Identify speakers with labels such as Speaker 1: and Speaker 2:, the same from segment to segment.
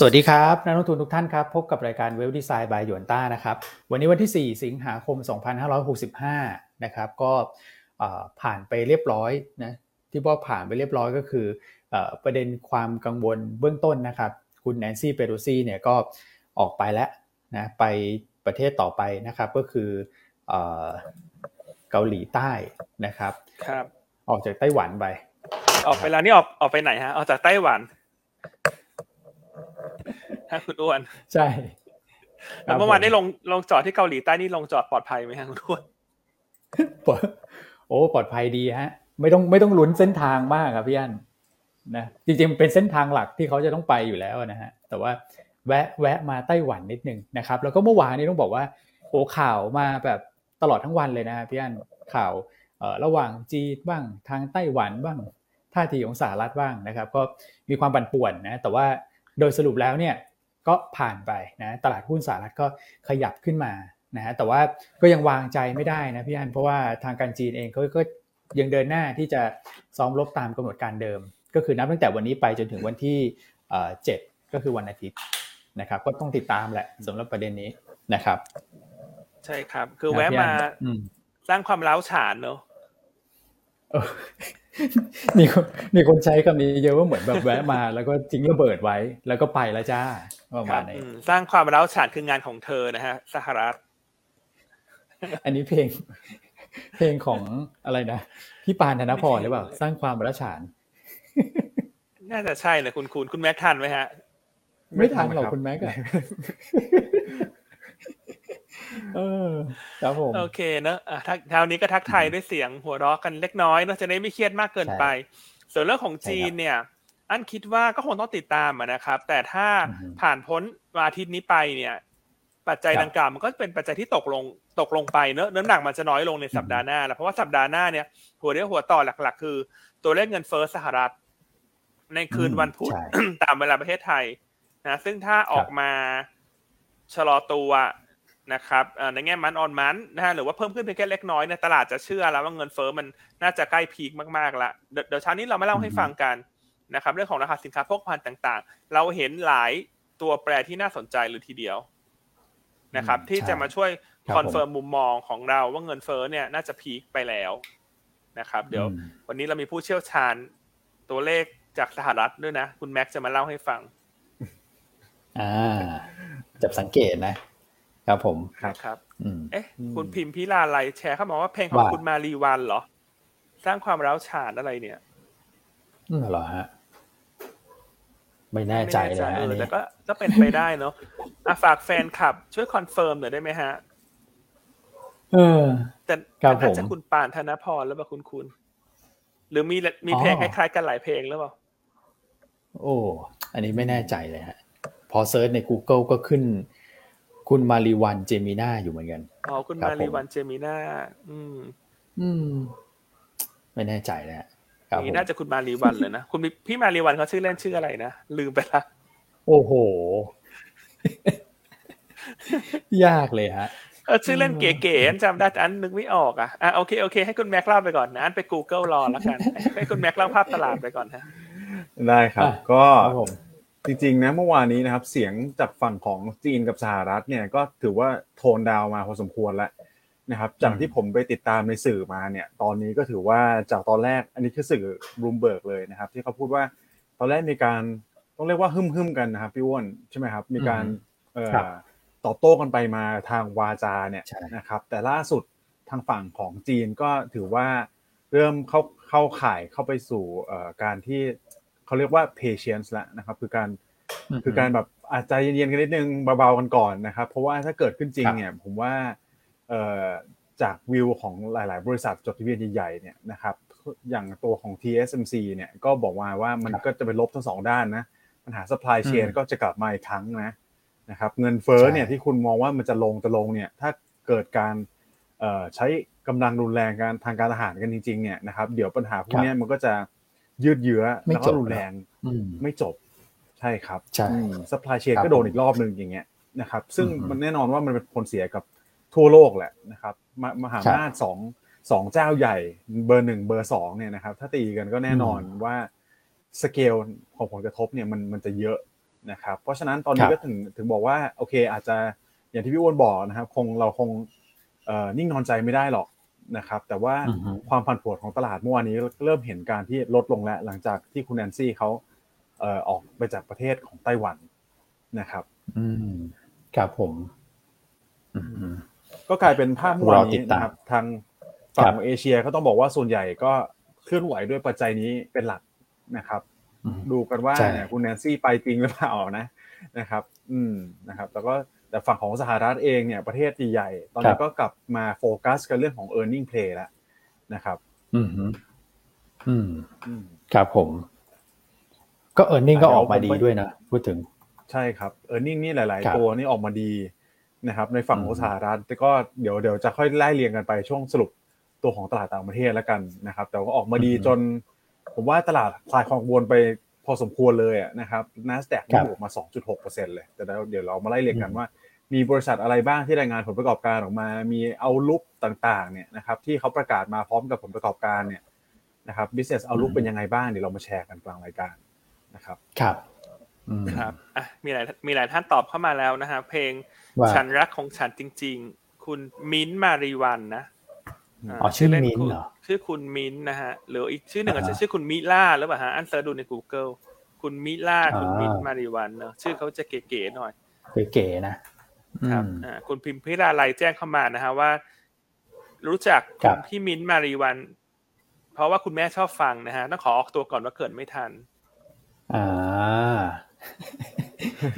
Speaker 1: สวัสดีครับนักลงทุนทุกท่านครับ พบกับรายการเวลดีไซน์บายหยวนต้านะครับ วันนี้วันที่ 4 สิงหาคม 2565 นะครับก็ผ่านไปเรียบร้อยนะที่ว่าผ่านไปเรียบร้อยก็คือประเด็นความกังวลเบื้องต้นนะครับ คุณแนนซี่เปโรซี่เนี่ยก็ออกไปแล้วนะไปประเทศต่อไปนะครับก็คือเกาหลีใต้นะครับ
Speaker 2: ครับ
Speaker 1: ออกจากไต้หวันไป
Speaker 2: ออกไปแล้วนี่ออกออกไปไหนฮะออกจากไต้หวัน ฮะคุณอ้วน
Speaker 1: ใช่
Speaker 2: แล้วเมื่อวานได้ลงลงจอดที่เกาหลีใต้นี่ลงจอดปลอดภัยไหมฮะคุณอ้วน
Speaker 1: โอ้ปลอดภัยดีฮะ ไม่ต้องไม่ต้องลุ้นเส้นทางมากครับพี่อันนะจริงๆเป็นเส้นทางหลักที่เขาจะต้องไปอยู่แล้วนะฮะแต่ว่าแวะแวะมาไต้หวันนิดนึงนะครับ แล้วก็เมื่อวานนี้ต้องบอกว่าโอ้ข่าวมาแบบตลอดทั้งวันเลยนะพี่อันข่าวระหว่างจีนบ้างทางไต้หวันบ้างท่าทีของสหรัฐบ้างนะครับ ก็มีความปั่นป่วนนะแต่ว่าโดยสรุปแล้วเนี่ย ก็ผ่านไปนะตลาดหุ้นสหรัฐก็ขยับขึ้นมานะฮะแต่ว่าก็ยังวางใจไม่ได้นะพี่อันเพราะว่าทางการจีนเองเขาก็ยังเดินหน้าที่จะซ้อมลบตามกำหนดการเดิม ก็คือนับตั้งแต่วันนี้ไปจนถึงวันที่เจ็ดก็คือวันอาทิตย์นะครับก็ต้องติดตามแหละสำหรับประเด็นนี้นะครับ
Speaker 2: ใช่ครับ คือแวะมาสร้างความร้าวฉานเนอะ
Speaker 1: มีคนมีคนใช้คำนี้เยอะว่าเหมือนแบบแวะมา แล้วก็ทิ้งระเบิดไว้ แล้วก็ไปแล้วจ้าประมาณนี้
Speaker 2: สร้างความร้าวฉานคืองานของเธอนะฮะสหรัฐ
Speaker 1: อันนี้เพลง เพลงของอะไรนะพี่ปานธนพรหรือเปล่า สร้างความร้าวฉาน
Speaker 2: น่าจะใช่นะคุณคุณคุณแม็กทันไหมฮะ
Speaker 1: ไม่ทันหรอกคุณแม็กอะ เออครับผม
Speaker 2: โอเคเนอะทักคราวนี้ก็ทักทายด้วยเสียงหัวเราะกันเล็กน้อยเนอะจะได้ไม่เครียดมากเกินไป ส่วนเรื่องของจีนเนี่ย อันคิดว่าก็คงต้องติดตามนะครับ แต่ถ้าผ่านพ้นวันอาทิตย์นี้ไปเนี่ย ปัจจัยดังกล่าวมันก็เป็นปัจจัยที่ตกลงตกลงไปเนอะน้ำหนักมันจะน้อยลงในสัปดาห์หน้าแล้วเพราะว่าสัปดาห์หน้าเนี่ยหัวเรียวหัวต่อหลัก ๆ คือ ตัวเลขเงินเฟ้อสหรัฐ ในคืนวันพุธตามเวลาประเทศไทยนะซึ่งถ้าออกมาชะลอตัว นะครับในแง่ month on month นะฮะหรือว่าเพิ่มขึ้นเพียงแค่เล็กน้อยเนี่ยตลาดจะเชื่อแล้วว่าเงินเฟ้อมันน่าจะใกล้ peak มากๆละเดี๋ยวเช้านี้เรามาเล่าให้ฟังกันนะครับเรื่องของราคาสินค้าโภคภัณฑ์ต่างๆ เราเห็นหลายตัวแปรที่น่าสนใจเลยทีเดียวนะครับที่จะมาช่วย confirm มุมมองของเราว่าเงินเฟ้อเนี่ยน่าจะ peak ไปแล้วนะครับ เดี๋ยววันนี้เรามีผู้เชี่ยวชาญตัวเลขจากสหรัฐด้วยนะ คุณแม็กจะมาเล่าให้ฟัง
Speaker 1: อ่าจับสังเกตนะ ครับผม
Speaker 2: ครับครับเอ๊ะคุณพิมพิลาไลแชร์เข้ามาว่าเพลงของคุณมาลีวัลย์เหรอ สร้างความร้าวฉานอะไรเนี่ย
Speaker 1: เหรอฮะ ไม่แน่ใจเลยนะ
Speaker 2: แต่ก็ก็เป็นไปได้เนาะอะฝากแฟนคลับ ช่วย confirm หน่อยได้ไหมฮะ
Speaker 1: เออ
Speaker 2: แต่น่าจะคุณปานธนพรแล้วป่ะคุณคุณ หรือมีมีเพลงคล้ายๆกันหลายเพลงหรือเปล่า
Speaker 1: โอ้ อันนี้ไม่แน่ใจเลยฮะ พอ search ใน Google ก็ขึ้น คุณมาลีวัลย์ เจมีน่าอยู่เหมือนกัน
Speaker 2: อ๋อ คุณมาลีวัลย์ เจมีน่า อืม
Speaker 1: อืม ไม่แน่ใจนะ
Speaker 2: นี่น่าจะคุณมาลีวัลย์เลยนะ คุณพี่มาลีวัลย์เขาชื่อเล่นชื่ออะไรนะ ลืมไปละ
Speaker 1: โอ้โห ยากเลยฮะ
Speaker 2: เออชื่อเล่นเก๋ๆอันจำได้แต่อันนึกไม่ออกอะ อะโอเคโอเค ให้คุณแม็กเล่าไปก่อนนะ อันไป Google รอแล้วกัน ให้คุณแม็กเล่าภาพตลาดไปก่อนฮะ
Speaker 3: ได้ครับ ก็ จริงๆนะเมื่อวานนี้นะครับ เสียงจากฝั่งของจีนกับสหรัฐเนี่ยก็ถือว่า tone down มาพอสมควรแล้วนะครับจากที่ผมไปติดตามในสื่อมาเนี่ย ตอนนี้ก็ถือว่าจากตอนแรกอันนี้คือสื่อรูมเบิร์กเลยนะครับ ที่เขาพูดว่าตอนแรกมีการต้องเรียกว่าหึ่มหึมกันนะครับพี่อ้วนใช่ไหมครับ มีการตอบโต้กันไปมาทางวาจาเนี่ยนะครับ แต่ล่าสุดทางฝั่งของจีนก็ถือว่าเริ่มเข้าเข้าข่ายเข้าไปสู่การที่ เขาเรียกว่า patience แล้วนะครับ คือการคือการแบบอาจจะเย็นๆกันนิดนึงเบาๆกันก่อนนะครับ เพราะว่าถ้าเกิดขึ้นจริงเนี่ยผมว่าจากวิวของหลาย ๆ บริษัทจดทะเบียนใหญ่ๆเนี่ยนะครับอย่างตัวของ TSMC เนี่ยก็บอกมาว่ามันก็จะเป็นลบทั้งสองด้านนะปัญหา supply chain ก็จะกลับมาอีกครั้งนะนะครับเงินเฟ้อเนี่ยที่คุณมองว่ามันจะลงจะลงเนี่ยถ้าเกิดการใช้กำลังรุนแรงการทางการทหารกันจริงๆเนี่ยนะครับเดี๋ยวปัญหาพวกนี้มันก็จะ ยืดเยื้อแล้วก็รุนแรงไม่จบใช่ครับ
Speaker 1: ใช่
Speaker 3: supply chain ก็โดนอีกรอบหนึ่งอย่างเงี้ยนะครับ ซึ่งมันแน่นอนว่ามันเป็นผลเสียกับทั่วโลกแหละนะครับมหาอำนาจสองสองเจ้าใหญ่เบอร์หนึ่งเบอร์สองเนี่ยนะครับ ถ้าตีกันก็แน่นอนว่าสเกลของผลกระทบเนี่ยมันมันจะเยอะนะครับ เพราะฉะนั้นตอนนี้ก็ถึงถึงบอกว่าโอเคอาจจะอย่างที่พี่อ้วนบอกนะครับ คงเราคงนิ่งนอนใจไม่ได้หรอก นะครับแต่ว่าความผันผวนของตลาดเมื่อวานนี้เริ่มเห็นการที่ลดลงแล้วหลังจากที่คุณแอนซี่เขาออกไปจากประเทศของไต้หวันนะครับ
Speaker 1: อืมครับผม
Speaker 3: ก็กลายเป็นภาพเมื่อวานนี้นะครับทางฝั่งของเอเชียก็ต้องบอกว่าส่วนใหญ่ก็เคลื่อนไหวด้วยปัจจัยนี้เป็นหลักนะครับ ดูกันว่าคุณแนนซี่ไปจริงหรือเปล่านะนะครับ อืมนะครับแล้วก็ แต่ฝั่งของสหรัฐเองเนี่ยประเทศใหญ่ๆตอนนี้ก็กลับมาโฟกัสกันเรื่องของ e a r n i n g play แล้วนะครับ
Speaker 1: อืมอืมครับผม ก็ e a r n i n g ก็ออกมาดีด้วยนะพูดถึง
Speaker 3: ใช่ครับ e a r n i n g นี่หลาย ๆ ตัวนี่ออกมาดีนะครับ ในฝั่งของสหรัฐแต่ก็เดี๋ยวเดี๋ยวจะค่อยไล่เรียงกันไปช่วงสรุปตัวของตลาดต่างประเทศแล้วกันนะครับ แต่ก็ออกมาดีจน ผมว่าตลาดคลายความวนไป พอสมควรเลยนะครับ NASDAQ นี่บวกมา 2.6%เลยแต่เดี๋ยวเรามาไล่เรียงกันว่า มีบริษัทอะไรบ้างที่รายงานผลประกอบการออกมา มีเอาลุกต่างๆเนี่ยนะครับที่เขาประกาศมาพร้อมกับผลประกอบการเนี่ยนะครับ business เอาลุกเป็นยังไงบ้างเดี๋ยวเรามาแชร์กันกลางรายการนะครับ
Speaker 1: ครับ
Speaker 2: ครับอะมีหลายมีหลายท่านตอบเข้ามาแล้วนะฮะเพลงฉันรักของฉันจริง ๆ คุณมิ้นมารีวันนะ
Speaker 1: อ๋อชื่อมิ้นเหรอ
Speaker 2: ชื่อคุณมิ้นนะฮะหรืออีกชื่อหนึ่งอาจจะชื่อคุณมิล่าหรือเปล่าฮะอันเซิร์ดูใน Google คุณมิล่าคุณมิ้นมารีวันเนอะชื่อเขาจะเก๋ๆหน่อย
Speaker 1: เก๋ๆนะ
Speaker 2: ครับอ่าคุณพิมพิราไลแจ้งเข้ามานะฮะว่า รู้จักคุณพี่มิ้นมารีวัน เพราะว่าคุณแม่ชอบฟังนะฮะต้องขอออกตัวก่อนว่าเกิดไม่ทัน
Speaker 1: อ่า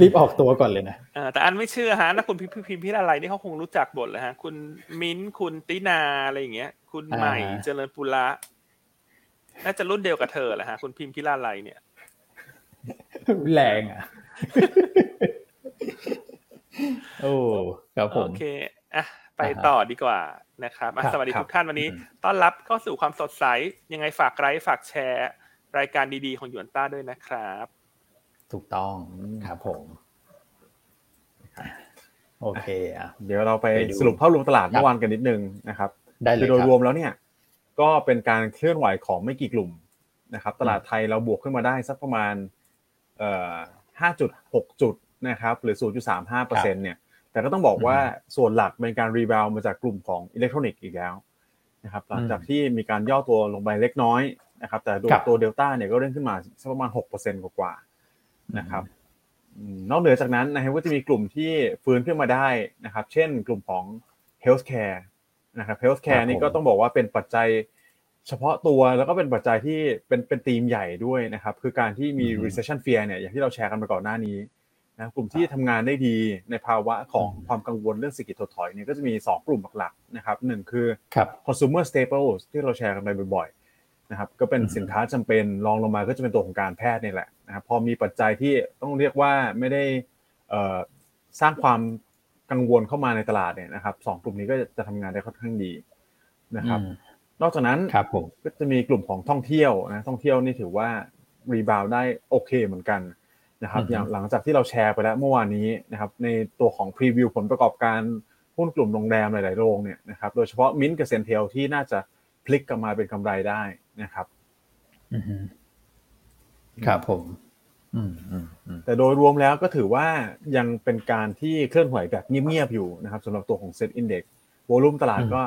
Speaker 1: รีบออกตัวก่อนเลยนะ
Speaker 2: แต่อันไม่เชื่อฮะถ้าคุณพิมพิมพิอะไรนี่เขาคงรู้จักบทเลยฮะ คุณมิ้นคุณตินาอะไรอย่างเงี้ย คุณใหม่เจริญปุระน่าจะรุ่นเดียวกับเธอแหละฮะ คุณพิมพิลาไลเนี่ย
Speaker 1: แรงอะ โอ้ครับผม
Speaker 2: โอเคอะไปต่อดีกว่านะครับสวัสดีทุกท่านวันนี้ ต้อนรับเข้าสู่ความสดใส ยังไงฝากไลค์ฝากแชร์ รายการดีๆ ของหยวนต้าด้วยนะครับ
Speaker 1: ถูกต้องครับผมโอเคอะ
Speaker 3: เดี๋ยวเราไปสรุปภาพรวมตลาดเมื่อวานกันนิดนึงนะครับ
Speaker 1: ได้เลย
Speaker 3: โดยรวมแล้วเนี่ย ก็เป็นการเคลื่อนไหวของไม่กี่กลุ่มนะครับ ตลาดไทยเราบวกขึ้นมาได้สักประมาณเอ่อห้าจุดหกจุดนะครับ หรือศูนย์จุดสามห้าเปอร์เซ็นต์เนี่ย แต่ก็ต้องบอกว่าส่วนหลักเป็นการ rebound มาจากกลุ่มของอิเล็กทรอนิกส์อีกแล้วนะครับ หลังจากที่มีการย่อตัวลงไปเล็กน้อยนะครับ แต่ตัวเดลต้าเนี่ยก็เร่งขึ้นมาสักประมาณหกเปอร์เซ็นต์กว่า นะครับนอกเหนือจากนั้นนะครับก็จะมีกลุ่มที่ฟื้นขึ้นมาได้นะครับ เช่นกลุ่มของ healthcare นะครับ healthcare นี่ก็ต้องบอกว่าเป็นปัจจัยเฉพาะตัวแล้วก็เป็นปัจจัยที่เป็นเป็นธีมใหญ่ด้วยนะครับ คือการที่มี recession fear เนี่ยอย่างที่เราแชร์กันมาก่อนหน้านี้นะกลุ่มที่ทำงานได้ดีในภาวะของความกังวลเรื่องเศรษฐกิจถดถอยเนี่ยก็จะมี 2 กลุ่มหลักๆนะครับหนึ่งคือ consumer staples ที่เราแชร์กันไปบ่อยๆ นะครับก็เป็นสินค้าจำเป็นรองลงมาก็จะเป็นตัวของการแพทย์นี่แหละนะครับพอมีปัจจัยที่ต้องเรียกว่าไม่ได้สร้างความกังวลเข้ามาในตลาดเนี่ยนะครับสองกลุ่มนี้ก็จะทำงานได้ค่อนข้างดีนะครับ นอกจากนั้น
Speaker 1: ครับผม
Speaker 3: ก็จะมีกลุ่มของท่องเที่ยวนะท่องเที่ยวนี่ถือว่า rebound ได้โอเคเหมือนกันนะครับอย่างหลังจากที่เราแชร์ไปแล้วเมื่อวานนี้นะครับในตัวของ preview ผลประกอบการหุ้นกลุ่มโรงแรมหลาย ๆ โรงเนี่ยนะครับโดยเฉพาะมิ้นกับ CENTEL ที่น่าจะพลิกกลับมาเป็นกำไรได้ นะครับ
Speaker 1: ครับผม
Speaker 3: แต่โดยรวมแล้วก็ถือว่ายังเป็นการที่เคลื่อนไหวแบบเงียบๆอยู่นะครับสำหรับตัวของเซ็ตอินดี x volume ตลาดก็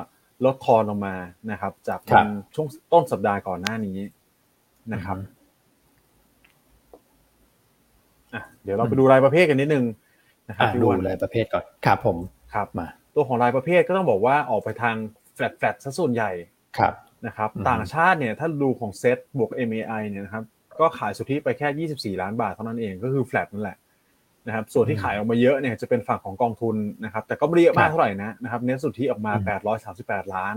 Speaker 3: ลดทอนลงมานะครับ จากช่วงต้นสัปดาห์ก่อนหน้านี้นะครับเดี๋ยวเราไปดูรายประเภทกันนิดนึงนะครับ
Speaker 1: ดูรายประเภทก่อนครับผม
Speaker 3: ครับมา ตัวของรายประเภทก็ต้องบอกว่าออกไปทาง flat flat ซะส่วนใหญ่
Speaker 1: ครับ
Speaker 3: นะครับต่างชาติเนี่ยถ้าดูของเซ็ตบวก MAI เนี่ยนะครับก็ขายสุทธิไปแค่ 24 ล้านบาทเท่านั้นเองก็คือแฟลตนั่นแหละนะครับส่วนที่ขายออกมาเยอะเนี่ยจะเป็นฝั่งของกองทุนนะครับแต่ก็ไม่เยอะมากเท่าไหร่นะนะครับเน้นสุทธิออกมา 838 ล้าน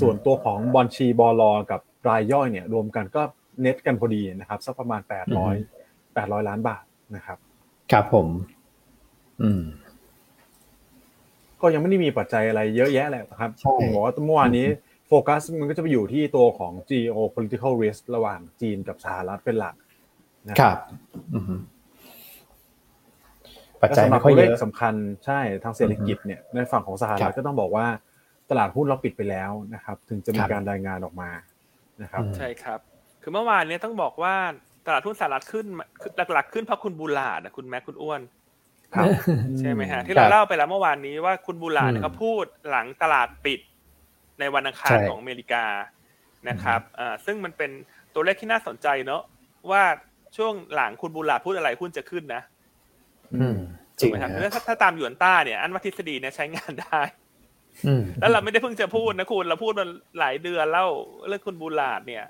Speaker 3: ส่วนตัวของบอลชีบอลอกับรายย่อยเนี่ยรวมกันก็เน็ตกันพอดีนะครับสักประมาณ 800 800 ล้านบาทนะครับ
Speaker 1: ครับผม อืม
Speaker 3: ก็ยังไม่ได้มีปัจจัยอะไรเยอะแยะแหละครับผมบอกว่าเมื่อวานนี้ โฟกัสมันก็จะไปอยู่ที่ตัวของ geopolitical risk ระหว่างจีนกับสหรัฐเป็นหลัก
Speaker 1: นะครับ
Speaker 3: ปัจจัยไม่ค่อยเยอะสำคัญใช่ทางเศรษฐกิจเนี่ยในฝั่งของสหรัฐก็ต้องบอกว่าตลาดหุ้นเราปิดไปแล้วนะครับ ถึงจะมีการรายงานออกมานะครับ
Speaker 2: ใช่ครับ คือเมื่อวานนี้ต้องบอกว่าตลาดหุ้นสหรัฐขึ้นหลักๆขึ้นเพราะคุณบูลาดนะคุณแม็กคุณอ้วน
Speaker 1: ครับ
Speaker 2: ใช่ไหมฮะที่เราเล่าไปแล้วเมื่อวานนี้ว่าคุณบูลาดเขาพูดหลังตลาดปิด ในวันอังคารของอเมริกานะครับอ่าซึ่งมันเป็นตัวเลขที่น่าสนใจเนอะว่าช่วงหลังคุณบูลาดพูดอะไรหุ้นจะขึ้นนะ
Speaker 1: อืมจ
Speaker 2: ถู
Speaker 1: ริ
Speaker 2: ก
Speaker 1: ง
Speaker 2: ไหมครับ
Speaker 1: ฮะ
Speaker 2: ถ้าถ้าตามหยวนต้าเนี่ย อันว่าทฤษฎีเนี่ยใช้งานได้
Speaker 1: อืม
Speaker 2: แล้วเราไม่ได้เพิ่งจะพูดนะคุณเราพูดมาหลายเดือนแล้วเรื่องคุณบูลาดเนี่ย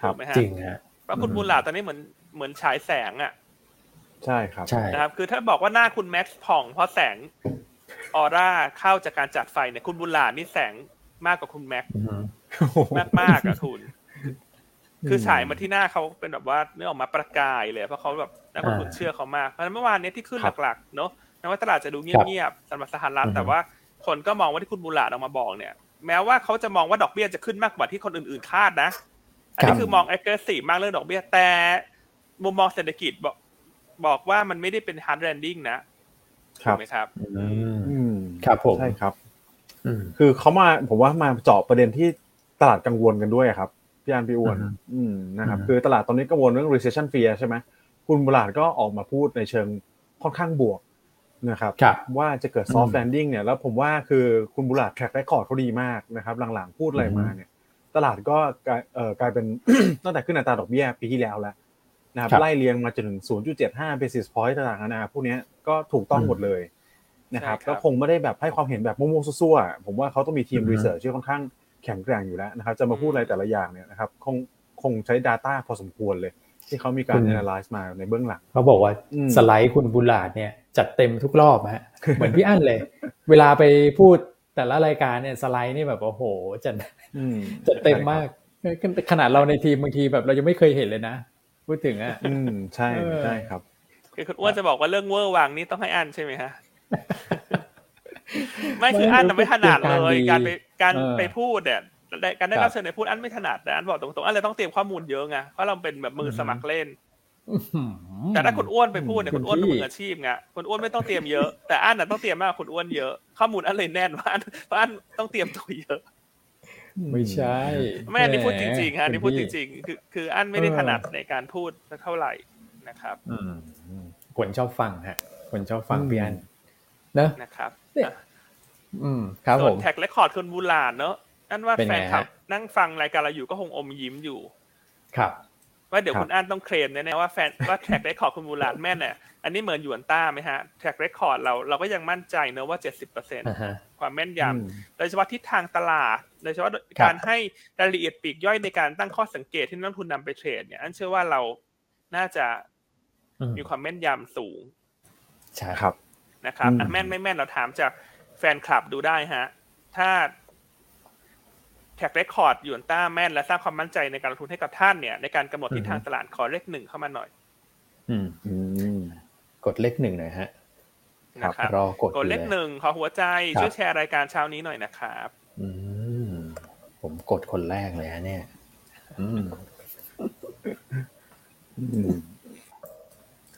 Speaker 3: ครับ
Speaker 2: ถูกไหมฮะ
Speaker 1: จริงฮะ
Speaker 2: ว่าคุณบูลาดตอนนี้เหมือนเหมือนฉายแสงอะ
Speaker 3: ใช่ครับ
Speaker 1: ใช่
Speaker 2: นะครับ คือถ้าบอกว่าหน้าคุณแม็กซ์ผ่องเพราะแสงออร่าเข้าจากการจัดไฟเนี่ยคุณบุญหลาดนี่แสง มากกว่าคุณแม็กซ์
Speaker 1: อืม
Speaker 2: มากมากๆอะคุณ คือฉายมาที่หน้าเขาเป็นแบบว่าเนื้อออกมาประกายเลยเพราะเขาแบบนักลงทุนเชื่อเขามากเพราะฉะนั้นเมื่อวานเนี้ที่ขึ้น
Speaker 3: ครับ
Speaker 2: หลักๆเนอะแม้ว่าตลาดจะดูเงียบๆสำหรับสหรัฐ
Speaker 1: อือฮึ
Speaker 2: แต่ว่าคนก็มองว่าที่คุณบุญหลาดออกมาบอกเนี่ย แม้ว่าเขาจะมองว่าดอกเบี้ยจะขึ้นมากกว่าที่คนอื่นๆคาดนะ อันนี้คือมอง aggressive มากเรื่องดอกเบี้ยแต่มุมมองเศรษฐกิจบอกบอกว่ามันไม่ได้เป็น hard landing นะ
Speaker 3: ค
Speaker 2: ถู
Speaker 3: รั
Speaker 2: ก
Speaker 3: บ
Speaker 2: ไหมครับ
Speaker 1: อืม
Speaker 3: อืม
Speaker 1: ครับผม
Speaker 3: ใช่ครับ
Speaker 1: อืม
Speaker 3: คือเขามาผมว่ามาเจาะประเด็นที่ตลาดกังวลกันด้วยครับพี่อันพี่อ้วน
Speaker 1: อืม
Speaker 3: อืมนะครับ
Speaker 1: อืม
Speaker 3: คือตลาดตอนนี้กังวลเรื่อง recession fear ใช่ไหมคุณบุลาดก็ออกมาพูดในเชิงค่อนข้างบวกนะครับ
Speaker 1: ครับ
Speaker 3: ว่าจะเกิด soft landing เนี่ยแล้วผมว่าคือคุณบุลาด track record เขาดีมากนะครับ หลังๆพูดอะไรมาเนี่ยตลาดก็กลายเอ่อกลายเป็นตั้งแต่ขึ้นอัตราดอกเบี้ยปีที่แล้วแล้วนะครับ
Speaker 1: ครับ
Speaker 3: ไล่เรียงมาจนถึง 0.75 basis point ต่างๆนานาพวกเนี้ยก็ถูกต้องหมดเลย นะครับ
Speaker 2: ใช่ครับ
Speaker 3: ก็คงไม่ได้แบบให้ความเห็นแบบมั่วๆซั่วๆผมว่าเขาต้องมีทีม
Speaker 1: อือฮึ
Speaker 3: รีเสิร์ชที่ค่อนข้างแข็งแกร่งอยู่แล้วนะครับ จะมาพูดอะไรแต่ละอย่างเนี่ยนะครับคงคงใช้ Data พอสมควรเลย ที่เขามีการ analyze มาในเบื้องหลัง
Speaker 1: เขาบอกว่า
Speaker 3: อืม
Speaker 1: สไลด์คุณบุญหลาดเนี่ยจัดเต็มทุกรอบฮะเหมือนพี่อั้นเลย เวลาไปพูดแต่ละรายการเนี่ยสไลด์นี่แบบโอ้โหจัด
Speaker 3: อืม
Speaker 1: จัดเต็มมากขนาดเราในทีมบางทีแบบเรายังไม่เคยเห็นเลยนะพูดถึงอะ
Speaker 3: อืมใช่
Speaker 1: เออ
Speaker 3: ใช่ครับ
Speaker 2: คือคุณอ้วนจะบอกว่าเรื่องเวอร์วังนี่ต้องให้อันใช่ไหมฮะ ไม่คืออันน่ะไม่ถนัดเลยการไปการไปพูดเนี่ยได้การได้รับเชิญในพูดอันไม่ถนัดแต่อันบอกตรงๆอันเลยต้องเตรียมข้อมูลเยอะไงเพราะเราเป็นแบบมือสมัครเล่น
Speaker 1: อื้อหือ
Speaker 2: แต่ถ้าคุณอ้วนไปพูดเนี่ย
Speaker 1: คุ
Speaker 2: คุณ
Speaker 1: ณ
Speaker 2: อ้วนเป็น
Speaker 1: พี่
Speaker 2: มืออาชีพไงคุณอ้วนไม่ต้องเตรียมเยอะ แต่อันน่ะต้องเตรียมมากกว่าคุณอ้วนเยอะข้อมูลอันเลยแน่นว่าอันเพราะอันต้องเตรียมตัวเยอะ
Speaker 1: ไม่ใช่
Speaker 2: ไม่อันนี้พูดจริงๆฮะอัน
Speaker 1: คุ
Speaker 2: นี่
Speaker 1: ณ
Speaker 2: พูดจ
Speaker 1: พี่
Speaker 2: ริงๆคือคืออันไม่ได้
Speaker 1: เออ
Speaker 2: ถนัดในการพูดเท่าไหร่นะครับ
Speaker 1: อืมคนชอบฟังฮะคนชอบฟัง
Speaker 3: อืม
Speaker 1: พี่อันเนอะ
Speaker 2: นะครับ
Speaker 1: เนี่ยอืมครับผ
Speaker 2: ส่วน
Speaker 1: ม
Speaker 2: แท็กเรคคอร์ดคุณบูลานเนอะอันว่า
Speaker 1: เป็น
Speaker 2: แฟ
Speaker 1: ไง
Speaker 2: นคลับ
Speaker 1: ฮะ
Speaker 2: นั่งฟังรายการเราอยู่ก็คงอมยิ้มอยู่
Speaker 1: ครับ
Speaker 2: ว่าเดี๋ยว
Speaker 3: ครับ
Speaker 2: คุณอันต้องเคลมแน่ๆว่าแฟนว่าแท็กเรคคอร์ดคุณบูลานแม่นเนี่ยอันนี้เหมือนหยวนต้าไหมฮะ track record เราเราก็ยังมั่นใจเนอะว่าเจ็ดสิบเปอร์เซ็นต์
Speaker 1: อ่าฮะ
Speaker 2: ความแม่นยำ
Speaker 3: อืม
Speaker 2: โดยเฉพาะทิศทางตลาด โดยเฉพาะ
Speaker 1: ครับ
Speaker 2: การให้รายละเอียดปลีกย่อยในการตั้งข้อสังเกตที่นักลงทุนนำไป trade เนี่ยอันเชื่อว่าเราน่าจะ
Speaker 1: อืม
Speaker 2: มีความแม่นยำสูง
Speaker 1: ใช่
Speaker 3: ครับ
Speaker 2: นะครับ
Speaker 3: อืม
Speaker 2: อะแม่นไม่แม่นเราถามจากแฟนคลับดูได้ฮะ ถ้า track record หยวนต้าแม่นและสร้างความมั่นใจในการลงทุนให้กับท่านเนี่ยในการกำหนดทิศทางตลาดขอเลขหนึ่งเข้ามาหน่อย
Speaker 1: อืม
Speaker 3: อืม
Speaker 1: กดเลขหนึ่งหน่อยฮะ
Speaker 3: ครับ
Speaker 2: นะครับ
Speaker 1: รอกด
Speaker 2: กดเลข
Speaker 1: อยู่
Speaker 2: หนึ่งขอหัวใจ
Speaker 1: ครับ
Speaker 2: ช่วยแชร์รายการเช้านี้หน่อยนะครับ
Speaker 1: อืมผมกดคนแรกเลยฮะเนี่ย อืม
Speaker 3: อืม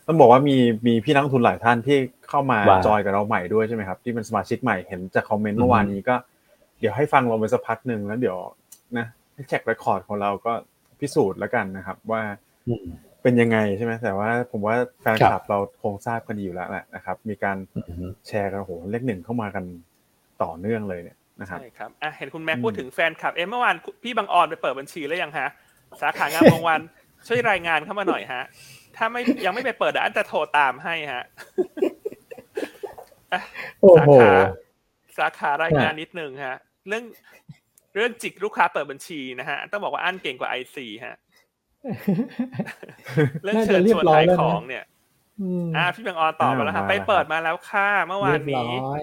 Speaker 3: ต้องบอกว่ามีมีพี่นักลงทุนหลายท่านที่ เข้ามา
Speaker 1: ว่า
Speaker 3: จอยกับเราใหม่ด้วยใช่ไหมครับ ที่เป็นสมาชิกใหม่เห็นจากคอมเมนต์
Speaker 1: อือฮึ
Speaker 3: เมื่อวานนี้ก็ เดี๋ยวให้ฟังเราไปสักพักหนึ่งแล้วเดี๋ยวนะให้แจ็คเรคคอร์ดของเราก็พิสูจน์แล้วกันนะครับ ว่า
Speaker 1: อืม
Speaker 3: เป็นยังไงใช่ไหมแต่ว่าผมว่าแฟนค
Speaker 1: ค
Speaker 3: ลั
Speaker 1: รั
Speaker 3: บบเราคงทราบกันดีอยู่แล้วแหละนะครับ มีการ
Speaker 1: อืม
Speaker 3: แชร์กันโอ้โหเลขหนึ่งเข้ามากันต่อเนื่องเลยเนี่ยนะครับ
Speaker 2: ใช่ครับอะเห็นคุณแม็ก
Speaker 3: อืม
Speaker 2: พูดถึงแฟนคลับเอ็มเมื่อวานพี่บางออนไปเปิดบัญชีแล้วยังฮะสาขางามวงวันช่วยรายงานเข้ามาหน่อยฮะ ถ้าไม่ยังไม่ไปเปิดเดี๋ยวอันจะโทรตามให้ฮะอะ
Speaker 1: โอ้
Speaker 2: สา
Speaker 1: โห
Speaker 2: ขาสาขารายงานนิดนึงฮะ เรื่องเรื่องจิกลูกค้าเปิดบัญชีนะฮะ ต้องบอกว่าอันเก่งกว่าไอซีฮะเรื่อง
Speaker 1: น่า
Speaker 2: เชิ
Speaker 1: จะ
Speaker 2: ญ
Speaker 1: เรี
Speaker 2: ช
Speaker 1: ย
Speaker 2: วน
Speaker 1: บร้อย
Speaker 2: ขาย
Speaker 1: แล้ว
Speaker 2: ข
Speaker 1: นะ
Speaker 2: องเนี่ย
Speaker 1: อืม
Speaker 2: อ่าพี่บางออนตอบมาแล้วครับ
Speaker 3: อ่า
Speaker 2: ไป
Speaker 3: มาแล้ว
Speaker 2: เปิดมาแล้วค่ะเมื่อวานนี้
Speaker 1: เรียบร้อย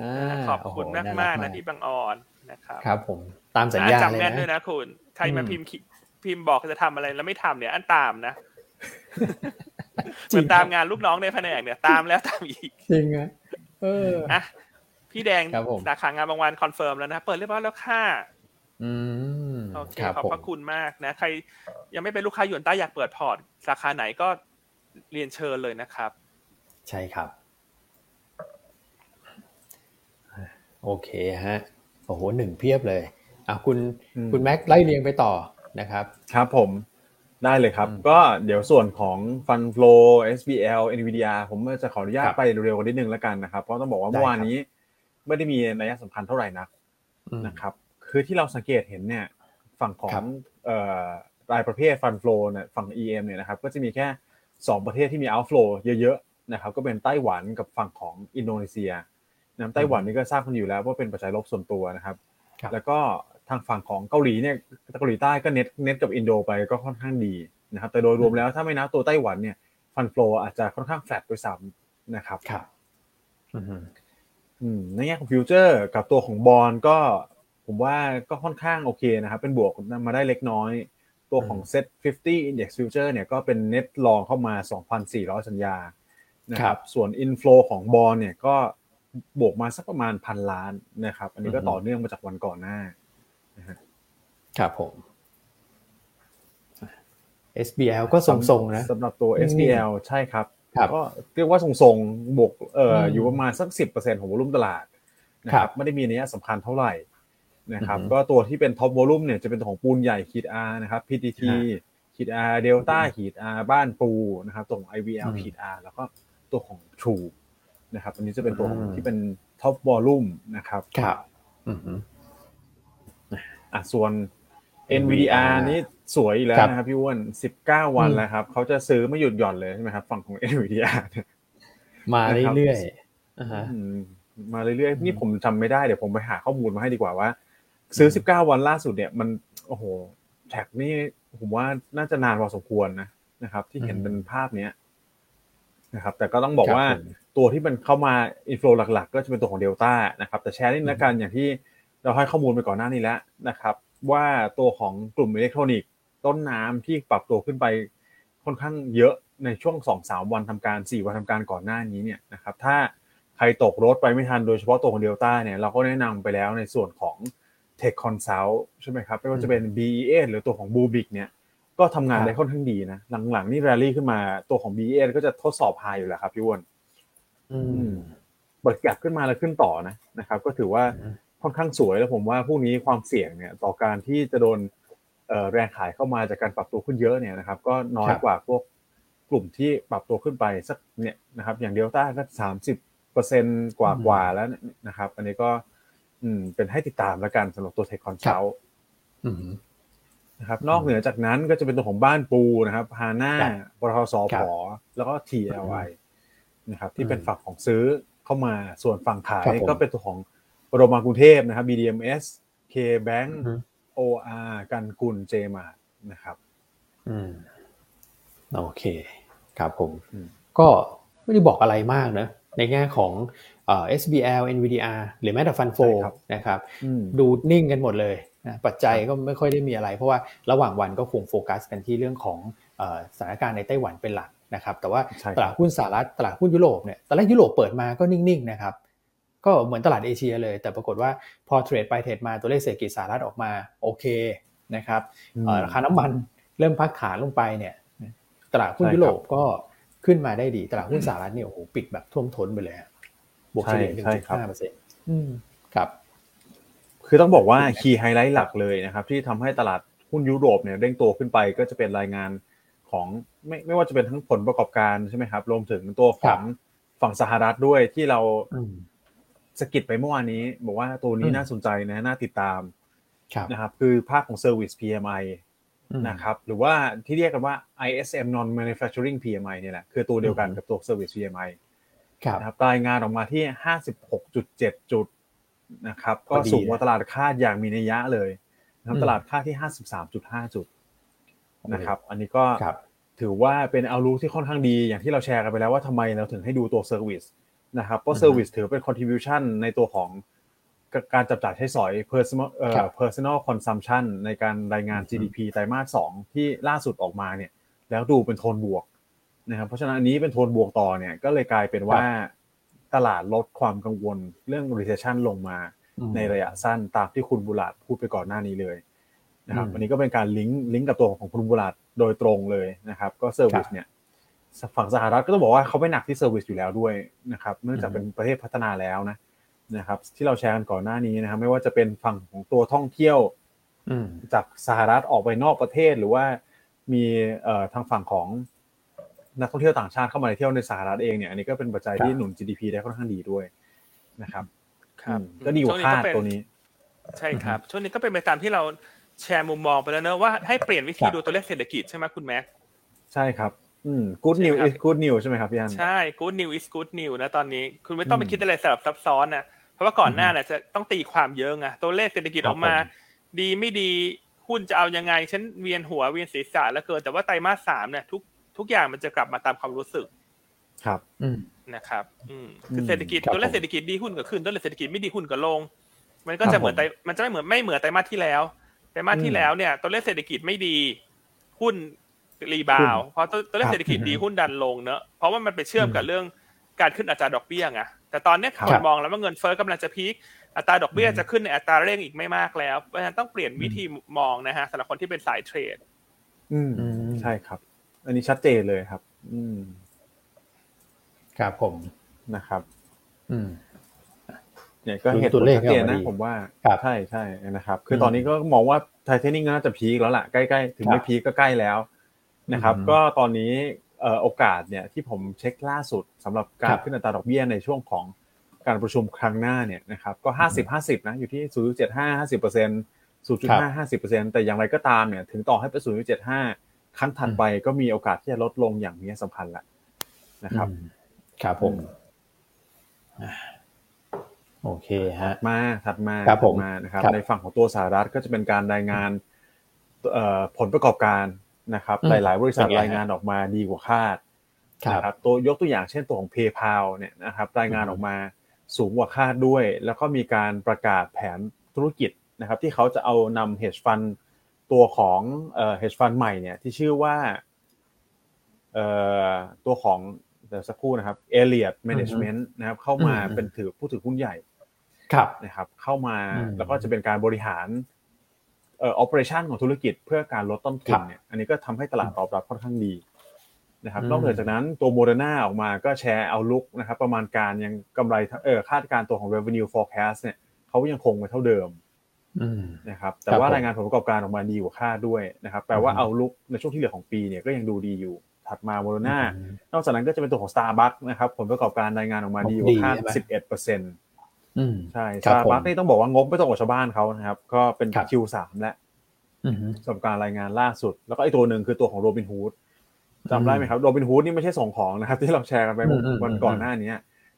Speaker 1: อ่า
Speaker 2: ขอบคุณ
Speaker 1: โโห
Speaker 2: มาก
Speaker 1: น่
Speaker 2: มาก
Speaker 1: รั
Speaker 2: ๆนะพี่บางออนนะครับ
Speaker 1: ครับ ผมตามสัญญา
Speaker 2: อะ
Speaker 1: เล
Speaker 2: จำ
Speaker 1: ย
Speaker 2: แม่น
Speaker 1: นะ
Speaker 2: ด้วยนะคุณ ใครมา
Speaker 1: อืม
Speaker 2: พิมพ์คิพิมพ์บอกจะทำอะไรแล้วไม่ทำเนี่ย อันตามนะ
Speaker 1: จริง
Speaker 2: เหมือนตามงานลูกน้องในแผนกเนี่ย ตามแล้วตามอีก
Speaker 1: จริงอะ เออ
Speaker 2: อะพี่แดง
Speaker 1: ครับผม
Speaker 2: สาขางานบางวัน confirm แล้วนะเปิดเรียบร้อยแล้วค่ะ
Speaker 1: อืม
Speaker 2: โอเค
Speaker 1: ครับ
Speaker 2: ขอบ
Speaker 1: ผม
Speaker 2: พระคุณมากนะ ใคร ยังไม่เป็นลูกค้าหยวนต้าอยากเปิดพอร์ต สาขาไหนก็เรียนเชิญเลยนะครับ
Speaker 1: ใช่ครับ โอเคฮะโอ้โหหนึ่งเพียบเลยอะคุณ
Speaker 3: อืม
Speaker 1: คุณแม็กไล่เรียงไปต่อนะครับ
Speaker 3: ครับผม ได้เลยครับ ก็เดี๋ยวส่วนของ Fund f l o SBL NVDR ผมจะขออนุญาตไปเร็วๆกันนิดนึงแล้วกันนะครับ เพราะต้องบอกว่าเมื่อวานนี้ไม่ได้มีนัยสำคัญเท่าไหร่นักนะครับ คือที่เราสังเกตเห็นเนี่ยฝั่งของรายประเภท Fund Flow เนี่ยฝั่ง EM เนี่ยนะครับ ก็จะมีแค่ 2 ประเทศที่มี outflow เยอะๆนะครับ ก็เป็นไต้หวันกับฝั่งของอินโดนีเซียนะไต้หวันนี่ก็ทราบกันอยู่แล้วว่าเป็นปัจจัยลบส่วนตัวนะครับ แล้วก็ ทางฝั่งของเกาหลีเนี่ยเกาหลีใต้ก็ net net กับอินโดไปก็ค่อนข้างดีนะครับ แต่โดยรวมแล้วถ้าไม่นับตัวไต้หวันเนี่ย fund flow อาจจะค่อนข้างแฟลตด้วยซ้ำนะครับ
Speaker 1: ครับ
Speaker 3: อืมในแง่ของฟิวเจอร์กับตัวของบอลก็ผมว่าก็ค่อนข้างโอเคนะครับ เป็นบวกมาได้เล็กน้อย ตัวของ Set 50 Index Future เนี่ยก็เป็น net long เข้ามา 2,400 สัญญานะครับส่วน Inflow ของบอลเนี่ยก็บวกมาสักประมาณพันล้านนะครับ อันนี้ก็ต่อเนื่องมาจากวันก่อนหน้า
Speaker 1: ครับผม SBL ก็ทรงๆนะ
Speaker 3: สำหรับตัว SBL ใช่ครับก็เรียกว่าทรงๆบวกเอ่ออยู่ประมาณสักสิบเปอร์เซ็นของวอลุ่มตลาดนะครับไม่ได้มีนัยสำคัญเท่าไหร่นะครับก็ตัวที่เป็นท็อปวอลุ่มเนี่ยจะเป็นของปูนใหญ่ขีด R นะครับ PTT ขีด R เดลต้าขีด R บ้านปูนะครับตัวของ IVL ขีด R แล้วก็ตัวของ True นะครับอันนี้จะเป็นตัวที่เป็นท็อปวอลุ่มนะครับ
Speaker 1: ครับ
Speaker 3: อะส่วน NVDR นี่สวยแล้วนะครับพี่อ้วนสิบเก้าวันแล้วครับเขาจะซื้อไม่หยุดหย่อนเลยใช่ไหมครับ ฝั่งของ NVDR
Speaker 1: มาเรื่อย
Speaker 3: ๆมาเรื่อยๆนี่ผมจำไม่ได้เดี๋ยวผมไปหาข้อมูลมาให้ดีกว่าว่า ซื้อสิบเก้าวันล่าสุดเนี่ยมันโอ้โหแท็กนี่ผมว่าน่าจะนานพอสมควรนะนะครับ ที่เห็นเป็นภาพเนี้ยนะครับ แต่ก็ต้องบอกว่าตัวที่มันเข้ามาอินฟลูหลัก ๆ ก็จะเป็นตัวของเดลต้านะครับ แต่แชร์นิดละกันอย่างที่ เราให้ข้อมูลไปก่อนหน้านี้แล้วนะครับ ว่าตัวของกลุ่มอิเล็กทรอนิกส์ต้นน้ำที่ปรับตัวขึ้นไปค่อนข้างเยอะในช่วงสองสามวันทำการสี่วันทำการก่อนหน้านี้เนี่ยนะครับถ้าใครตกรถไปไม่ทันโดยเฉพาะตัวของเดลต้าเนี่ยเราก็แนะนำไปแล้วในส่วนของ Tech Consult ใช่ไหมครับไม่ว่าจะเป็น BEA หรือตัวของ b u b i c เนี่ยก็ทำงานได้ค่อนข้างดีนะ หลังๆ นี่แรลลี่ขึ้นมาตัวของ BEA ก็จะทดสอบไฮอยู่แล้วครับพี่วอนเปิดกลับขึ้นมาแล้วขึ้นต่อนะนะครับ ก็ถือว่า ค่อนข้างสวยแล้วผมว่าพวกนี้ความเสี่ยงเนี่ยต่อการที่จะโดนแรงขายเข้ามาจากการปรับตัวขึ้นเยอะเนี่ยนะครับก็น้อยกว่าพวกกลุ่มที่ปรับตัวขึ้นไปสักเนี่ยนะครับอย่างเดลต้าก็สามสิบเปอร์เซ็นกว่ากว่าแล้วนะครับ อันนี้ก็อืมเป็นให้ติดตามแล้วกันสำหรับตัวเทคคอนเซลนะครับนอกเหนือจากนั้นก็จะเป็นตัวของบ้านปูนะครับฮาน่าบรทสพแล้วก็ TLI นะครับที่เป็นฝั่งของซื้อเข้ามาส่วนฝั่งขายก็เป็นตัวของ โรงพยาบาลกรุงเทพนะครับ BDMS K Bank OR กันกุลเจมานะครับ
Speaker 1: อืมโอเค ครับผม ก็ไม่ได้บอกอะไรมากนะ ในแง่ของเอ่อ SBL NVDR หรือแม้แต่ fund flow นะครับ ดูนิ่งกันหมดเลยนะปัจจัยก็ไม่ค่อยได้มีอะไร เพราะว่าระหว่างวันก็คงโฟกัสกันที่เรื่องของสถานการณ์ในไต้หวันเป็นหลักนะครับ แต่ว่าตลาดหุ้นสหรัฐตลาดหุ้นยุโรปเนี่ยตลาดยุโรปเปิดมาก็นิ่งๆนะครับ ก็เหมือนตลาดเอเชียเลย แต่ปรากฏว่าพอ trade ไป trade มาตัวเลขเศรษฐกิจสหรัฐออกมาโอเคนะครับราคาน้ำมันเริ่มพักขาลงไปเนี่ย ตลาดหุ้นยุโรปก็ขึ้นมาได้ดี ตลาดหุ้นสหรัฐเนี่ยโอ้โหปิดแบบท่วมท้นไปเลยบวกเฉลี่ยหนึ่งจุดห้าเปอร์เซ็นต์ครับ
Speaker 3: คือต้องบอกว่า key highlight หลักเลยนะครับ ที่ทำให้ตลาดหุ้นยุโรปเนี่ยเด้งตัวขึ้นไปก็จะเป็นรายงานของไม่ไม่ว่าจะเป็นทั้งผลประกอบการใช่ไหมครับ รวมถึงตัวของฝั่งสหรัฐด้วยที่เรา สกิดไปเมื่อวานนี้ บอกว่าตัวนี้น่าสนใจนะน่าติดตามนะครับ คือภาคของ Service PMI นะครับ หรือว่าที่เรียกกันว่า ISM Non Manufacturing PMI เนี่ยแหละคือตัวเดียวกันกับตัว Service PMI นะครับรายงานออกมาที่ 56.7 จุดนะครับ ก็สูงกว่าตลาดคาดอย่างมีนัยยะเลยนะครับตลาดคาดที่ 53.5 จุดนะครับ อันนี้ก็ถือว่าเป็นเอารู้ที่ค่อนข้างดีอย่างที่เราแชร์กันไปแล้วว่าทำไมเราถึงให้ดูตัว Service นะครับเพราะ service ถือเป็น contribution ในตัวของการจับจ่ายใช้สอย personal เอ่อ personal consumption ในการรายงาน GDP ไตรมาสสองที่ล่าสุดออกมาเนี่ย แล้วดูเป็นโทนบวกนะครับเพราะฉะนั้นอันนี้เป็นโทนบวกต่อเนี่ยก็เลยกลายเป็นว่าตลาดลดความกังวลเรื่อง recession ลงมาในระยะสั้นตามที่คุณบุรัตพูดไปก่อนหน้านี้เลยนะครับอันนี้ก็เป็นการ link link กับตัวของคุณบุรัตโดยตรงเลยนะครับ ก็ service เนี่ย ฝั่งสหรัฐก็ต้องบอกว่าเขาเน้นหนักที่ service อยู่แล้วด้วยนะครับ เนื่องจากเป็นประเทศพัฒนาแล้วนะนะครับ ที่เราแชร์กันก่อนหน้านี้นะครับไม่ว่าจะเป็นฝั่งของตัวท่องเที่ยวจากสหรัฐออกไปนอกประเทศหรือว่ามีเอ่อทางฝั่งของนักท่องเที่ยวต่างชาติเข้ามาในเที่ยวในสหรัฐเองเนี่ยอันนี้ก็เป็นปัจจัยที่หนุน GDP ได้ค่อนข้างดีด้วยนะครับ
Speaker 2: ครับ
Speaker 3: ก็ดีกว่าคาดตัวนี้
Speaker 2: ใช่ครับ ช่วงนี้ก็เป็นไปตามที่เราแชร์มุมมองไปแล้วเนอะว่าให้เปลี่ยนวิธีดูตัวเลขเศรษฐกิจใช่ไหมคุณแม็ก
Speaker 3: ใช่ครับ อืม good news is good news ใช่ไหมครับพี่อัน
Speaker 2: ใช่ good news is good news นะตอนนี้ คุณไม่ต้องไปคิดอะไรสลับซับซ้อนนะเพราะว่าก่อนหน้าเนี่ยจะต้องตีความเยอะไงตัวเลขเศรษฐกิจออกมา ดีไม่ดีหุ้นจะเอายังไงฉันเวียนหัวเวียนศีรษะแล้วเกินแต่ว่าไตรมาสสามเนี่ยทุกทุกอย่างมันจะกลับมาตามความรู้สึก
Speaker 3: ครับ
Speaker 1: อืม
Speaker 2: นะครับ อืมคือเศรษฐกิจ
Speaker 1: ครับ
Speaker 2: ตัวเลขเศรษฐกิจดีหุ้นก็ขึ้นตัวเลขเศรษฐกิจไม่ดีหุ้นก็ลง มันก็จะเหมือนไตรมันจะไม่เหมือนไม่เหมือนไตรมาสที่แล้วไตรมาสที่แล้วเนี่ย ตัวเลขเศรษฐกิจไม่ดีหุ้น rebound เพราะตัวตัวเลขเศรษฐกิจดีหุ้นดันลงเนอะเพราะว่ามันไปเชื่อมกับเรื่องการขึ้นอัตราดอกเบี้ยไงแต่ตอนเนี้ย
Speaker 3: ครับ
Speaker 2: คนมองแล้วว่าเงินเฟ้อกำลังจะ peak อัตราดอกเบี้ยจะขึ้นในอัตราเร่งอีกไม่มากแล้วเพราะฉะนั้นต้องเปลี่ยนวิธีมองนะฮะสำหรับคนที่เป็นสาย trade
Speaker 3: อืม
Speaker 1: อืม
Speaker 3: ใช่ครับ อันนี้ชัดเจนเลยครับ อืม
Speaker 1: ครับผม
Speaker 3: นะครับ
Speaker 1: อืม
Speaker 3: เนี่ยก็เห็น
Speaker 1: ตัวเลข
Speaker 3: ชัดเจน
Speaker 1: ออกมา
Speaker 3: นะ
Speaker 1: ดี
Speaker 3: ผมว่า
Speaker 1: ครับ
Speaker 3: ใช่ใช่นะครับ คืออ
Speaker 1: ม
Speaker 3: ตอนนี้ก็มองว่าไทเทนิ่งน่าจะพีคแล้วล่ะใกล้ๆถึงไม่
Speaker 1: ครับ
Speaker 3: พีคก็ใกล้แล้ว นะครับ
Speaker 1: อืม
Speaker 3: ก็ตอนนี้เอ่อโอกาสเนี่ยที่ผมเช็คล่าสุดสำหรับกา
Speaker 1: ค
Speaker 3: ร
Speaker 1: รับ
Speaker 3: ขึ้นอัตราดอกเบี้ยในช่วงของการประชุมครั้งหน้าเนี่ยนะครับก็ห้าสิบห้าสิบนะอยู่ที่ศูนย์จุดเจ็ดห้าห้าสิบเปอร์เซ็นต์ศูนย์จุดห้าห้าสิบเปอร์เซ็นต์แต่อย่างไรก็ตามเนี่ยถึงต่อให้ไปศูนย์จุดเจ็ดห้าครั้งถัดไปก็มีโอกาสที่จะลดลงอย่างนี้สำคัญแหละนะครับ
Speaker 1: อืมครับผมอ่าโอเคฮะ
Speaker 3: มาถัดมา
Speaker 1: ครับผม
Speaker 3: ถัดมานะครับ
Speaker 1: ครับ
Speaker 3: ในฝั่งของตัวสหรัฐก็จะเป็นการรายงานเอ่อผลประกอบการ นะครับ
Speaker 1: อืม
Speaker 3: หลาย ๆ บริษัท
Speaker 1: เป็นไงฮะ
Speaker 3: รายงานออกมาดีกว่าคาด
Speaker 1: ครับ
Speaker 3: นะครับตัวยกตัวอย่างเช่นตัวของ PayPal เนี่ยนะครับรายงาน
Speaker 1: อืม
Speaker 3: ออกมาสูงกว่าคาดด้วย แล้วก็มีการประกาศแผนธุรกิจนะครับที่เขาจะเอานำ hedge fund ตัวของเอ่อ hedge fund ใหม่เนี่ยที่ชื่อว่าเอ่อตัวของเดี๋ยวสักครู่นะครับ Elliott Management นะครับเข้ามา
Speaker 1: อืม
Speaker 3: เป็นถือผู้ถือหุ้นใหญ่
Speaker 1: ครับ
Speaker 3: นะครับเข้ามา
Speaker 1: อืม
Speaker 3: แล้วก็จะเป็นการบริหาร เอ่อ operation ของธุรกิจเพื่อการลดต้นทุน
Speaker 1: ครับ
Speaker 3: เนี่ยอันนี้ก็ทำให้ตลาดตอบรับค่อนข้างดีนะครับ
Speaker 1: อืม
Speaker 3: นอกเหนือจากนั้นตัวโมเดอร์นาออกมาก็ share outlook นะครับประมาณการยังกำไรเออคาดการณ์ตัวของ revenue forecast เนี่ยเขายังคงไว้เท่าเดิม
Speaker 1: อืม
Speaker 3: นะครับแต่
Speaker 1: ครับ
Speaker 3: ว่า
Speaker 1: ผม
Speaker 3: รายงานผลประกอบการออกมาดีกว่าคาดด้วยนะครับแปลว่า
Speaker 1: อืม
Speaker 3: outlook ในช่วงที่เหลือของปีเนี่ยก็ยังดูดีอยู่ถัดมาโมเดอร์นา
Speaker 1: อืม
Speaker 3: นอกจากนั้นก็จะเป็นตัวของ Starbucks นะครับผลประกอบการรายงานออกมาดีก
Speaker 1: ดี
Speaker 3: ว่าคาด
Speaker 1: ใช่ไหม
Speaker 3: 11เปอร์เซ็นต์
Speaker 1: อืม
Speaker 3: ใช่
Speaker 1: ครับผม
Speaker 3: บักนี่ต้องบอกว่างบไม่ตรงกับชาวบ้านเขานะครับ ก็เป็น
Speaker 1: ครับ
Speaker 3: Q3 แล้ว
Speaker 1: อืม
Speaker 3: สำหรับการรายงานล่าสุด แล้วก็ไอ้ตัวหนึ่งคือตัวของโรบินฮูดจำได้ไหมครับโรบินฮูดนี่ไม่ใช่ส่งของนะครับ ที่เราแชร์กันไป
Speaker 1: อืมอืม
Speaker 3: วันก่อนหน้านี้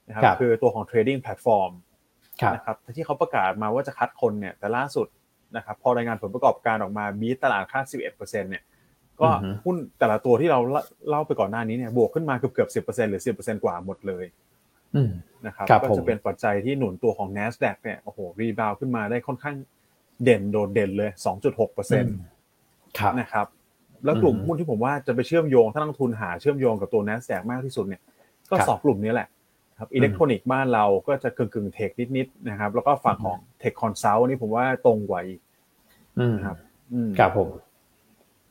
Speaker 3: นะครับ
Speaker 1: ครับ
Speaker 3: คือตัวของ trading platform
Speaker 1: ครับ
Speaker 3: นะครับที่เขาประกาศมาว่าจะคัดคนเนี่ย แต่ล่าสุดนะครับ พอรายงานผลประกอบการออกมาบีตตลาดคาด 11%เนี่ย ก็
Speaker 1: อือฮึ
Speaker 3: หุ้นแต่ละตัวที่เราเล่าไปก่อนหน้านี้เนี่ยบวกขึ้นมาเกือบเกือบ10%หรือ10%กว่าหมดเลย
Speaker 1: อืม
Speaker 3: นะครับ
Speaker 1: ครับ
Speaker 3: ก็
Speaker 1: ผม
Speaker 3: จะเป็นปัจจัยที่หนุนตัวของ NASDAQ เนี่ยโอ้โหรีบาวขึ้นมาได้ค่อนข้างเด่นโดดเด่นเลย 2.6%เอื
Speaker 1: มครับ
Speaker 3: นะครับแล้วกลุ่ม
Speaker 1: อืม
Speaker 3: หุ้นที่ผมว่าจะไปเชื่อมโยงถ้านักลงทุนหาเชื่อมโยงกับตัว NASDAQ มากที่สุดเนี่ยก็
Speaker 1: ครับ
Speaker 3: สองกลุ่มนี้แหละครับอิเล็กทรอนิกส์บ้านเราก็จะกึ่งกึ่ง tech นิดๆนะครับแล้วก็ฝั่งของ tech consult นี่ผมว่าตรงกว่าอีก
Speaker 1: อืม
Speaker 3: นะครับอืม
Speaker 1: ครับผม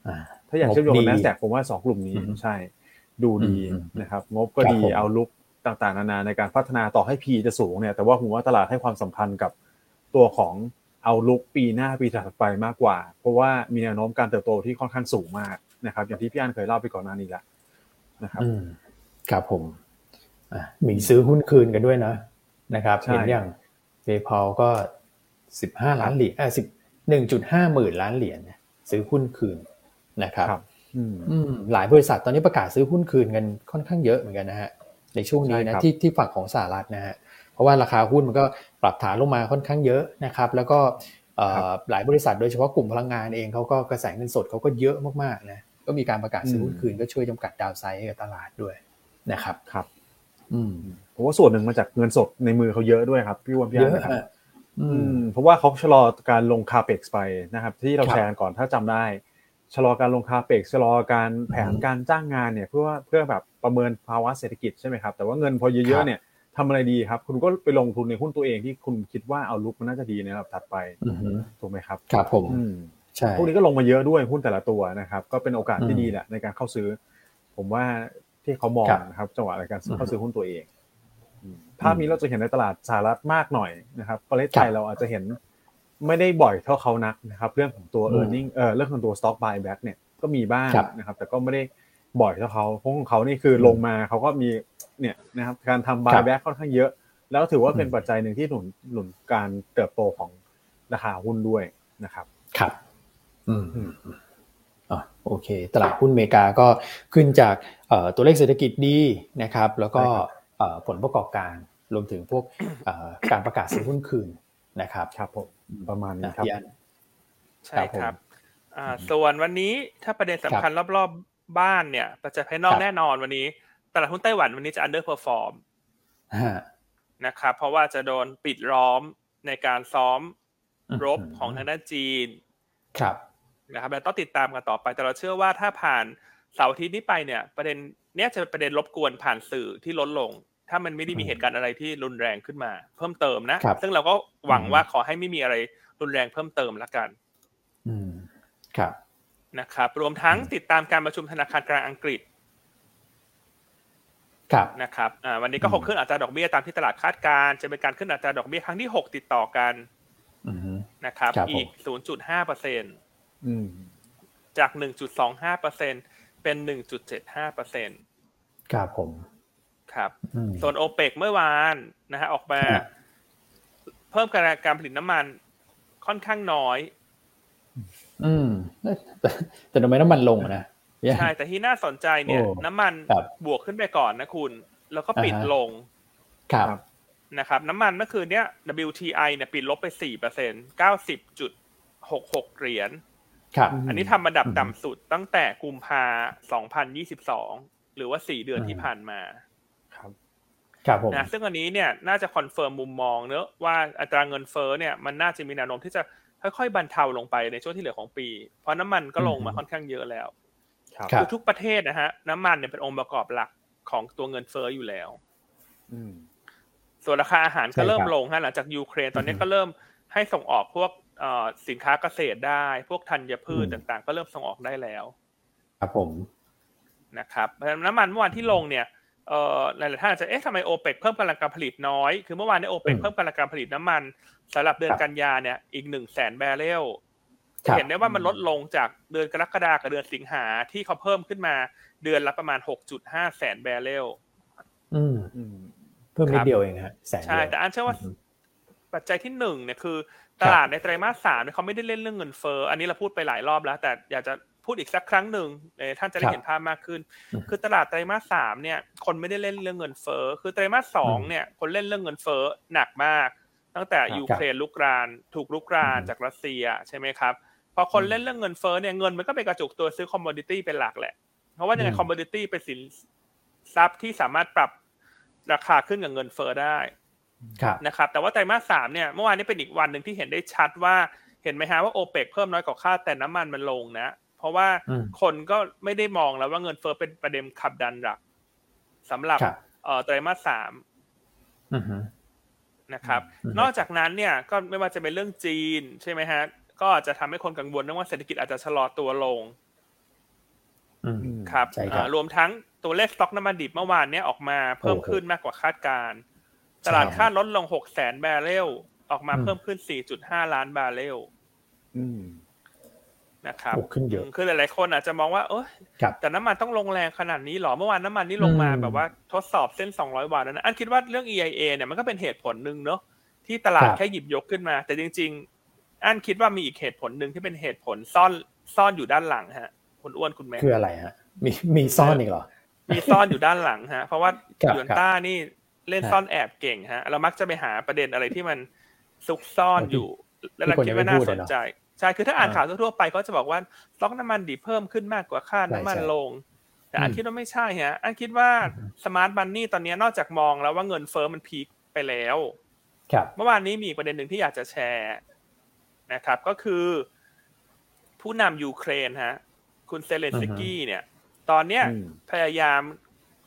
Speaker 1: อ่า
Speaker 3: ถ้าอยากเชื่อมโยงกับ
Speaker 1: งบดี
Speaker 3: NASDAQ ผมว่าสองกลุ่มนี้
Speaker 1: อืม
Speaker 3: ใช่ดูดี
Speaker 1: อืม
Speaker 3: นะครับ งบก็
Speaker 1: ครับ
Speaker 3: ดี
Speaker 1: ผม
Speaker 3: outlook ต่างๆ นานาในการพัฒนาต่อให้ P จะสูงเนี่ยแต่ว่าผมว่าตลาดให้ความสำคัญกับตัวของ outlook ปีหน้าปีถัดไปมากกว่า เพราะว่ามีแนวโน้มการเติบโตที่ค่อนข้างสูงมากนะครับ อย่างที่พี่อันเคยเล่าไปก่อนหน้านี้แล้วนะครับ
Speaker 1: อืมครับผมอะมีซื้อหุ้นคืนกันด้วยนะนะครับ
Speaker 3: ใช่
Speaker 1: เห็นอย่าง PayPal ก็สิบห้าล้านเหรียญอ่าสิบหนึ่งจุดห้าหมื่นล้านเหรียญซื้อหุ้นคืนนะครับ
Speaker 3: ครับอืม
Speaker 1: อืมหลายบริษัทตอนนี้ประกาศซื้อหุ้นคืนกันค่อนข้างเยอะเหมือนกันนะฮะ ในช่วงนี้
Speaker 3: ใช่
Speaker 1: นะครับที่ที่ฝั่งของสหรัฐนะฮะเพราะว่าราคาหุ้นมันก็ปรับฐานลงมาค่อนข้างเยอะนะครับแล้วก็เอ่อ
Speaker 3: ครับ
Speaker 1: หลายบริษัทโดยเฉพาะกลุ่มพลังงานเองเขาก็กระแสเงินสดเขาก็เยอะมากๆนะก็มีการประกาศซื้อหุ้น
Speaker 3: อืม
Speaker 1: คืนก็ช่วยจำกัดดาวไซด์ให้กับตลาดด้วยนะครับ
Speaker 3: ครับ
Speaker 1: อืม
Speaker 3: ผมว่าส่วนหนึ่งมาจากเงินสดในมือเขาเยอะด้วยครับพี่วันพี่
Speaker 1: เย
Speaker 3: อัน
Speaker 1: อะ
Speaker 3: นะครับ
Speaker 1: ฮะอื
Speaker 3: อื
Speaker 1: ม
Speaker 3: มเพราะว่าเขาชะลอการลงคาเปกไปนะครับ ที่เรา
Speaker 1: ครับ
Speaker 3: แชร์กันก่อนถ้าจำได้ ชะลอการลงคาเปกชะลอการแผน
Speaker 1: อืม
Speaker 3: การจ้างงานเนี่ยเพื่อว่าเพื่อแบบประเมินภาวะเศรษฐกิจใช่ไหมครับแต่ว่าเงินพอเย
Speaker 1: ครั
Speaker 3: อะ
Speaker 1: บ
Speaker 3: ๆเนี่ยทำอะไรดีครับ คุณก็ไปลงทุนในหุ้นตัวเองที่คุณคิดว่าเอาลุกมันน่าจะดีในระดับถัดไป
Speaker 1: อือฮึ
Speaker 3: ถูกไหมครับ
Speaker 1: ครับผม
Speaker 3: อืม
Speaker 1: ใช่
Speaker 3: พวกนี้ก็ลงมาเยอะด้วยหุ้นแต่ละตัวนะครับ ก็เป็นโอกาสที่
Speaker 1: อืม
Speaker 3: ดีแหละในการเข้าซื้อ ผมว่าที่เขามอง
Speaker 1: ครับ
Speaker 3: นะครับจังหวะในการซื้อ
Speaker 1: อืม
Speaker 3: เข้าซื้อหุ้นตัวเองอืมภาพนี้เราจะเห็นในตลาดสหรัฐมากหน่อยนะครับประเทศไทย
Speaker 1: ครับ
Speaker 3: เราอาจจะเห็น ไม่ได้บ่อยเท่าเขานักนะครับเรื่องของตัว
Speaker 1: อืม
Speaker 3: e a r n i n g เออเรื่องของตัว stock buyback เนี่ยก็มีบ้าง
Speaker 1: ครับ
Speaker 3: นะครับ แต่ก็ไม่ได้บ่อยเท่าเขาเพราะของเขานี่คือลงมาเขาก็มีเนี่ยนะครับการทำบายแบ็กค่อนข้างเยอะ แล้วถือว่าเป็นปัจจัยหนึ่งที่หนุนหนุนการเติบโตของราคาหุ้นด้วยนะครับ
Speaker 1: ครับ อืม
Speaker 3: อืม
Speaker 1: อะโอเค ตลาดหุ้นอเมริกาก็ขึ้นจากเอ่อตัวเลขเศรษฐกิจดีนะครับ แล้วก็
Speaker 3: ใช่ครับ
Speaker 1: เอ่อผลประกอบการรวมถึงพวกเอ่อการประกาศซื้อหุ้นคืนนะครับ
Speaker 3: ครับผม ประมาณนี้
Speaker 1: นะครับพี่อัน
Speaker 2: ใช่ค
Speaker 1: ครั
Speaker 2: รั
Speaker 1: บบผม
Speaker 2: อ่า ส่วนวันนี้ถ้าประเด็นสำคัญรอบๆบ้านเนี่ยปัจจัยภายนอก
Speaker 1: ครับ
Speaker 2: แน่นอนวันนี้ตลาดหุ้นไต้หวันวันนี้จะ underperform
Speaker 1: ฮะ
Speaker 2: นะครับ เพราะว่าจะโดนปิดล้อมในการซ้อม
Speaker 1: อืม
Speaker 2: รบของทางด้านจีน
Speaker 1: ครับ
Speaker 2: นะครับแล้วต้องติดตามกันต่อไป แต่เราเชื่อว่าถ้าผ่านเสาร์อาทิตย์นี้ไปเนี่ย ประเด็นเนี้ยจะเป็นประเด็นรบกวนผ่านสื่อที่ลดลง ถ้ามันไม่ได้มีเหตุการณ์อะไรที่รุนแรงขึ้นมา เพิ่มเติมนะ
Speaker 1: ครับ
Speaker 2: ซึ่งเราก็หวัง
Speaker 1: อืม
Speaker 2: ว่าขอให้ไม่มีอะไรรุนแรงเพิ่มเติมละกัน
Speaker 1: อืม ครับ
Speaker 2: นะครับ รวมทั้งติดตามการประชุมธนาคารกลางอังกฤษ
Speaker 1: ครับ
Speaker 2: นะครับ อ่า วันนี้ก็
Speaker 1: อืม
Speaker 2: คงขึ้นอัตราดอกเบี้ยตามที่ตลาดคาดการณ์จะเป็นการขึ้นอัตราดอกเบี้ยครั้งที่6ติดต่อกัน
Speaker 1: อืม
Speaker 2: นะครับ
Speaker 1: ครับผม
Speaker 2: อีก0.5เปอร์เซ็น
Speaker 3: อืม
Speaker 2: จาก1.25เปอร์เซ็นเป็น1.75เปอร์เซ็น
Speaker 1: ครับผม
Speaker 2: ครับ
Speaker 1: อืม
Speaker 2: ส่วนโอเปกเมื่อวานนะฮะออกมา
Speaker 1: ครับ
Speaker 2: เพิ่มการการผลิตน้ำมันค่อนข้างน้อย
Speaker 1: อืม แต่แต่ทำไมน้ำมันลงอะนะพี่อัน
Speaker 2: ใช่ แต่ที่น่าสนใจเนี่ย
Speaker 1: โอ้
Speaker 2: น้ำมัน
Speaker 1: ครับ
Speaker 2: บวกขึ้นไปก่อนนะคุณ แล้วก็ปิด
Speaker 1: อ่าฮะ
Speaker 2: ลง
Speaker 1: ครับ
Speaker 3: ครับ
Speaker 2: นะครับ น้ำมันเมื่อคืนเนี้ย WTI เนี่ยปิดลบไป4เปอร์เซ็นต์90.66เหรียญ
Speaker 1: ครับ
Speaker 2: อันนี้ทำอันดับ
Speaker 1: อืม
Speaker 2: ต่ำสุดตั้งแต่กุมภา2022หรือว่า4เดือน
Speaker 1: อืม
Speaker 2: ที่ผ่านมา
Speaker 3: ครับ
Speaker 1: ครับผม
Speaker 2: นะซึ่งอันนี้เนี่ยน่าจะ confirm มุมมองเนอะว่าอัตราเงินเฟ้อเนี่ยมันน่าจะมีแนวโน้มที่จะค่อยๆบรรเทาลงไปในช่วงที่เหลือของปี เพราะน้ำมันก็ลงมาค่อนข้างเยอะแล้ว
Speaker 3: ครับ
Speaker 1: ครับ
Speaker 2: คือทุกประเทศนะฮะน้ำมันเนี่ยเป็นองค์ประกอบหลักของตัวเงินเฟ้ออยู่แล้ว
Speaker 3: อืม
Speaker 2: ส่วนราคาอาหารก็
Speaker 1: ใช่ครับ
Speaker 2: เริ่มลงฮะหลังจากยูเครนตอนนี้
Speaker 1: อือฮึ
Speaker 2: ก็เริ่มให้ส่งออกพวกเอ่อสินค้าเกษตรได้ พวกธัญพืช
Speaker 1: อืม
Speaker 2: ต่างๆ ก็เริ่มส่งออกได้แล้ว
Speaker 1: ครับผม
Speaker 2: นะครับเพราะฉะนั้นน้ำมันเมื่อวานที่ลงเนี่ย เอ่อหลายๆท่านอาจจะเอ๊ะทำไมโอเปกเพิ่มกำลังการผลิตน้อย คือเมื่อวานเนี่ยโอเปก
Speaker 1: อืม
Speaker 2: เพิ่มกำลังการผลิตน้ำมันสำหรับเดือน
Speaker 1: ครับ
Speaker 2: กันยาเนี่ยอีกหนึ่งแสนแบเรล
Speaker 1: ครับ
Speaker 2: เห็นได้ว่ามันลดลงจากเดือนกรกฎากับเดือนสิงหาที่เขาเพิ่มขึ้นมาเดือนละประมาณ6.5แสนแบเรล
Speaker 1: อืม
Speaker 3: อืม
Speaker 1: เพิ่มนิ
Speaker 2: ครั
Speaker 1: ด
Speaker 2: บ
Speaker 1: เดียวเองฮะแสน
Speaker 2: ใช่
Speaker 1: เดียว
Speaker 2: แต่อันเชื่อว่า
Speaker 1: อืม
Speaker 2: ปัจจัยที่หนึ่งเนี่ยคือ ตลาดในไตรมาสสามเนี่ยเขาไม่ได้เล่นเรื่องเงินเฟ้ออันนี้เราพูดไปหลายรอบแล้ว แต่อยากจะ พูดอีกสักครั้งหนึ่งเอ่อท่านจะได้
Speaker 1: ครับ
Speaker 2: เห็นภาพมากขึ้น
Speaker 1: อืม
Speaker 2: คือตลาดไตรมาสสามเนี่ย คนไม่ได้เล่นเรื่องเงินเฟ้อคือไตรมาสสอง
Speaker 1: อืม
Speaker 2: เนี่ย คนเล่นเรื่องเงินเฟ้อหนักมาก ตั้งแต่
Speaker 3: ครับ
Speaker 2: ยูเครนลุกราน ถูกลุกราน
Speaker 1: อืม
Speaker 2: จากรัสเซียใช่ไหมครับพอคน
Speaker 1: อืม
Speaker 2: เล่นเรื่องเงินเฟ้อเนี่ยเงินมันก็ไปกระจุกตัวซื้อ commodity เป็นหลักแหละเพราะว่ายังไง
Speaker 1: อืม
Speaker 2: commodity เป็นสินทรัพย์ที่สามารถปรับราคาขึ้นกับเงินเฟ้อได้
Speaker 1: ครับ
Speaker 2: นะครับ แต่ว่าไตรมาสสามเนี่ยเมื่อวานนี้เป็นอีกวันหนึ่งที่เห็นได้ชัดว่าเห็นไหมฮะว่าโอเปกเพิ่มน้อยกว่าคาดแต่น้ำมันมันลงนะ เพราะว่า
Speaker 1: อืม
Speaker 2: คนก็ไม่ได้มองแล้วว่าเงินเฟ้อเป็นประเด็นขับดันหลักสำหรับ
Speaker 1: ครับ
Speaker 2: เอ่อไตรมาสสาม
Speaker 1: อือฮึ
Speaker 2: นะครับ
Speaker 1: อืม
Speaker 2: นอกจากนั้นเนี่ยก็ไม่ว่าจะเป็นเรื่องจีนใช่ไหมฮะ ก็อาจจะทำให้คนกังวลเรื่องว่าเศรษฐกิจอาจจะชะลอตัวลง
Speaker 1: อืม
Speaker 3: อืม
Speaker 2: ครับ
Speaker 1: ใช่ครับ
Speaker 2: อ่ารวมทั้งตัวเลขสต็อกน้ำมันดิบเมื่อวานเนี้ยออกมาเพิ่ม
Speaker 1: โอ้โห
Speaker 2: ขึ้นมากกว่าคาดการณ์
Speaker 1: ใช่
Speaker 2: ตลาดคาดลดลง6แสนบาร์เรลออกมา
Speaker 1: อืม
Speaker 2: เพิ่มขึ้น4.5ล้านบาร์เรล
Speaker 3: อืม
Speaker 2: นะครับ
Speaker 1: โอ้ขึ้นเยอะ
Speaker 2: มคือหลายๆคนอาจจะมองว่าเอย
Speaker 1: ครับ
Speaker 2: แต่น้ำมันต้องลงแรงขนาดนี้หรอเมื่อวานน้ำมันนี่ลงมา
Speaker 1: อืม
Speaker 2: แบบว่าทดสอบเส้น 200วันแล้วนะอันคิดว่าเรื่อง EIA เนี่ยมันก็เป็นเหตุผลหนึ่งเนอะที่ตลาด
Speaker 1: ครับ
Speaker 2: แค่หยิบยกขึ้นมา แต่จริง ๆ อันคิดว่ามีอีกเหตุผลหนึ่งที่เป็นเหตุผลซ่อนซ่อนอยู่ด้านหลังฮะคุณอ้วนคุณแม่
Speaker 1: คืออะไรฮะมีมีซ่อนอีกเหรอ
Speaker 2: มีซ่อนอยู่ด้านหลังฮะ เพราะว่า
Speaker 1: ครับ
Speaker 2: หยวนต้านี่เล่น
Speaker 1: ครับ
Speaker 2: ซ่อนแอบเก่งฮะ เรามักจะไปหาประเด็นอะไรที่มันซุกซ่อน
Speaker 1: ที่
Speaker 2: อยู่ แล้ว
Speaker 1: ที่
Speaker 2: เรา
Speaker 1: คน
Speaker 2: คิด
Speaker 1: ยัง
Speaker 2: ว่า
Speaker 1: ไม่
Speaker 2: น่าสนใจ
Speaker 1: พูดอะเนอะ
Speaker 2: ใช่ คือถ้าอ่าน
Speaker 1: อ่า
Speaker 2: ข่าวทั่วๆไปก็จะบอกว่าสต็อกน้ำมันดิบเพิ่มขึ้นมากกว่าคาด
Speaker 1: ใช่
Speaker 2: น้ำมัน
Speaker 1: ใช่
Speaker 2: ลง แต่อัน
Speaker 1: อืม
Speaker 2: คิดว่าไม่ใช่ฮะ อันคิดว่า
Speaker 1: อืม
Speaker 2: smart money ตอนนี้นอกจากมองแล้วว่าเงินเฟ้อมัน peak ไปแล้ว
Speaker 1: ครับ
Speaker 2: เมื่อวานนี้มีอีกประเด็นหนึ่งที่อยากจะแชร์นะครับ ก็คือ ผู้นำยูเครนฮะ คุณเซเลนสกี้ เนี่ย ตอนเนี้ย
Speaker 3: อืม
Speaker 2: พยายาม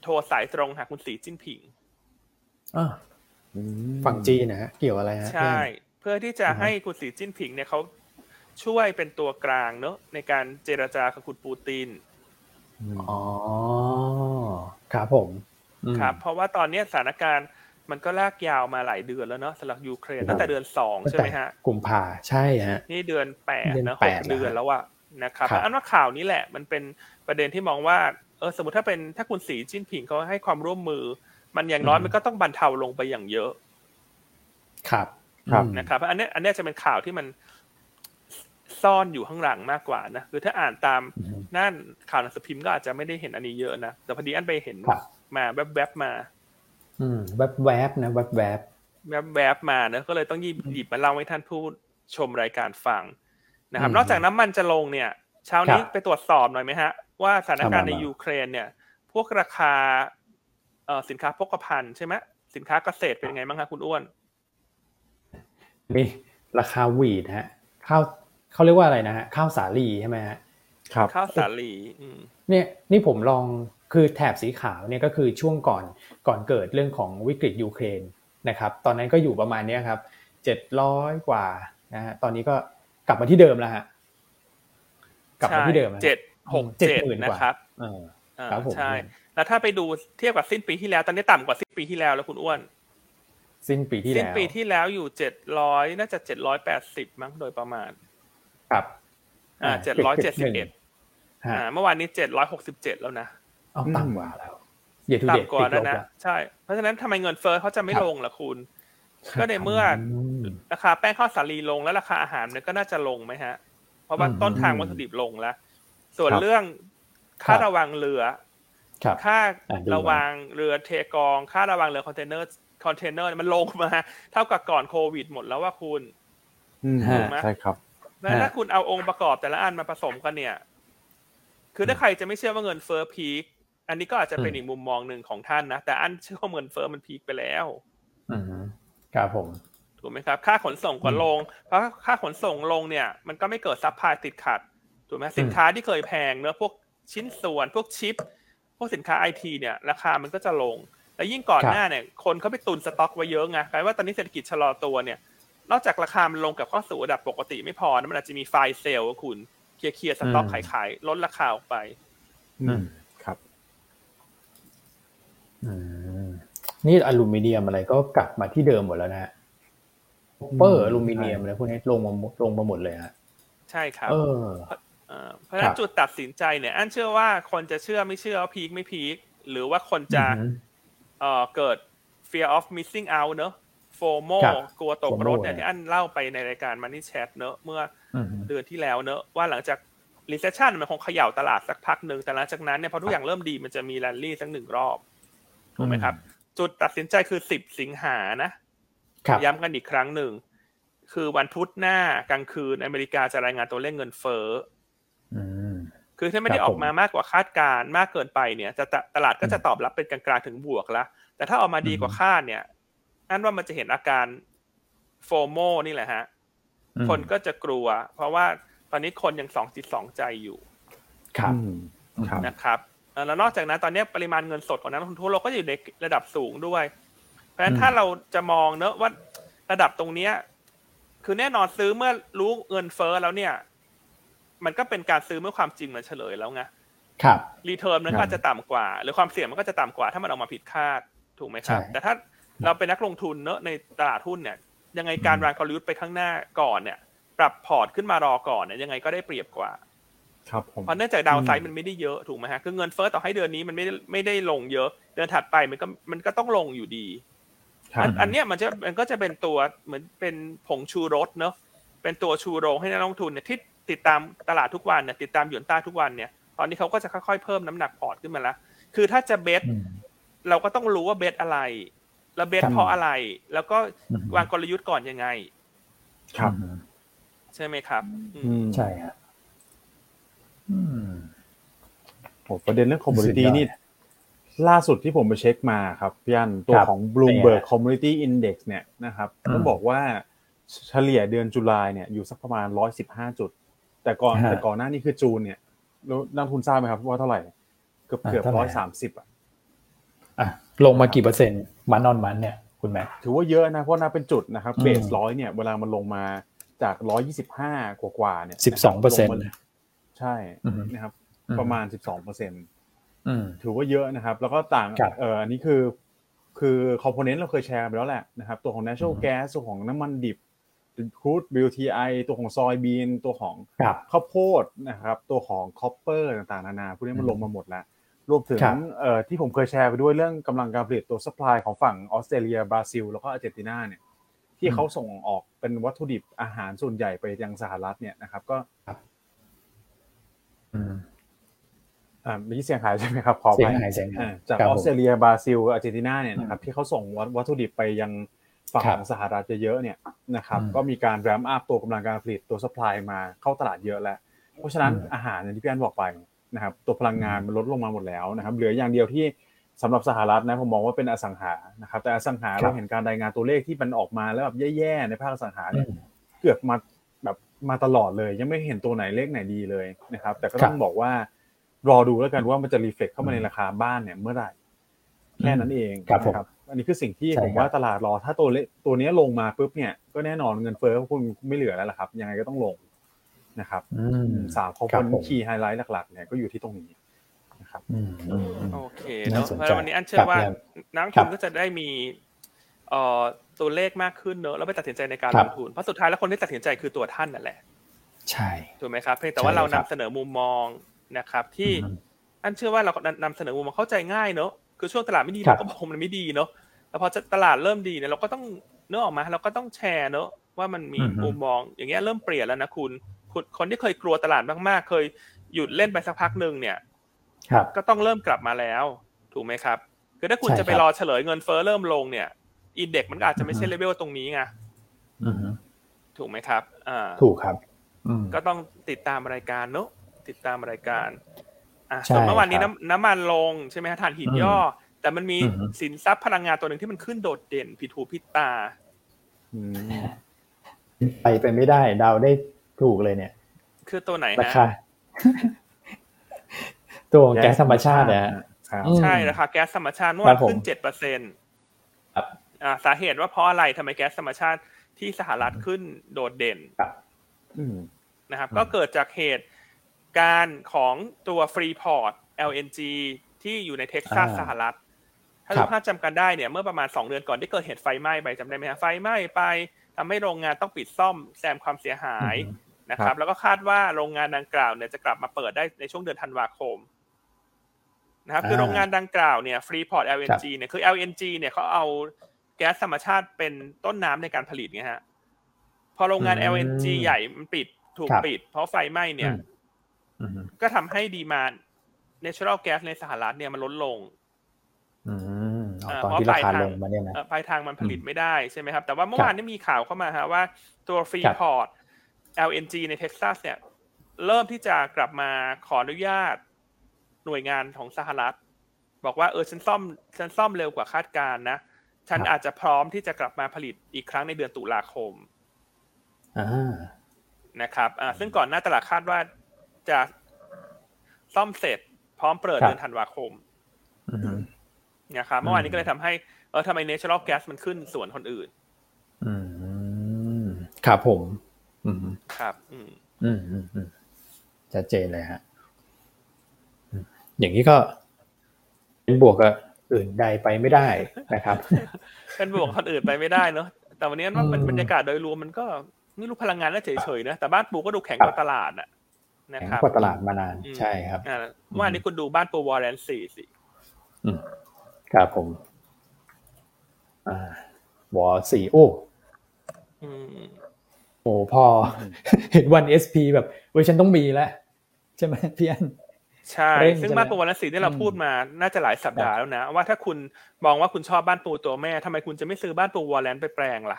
Speaker 2: โทรสายตรงหาคุณสีจิ้นผิง
Speaker 1: อ่า
Speaker 3: อืม
Speaker 1: ฝั่งจีนนะฮะเกี่ยวอะไรฮะ
Speaker 2: ใช่ เพื่อที่จะ
Speaker 1: อือฮึ
Speaker 2: ให้คุณสีจิ้นผิงเนี่ยเขา ช่วยเป็นตัวกลางเนอะในการเจรจากับคุณปูติน
Speaker 3: อืม
Speaker 1: อ๋อครับผมอืม
Speaker 2: ครับเพราะว่าตอนเนี้ยสถานการณ์มันก็ลากยาวมาหลายเดือนแล้วเนอะสำหรับยูเครน
Speaker 1: ครับ
Speaker 2: ตั้งแต่เดือนสองใช่ไหมฮะ
Speaker 1: กุมภาใช่ฮะ
Speaker 2: นี่เดือนแปด
Speaker 1: เดือน
Speaker 2: นะ
Speaker 1: แป
Speaker 2: ห
Speaker 1: ด
Speaker 2: ก
Speaker 1: แล้ว
Speaker 2: เดือนแล้วอะนะครับ
Speaker 1: ครับ
Speaker 2: อันว่าข่าวนี้แหละ มันเป็นประเด็นที่มองว่าเออสมมติถ้าเป็นถ้าคุณสีจิ้นผิงเขาให้ความร่วมมือ มันอย่างน้อย
Speaker 1: อืม
Speaker 2: มันก็ต้องบรรเทาลงไปอย่างเยอะ
Speaker 1: ครับ
Speaker 3: ครับ
Speaker 1: อืม
Speaker 2: นะครับ อันเนี้ยอันเนี้ยจะเป็นข่าวที่มัน ซ่อนอยู่ข้างหลังมากกว่านะคือถ้าอ่านตาม
Speaker 1: อืม
Speaker 2: นั่นข่าวหนังสือพิมพ์ก็อาจจะไม่ได้เห็นอันนี้เยอะนะแต่พอดีอันไปเห็น
Speaker 1: ครับ
Speaker 2: มาแวบๆมา
Speaker 1: อืมแวบแวบๆนะแวบแวบ
Speaker 2: แวบๆมาเนะก็เลยต้องหยิบหยิบมาเล่าให้ท่านผู้ชมรายการฟังนะครับ
Speaker 1: อืม
Speaker 2: นอกจากน้ำมันจะลงเนี่ยเช้านี้
Speaker 1: ครับ
Speaker 2: ไปตรวจสอบหน่อยไหมฮะ ว่าสถานการณ์ใน
Speaker 1: เอามา
Speaker 2: ยูเครนเนี่ย พวกราคาเอ่อสินค้าโภคภัณฑ์ใช่ไหมสินค้าเกษตรเป็นไงบ้างครับคุณอ้วน
Speaker 1: นี่ราคาหวีดฮะข้าว เขาเรียกว่าอะไรนะฮะข้าวสาลีใช่ไหมฮะ
Speaker 3: ครับ
Speaker 2: ข้าวสาลีอืม
Speaker 1: เนี่ยนี่ผมลองคือแถบสีขาวเนี่ยก็คือช่วงก่อนก่อนเกิดเรื่องของวิกฤตยูเครนนะครับตอนนั้นก็อยู่ประมาณเนี้ยครับเจ็ดร้อยกว่านะฮะตอนนี้ก็กลับมาที่เดิมแล้วฮะกลับมาที่เดิมแล้วฮะ
Speaker 2: เจ็ดหก
Speaker 1: เจ็ด
Speaker 2: เจ็ด
Speaker 1: หมื่นกว่า
Speaker 2: นะครับ
Speaker 1: เออ
Speaker 2: อ่า
Speaker 1: ครับผม
Speaker 2: ใช่แล้วถ้าไปดูเทียบกับสิ้นปีที่แล้วตอนนี้ต่ำกว่าสิ้นปีที่แล้วแล้วคุณอ้วน
Speaker 1: สิ้นปีที่
Speaker 2: สิ้น
Speaker 1: แล้ว
Speaker 2: ปีที่แล้วอยู่เจ็ดร้อยน่าจะเจ็ดร้อยแปดสิบมั้งโดยประมาณ
Speaker 1: ครับ
Speaker 2: อ่าเจ็ดร้อยเจ็ดสิบเอ็ด
Speaker 1: ฮะ
Speaker 2: อ่าเมื่อวานนี้เจ็ดร้อยหกสิบเจ็ดแล้วนะ
Speaker 1: เอาต่ำกว่าแล้วเยทูเดต
Speaker 2: ต่ำกว่า
Speaker 1: ติดล
Speaker 2: แล้วนะ
Speaker 1: แล้ว
Speaker 2: ใช่เพราะฉะนั้นทำไมเงินเฟ้อเขาจะไม่
Speaker 1: ครับ
Speaker 2: ลงล่ะคุณก็ในเมื่อราคาแป้งข้าวสาลีลงแล้วราคาอาหารเนี่ยก็น่าจะลงไหมฮะ เพราะว่า
Speaker 1: อืม
Speaker 2: ต้นทางวัตถุดิบลงแล้ว ส่วน
Speaker 3: ครับ
Speaker 2: เรื่องค่า
Speaker 1: ครับ
Speaker 2: ระวางเรือ
Speaker 1: ครับ
Speaker 2: ค่า
Speaker 1: อะดู
Speaker 2: ระวางเรือเทกอง ค่าระวางเรือคอนเทนเนอร์คอนเทนเนอร์มันลงมา เท่ากับก่อนโควิดหมดแล้วว่าคุณ
Speaker 3: อืม
Speaker 1: ฮะ
Speaker 3: ใช่ครับ
Speaker 2: แล้วถ้าคุณเอาองค์ประกอบแต่ละอันมาผสมกันเนี่ย คือถ้าใครจะไม่เชื่อว่าเงินเฟ้อ peak อันนี้ก็อาจจะเป็น
Speaker 1: อืม
Speaker 2: อีกมุมมองหนึ่งของท่านนะ แต่อันเชื่อว่าเงินเฟ้อมัน peak ไปแล้ว
Speaker 1: อืมครับผม
Speaker 2: ถูกไหมครับ ค่าขนส่งก็
Speaker 1: อืม
Speaker 2: ลง เพราะค่าขนส่งลงเนี่ย มันก็ไม่เกิด supply ติดขัด ถูกไหมสินค้าที่เคยแพงเนอะพวกชิ้นส่วน พวกชิป พวกสินค้าไอทีเนี่ย ราคามันก็จะลง และยิ่งก่อน
Speaker 1: ครับ
Speaker 2: หน้าเนี่ย คนเขาไปตุนสต็อกไว้เยอะไงกลายว่าตอนนี้เศรษฐกิจชะลอตัวเนี่ย นอกจากราคามันลงกับเข้าสู่ระดับปกติไม่พอนะมันอาจจะมี fire sale อะคุณ clear clear สต็อก
Speaker 1: อืม
Speaker 2: ขายขายลดราคาออกไป
Speaker 3: อืมครับ
Speaker 1: อืมนี่อลูมิเนียมอะไรก็กลับมาที่เดิมหมดแล้วนะฮะ copper อลูมิเนียมอะไรพวกนี้ลงมาลงมาหมดเลยฮะ
Speaker 2: ใช่ครับ
Speaker 1: เออ
Speaker 2: เอ่อเพราะฉะนั้
Speaker 1: ครับ
Speaker 2: จุดตัดสินใจเนี่ยอันเชื่อว่าคนจะเชื่อไม่เชื่อว่า peak ไม่ peakหรือว่าคนจะ
Speaker 1: อืม
Speaker 2: เอ่อเกิด fear of missing out เนอะ FOMO
Speaker 1: ครับ
Speaker 2: กลัวตก
Speaker 1: FOMO
Speaker 2: รถเนี่ย
Speaker 1: นะ
Speaker 2: ที่อันเล่าไปในรายการ Money Chat เนอะเมื่อ
Speaker 1: อืม
Speaker 2: เดือนที่แล้วเนอะว่าหลังจาก recession มันคงเขย่าตลาดสักพักหนึ่งแต่หลังจากนั้นเนี่ยพอทุกอย่างเริ่มดีมันจะมี rally สักหนึ่งรอบถูกไหมครับ จุดตัดสินใจคือ10สิงหานะ
Speaker 1: ครับ
Speaker 2: ย้ำกันอีกครั้งหนึ่ง คือวันพุธหน้ากลางคืนอเมริกาจะรายงานตัวเลขเงินเฟ้อ
Speaker 1: อืม
Speaker 2: คือถ้าไม่ได้
Speaker 1: ครับ
Speaker 2: ออกมามากกว่าคาดการณ์มากเกินไปเนี่ยจะตะตลาดก็จะตอบรับเป็นกลางๆถึงบวกแล้วแต่ถ้าออกมาดีกว่าคาดเนี่ย อันว่ามันจะเห็นอาการโฟโมนี่แหละฮะ
Speaker 1: อืม
Speaker 2: คนก็จะกลัว เพราะว่าตอนนี้คนยังสองจิตสองใจอยู่
Speaker 1: ครับ
Speaker 3: อืมครับ
Speaker 2: นะครับเอ่อแล้วนอกจากนั้นตอนนี้ปริมาณเงินสดของนักลงทุนทั่วโลกก็อยู่ในระดับสูงด้วย เพราะฉะนั้น
Speaker 1: อืม
Speaker 2: ถ้าเราจะมองเนอะว่าระดับตรงเนี้ย คือแน่นอนซื้อเมื่อรู้เงินเฟ้อแล้วเนี่ย มันก็เป็นการซื้อเมื่อความจริงมันเฉลยแล้วไง
Speaker 1: ครับ
Speaker 2: return มัน
Speaker 3: ครั
Speaker 2: ก็จะต่ำกว่า หรือความเสี่ยงมันก็จะต่ำกว่าถ้ามันออกมาผิดคาดถูกไหมครับ
Speaker 1: ใช่
Speaker 2: แต่ถ้า เราเป็นนักลงทุนเนอะในตลาดหุ้นเนี่ย ยังไงการวางกลยุทธ์ไปข้างหน้าก่อนเนี่ย ปรับพอร์ตขึ้นมารอก่อนเนี่ยยังไงก็ได้เปรียบกว่า
Speaker 3: ครับผม
Speaker 2: เพราะเนื่องจาก downside
Speaker 3: อืม
Speaker 2: มันไม่ได้เยอะถูกไหมฮะคือเงินเฟ้อต่อให้เดือนนี้มันไม่ได้ไม่ได้ลงเยอะ เดือนถัดไปมันก็มันก็ต้องลงอยู่ดี
Speaker 3: ครับอั
Speaker 2: นอันเนี้ยมันจะมันก็จะเป็นตัวเหมือนเป็นผงชูรสเนอะเป็นตัวชูโรงให้นักลงทุนเนี่ยที่ติดตามตลาดทุกวันเนี่ยติดตามหยวนต้าทุกวันเนี่ย ตอนนี้เขาก็จะค่อยๆเพิ่มน้ำหนักพอร์ตขึ้นมาแล้วคือถ้าจะ bet
Speaker 1: อืม
Speaker 2: เราก็ต้องรู้ว่า bet อะไร แล้ว bet
Speaker 1: ครับ
Speaker 2: เพราะอะไร แล้วก็
Speaker 1: อืม
Speaker 2: วางกลยุทธ์ก่อนยังไง
Speaker 3: ครับ
Speaker 1: อืม
Speaker 2: ใช่ไหมครับอืม
Speaker 3: อืม
Speaker 1: ใช่ครับอืม
Speaker 3: โอ้ประเด็นเรื่อง commodity
Speaker 1: สุดยอด
Speaker 3: นี่ ล่าสุดที่ผมไปเช็คมาครับพี่อันตัว
Speaker 1: ครับ
Speaker 3: ของ Bloomberg
Speaker 1: เป็นไงฮะ
Speaker 3: Community Index เนี่ยนะครับ
Speaker 1: อืม
Speaker 3: ต้องบอกว่าเฉลี่ยเดือนจุลายเนี่ยอยู่สักประมาณ115จุด แต่ก่อน
Speaker 1: ฮะ
Speaker 3: แต่ก่อนหน้านี้คือจูนเนี่ยแล้วนักลงทุนทราบไหมครับว่าเท่าไหร่ เกือบ
Speaker 1: อ่า
Speaker 3: เกือบ
Speaker 1: เท่าไหร่
Speaker 3: ร้อย
Speaker 1: ฮะ
Speaker 3: สามสิบอะ
Speaker 1: อะลงมากี่เปอร์เซ็นต์มันนอนมันเนี่ยคุณแม่
Speaker 3: ถือว่าเยอะนะเพราะนับเป็นจุดนะครับ
Speaker 1: อืม
Speaker 3: เบสร้อยเนี่ยเวลามันลงมาจากร้อยยี่สิบห้ากว่าๆเนี่ย
Speaker 1: สิบสองเปอร์เซ็นต์
Speaker 3: ลงมาใช่
Speaker 1: อืม
Speaker 3: นะครับ
Speaker 1: อืม
Speaker 3: ประมาณสิบสองเปอร์เซ็นต์
Speaker 1: อืม
Speaker 3: ถือว่าเยอะนะครับ แล้วก็ต่าง
Speaker 1: ครับ
Speaker 3: เอ่ออันนี้คือ คือ component เราเคยแชร์ไปแล้วแหละนะครับ ตัวของ natural
Speaker 1: อืม
Speaker 3: gas ตัวของน้ำมันดิบคูด WTI ตัวของ soybean ตัวของ
Speaker 1: ครับ
Speaker 3: ข้าวโพดนะครับ ตัวของ copper ต่างๆ นานาพวกนี้มันลงมาหมดแล้ว รวมถึง
Speaker 1: ครับ
Speaker 3: เอ่อที่ผมเคยแชร์ไปด้วยเรื่องกำลังการผลิตตัว supply ของฝั่งออสเตรเลียบราซิลแล้วก็อาร์เจนตินาเนี่ยที่เขาส่งออกเป็นวัตถุดิบอาหารส่วนใหญ่ไปยังสหรัฐเนี่ยนะครับก็
Speaker 1: อืม
Speaker 3: อ่ามีเสียงหายใช่ไหมครับขอ
Speaker 1: เสี
Speaker 3: ไป
Speaker 1: ยงหายเสียงหาย
Speaker 3: อ่าจาก
Speaker 1: ครับผม
Speaker 3: อสเตรเลียบราซิลอาร์เจนตินาเนี่ยนะครับที่เขาส่งวัตถุดิบไปยังฝั่ง
Speaker 1: ครับ
Speaker 3: ของสหรัฐเยอะๆเนี่ยนะครับ
Speaker 1: อืม
Speaker 3: ก็มีการ ramp up ตัวกำลังการผลิตตัว supply มาเข้าตลาดเยอะแล้วเพราะฉะนั้น
Speaker 1: อืม
Speaker 3: อาหารอย่างที่พี่อันบอกไปนะครับตัวพลังงานมันลดลงมาหมดแล้วนะครับ เหลืออย่างเดียวที่สำหรับสหรัฐนะผมมองว่าเป็นอสังหานะครับ แต่อสังหา
Speaker 1: ครับ
Speaker 3: เราเห็นการรายงานตัวเลขที่มันออกมาแล้วแบบแย่ๆในภาคอสังหาเนี่ย
Speaker 1: อืม
Speaker 3: เกือบมาแบบมาตลอดเลย ยังไม่เห็นตัวไหนเลขไหนดีเลยนะครับ แต่ก็ต้องบอกว่ารอดูแล้วกันว่ามันจะ reflect เข้ามาในราคาบ้านเนี่ยเมื่อไหร่แค่นั้นเอง
Speaker 1: ครับผม
Speaker 3: นะอันนี้คือสิ่งที่
Speaker 1: ใช่
Speaker 3: ผมว่าตลาดรอถ้าตัวเลขตัวนี้ลงมาปุ๊บเนี่ยก็แน่นอนเงินเฟ้อคุณไม่เหลือแล้วล่ะครับ ยังไงก็ต้องลง นะครับ
Speaker 1: อืม
Speaker 3: สาม component
Speaker 1: ครับผม
Speaker 3: key highlight หลักๆเนี่ยก็อยู่ที่ตรงนี้นะครับ
Speaker 1: อืมอืมอืม
Speaker 2: โอเค
Speaker 1: น่า
Speaker 2: เนาะ
Speaker 1: สนใจ
Speaker 2: แล้ววันนี้อันเชื่อว่า
Speaker 1: ครับ
Speaker 2: นักลงทุน
Speaker 1: ครับ
Speaker 2: ก็จะได้มีเอ่อตัวเลขมากขึ้นเนอะแล้วไปตัดสินใจในการ
Speaker 1: ครั
Speaker 2: ล
Speaker 1: บ
Speaker 2: งทุนเพราะสุดท้ายแล้วคนที่ตัดสินใจคือตัวท่านนั่นแหละ
Speaker 1: ใช่
Speaker 2: ถูกไหมครับเพียงแต่ว่า
Speaker 1: ใช่
Speaker 2: เรา
Speaker 1: ครั
Speaker 2: นำ
Speaker 1: บ
Speaker 2: เสนอมุมมองนะครับ ที่
Speaker 1: อืม
Speaker 2: อันเชื่อว่าเรานำเสนอมุมมองเข้าใจง่ายเนอะคือช่วงตลาดไม่ดี
Speaker 1: ครั
Speaker 2: เรา
Speaker 1: บ
Speaker 2: ก็บอกมันไม่ดีเนอะแล้วพอจะตลาดเริ่มดีเนี่ยเราก็ต้องเนื้อออกมา เราก็ต้องแชร์เนอะว่ามันมี
Speaker 1: อือฮึ
Speaker 2: มุมมองอย่างเงี้ยเริ่มเปลี่ยนแล้วนะคุณ คุณคนที่เคยกลัวตลาดมากๆ เคยหยุดเล่นไปสักพักหนึ่งเนี่ย
Speaker 1: ครับ
Speaker 2: ก็ต้องเริ่มกลับมาแล้ว ถูกไหมครับ คือถ้าคุณ
Speaker 1: ใช่
Speaker 2: จะไป
Speaker 1: ครับ
Speaker 2: รอเฉลยเงินเฟ้อเริ่มลงเนี่ยอินเด็กมันก็อาจจะไม่ใช่
Speaker 1: อือ
Speaker 2: เล
Speaker 1: ฮึ
Speaker 2: เวลตรงนี้ไง
Speaker 1: อืม
Speaker 2: ถูกไหมครับอ่า
Speaker 1: ถูกครับอืม
Speaker 2: ก็ต้องติดตามรายการเนอะติดตามรายการอะ
Speaker 1: ใช่
Speaker 2: ส่วนเมื่อวานนี้
Speaker 1: ครับ
Speaker 2: น้ำน้ำมันลงใช่ไหมฮะถ่านหิน
Speaker 1: อืม
Speaker 2: ย่อ แต่มันมี
Speaker 1: อือฮึ
Speaker 2: สินทรัพย์พลังงานตัวหนึ่งที่มันขึ้นโดดเด่นผิดหูผิดตา
Speaker 3: อืม
Speaker 1: ไปไปไม่ได้เดาได้ ถูกเลยเนี่ย
Speaker 2: คือตัวไหน
Speaker 1: รา
Speaker 2: ฮะ
Speaker 1: คาตัวของแก๊สธรรมชาติเนี่ยฮะ
Speaker 3: ครับ
Speaker 1: อืม
Speaker 2: ใช่ราคาแก๊สธรรมชาติเมื่อวาน
Speaker 1: ครับผม
Speaker 2: ขึ้นเจ็ดเปอร์เซ็นต์
Speaker 1: ครับ
Speaker 2: อ่าสาเหตุว่าเพราะอะไรทำไมแก๊สธรรมชาติที่สหรัฐขึ้นโดดเด่น
Speaker 1: ครับ
Speaker 3: อืม
Speaker 2: นะครับ
Speaker 1: อืม
Speaker 2: ก็เกิดจากเหตุการณ์ของตัวฟรีพอร์ต LNG ที่อยู่ในเท็กซัส
Speaker 1: อ่า
Speaker 2: สหรัฐ ถ้า
Speaker 1: ครั
Speaker 2: ทุ
Speaker 1: บ
Speaker 2: กท่านจำกันได้เนี่ย เมื่อประมาณ2เดือนก่อนที่เกิดเหตุไฟไหม้ไปจำได้ไหมฮะไฟไหม้ไป ทำให้โรงงานต้องปิดซ่อมแซมความเสียหาย
Speaker 1: อืม
Speaker 2: นะครับ แล้วก็คาดว่าโรงงานดังกล่าวเนี่ยจะกลับมาเปิดได้ในช่วงเดือนธันวาคมนะครับคือ
Speaker 1: อ่า
Speaker 2: โรงงานดังกล่าวเนี่ยฟรีพอร์ต LNG เนี่ยคือ LNG เนี่ยเขาเอาแก๊สธรรมชาติเป็นต้นน้ำในการผลิตไงฮะพอโรงงาน
Speaker 1: อืม
Speaker 2: LNG ใหญ่มันปิดถูก
Speaker 1: ครับ
Speaker 2: ปิด เพราะไฟไหม้เนี่ย
Speaker 1: อืมอืม
Speaker 2: ก็ทำให้ demand natural gas ในสหรัฐเนี่ยมันลดลง
Speaker 1: อืมอ๋อ
Speaker 2: อ่า
Speaker 1: ตอน
Speaker 2: เพราะ
Speaker 1: ที่ราคา
Speaker 2: ปลายทาง
Speaker 1: ลงมาเนี่ยนะ
Speaker 2: เอ่อปลายทางมันผลิต
Speaker 1: อืม
Speaker 2: ไม่ได้ใช่ไหมครับ แต่ว่าเมื่อ
Speaker 1: ครับ
Speaker 2: วานนี้มีข่าวเข้ามาฮะว่าตัวฟรี
Speaker 1: ครับ
Speaker 2: พอร์ต LNG ในเท็กซัสเนี่ย เริ่มที่จะกลับมาขออนุญาตหน่วยงานของสหรัฐ บอกว่าเออฉันซ่อมฉันซ่อมเร็วกว่าคาดการณ์นะ ฉันอาจจะพร้อมที่จะกลับมาผลิตอีกครั้งในเดือนตุลาคม
Speaker 1: อ่า
Speaker 2: นะครับอ่าซึ่งก่อนหน้าตลาดคาดว่าจะซ่อมเสร็จ พร้อมเปิด
Speaker 1: ครับ
Speaker 2: เดือนธันวาคม
Speaker 1: อืม
Speaker 2: นะครับเมื่อวานนี้ก็เลยทำให้เออทำไม natural gas มันขึ้นส่วนคนอื่น
Speaker 1: อืมครับผม อืม
Speaker 2: ครับ อืม
Speaker 1: อืมอืมอืมชัดเจนเลยฮะอืมอย่างนี้ก็ เป็นบวกกับอื่นใดไปไม่ได้นะครับ
Speaker 2: เป็นบวกกับคนอื่นไปไม่ได้เนอะแต่วันนี้มันมัน
Speaker 1: อืม
Speaker 2: บรรยากาศโดยรวมมันก็ไม่รู้พลังงานน่าเฉยๆนะแต่บ้านปูก็ดูแข็งกว่าตลาดอะนะ
Speaker 1: แข็ง
Speaker 2: ครับ
Speaker 1: กว่าตลาดมานาน
Speaker 2: อืม
Speaker 1: ใช่ครับ
Speaker 2: อ่าเมื่อวานนี้คุณดูบ้านปูวอลเลนสี่สิ
Speaker 1: อืม ครับผมอ่าวอสี่โอ้
Speaker 2: อืม
Speaker 1: โอ้พอ เห็นวันเอสพีแบบเว้ยฉันต้องมีแล้ว ใช่ไหมพี่อัน
Speaker 2: ใช่
Speaker 1: เร่ง
Speaker 2: ซึ่ง
Speaker 1: ใช่ไหม
Speaker 2: บ้านปูวอลเลนสี่ที่เรา
Speaker 1: อืม
Speaker 2: พูดมา น่าจะหลายสัปดาห์แล้วนะ ว่าถ้าคุณมองว่าคุณชอบบ้านปูตัวแม่ทำไมคุณจะไม่ซื้อบ้านปูวอลเลนไปแปลงล่ะ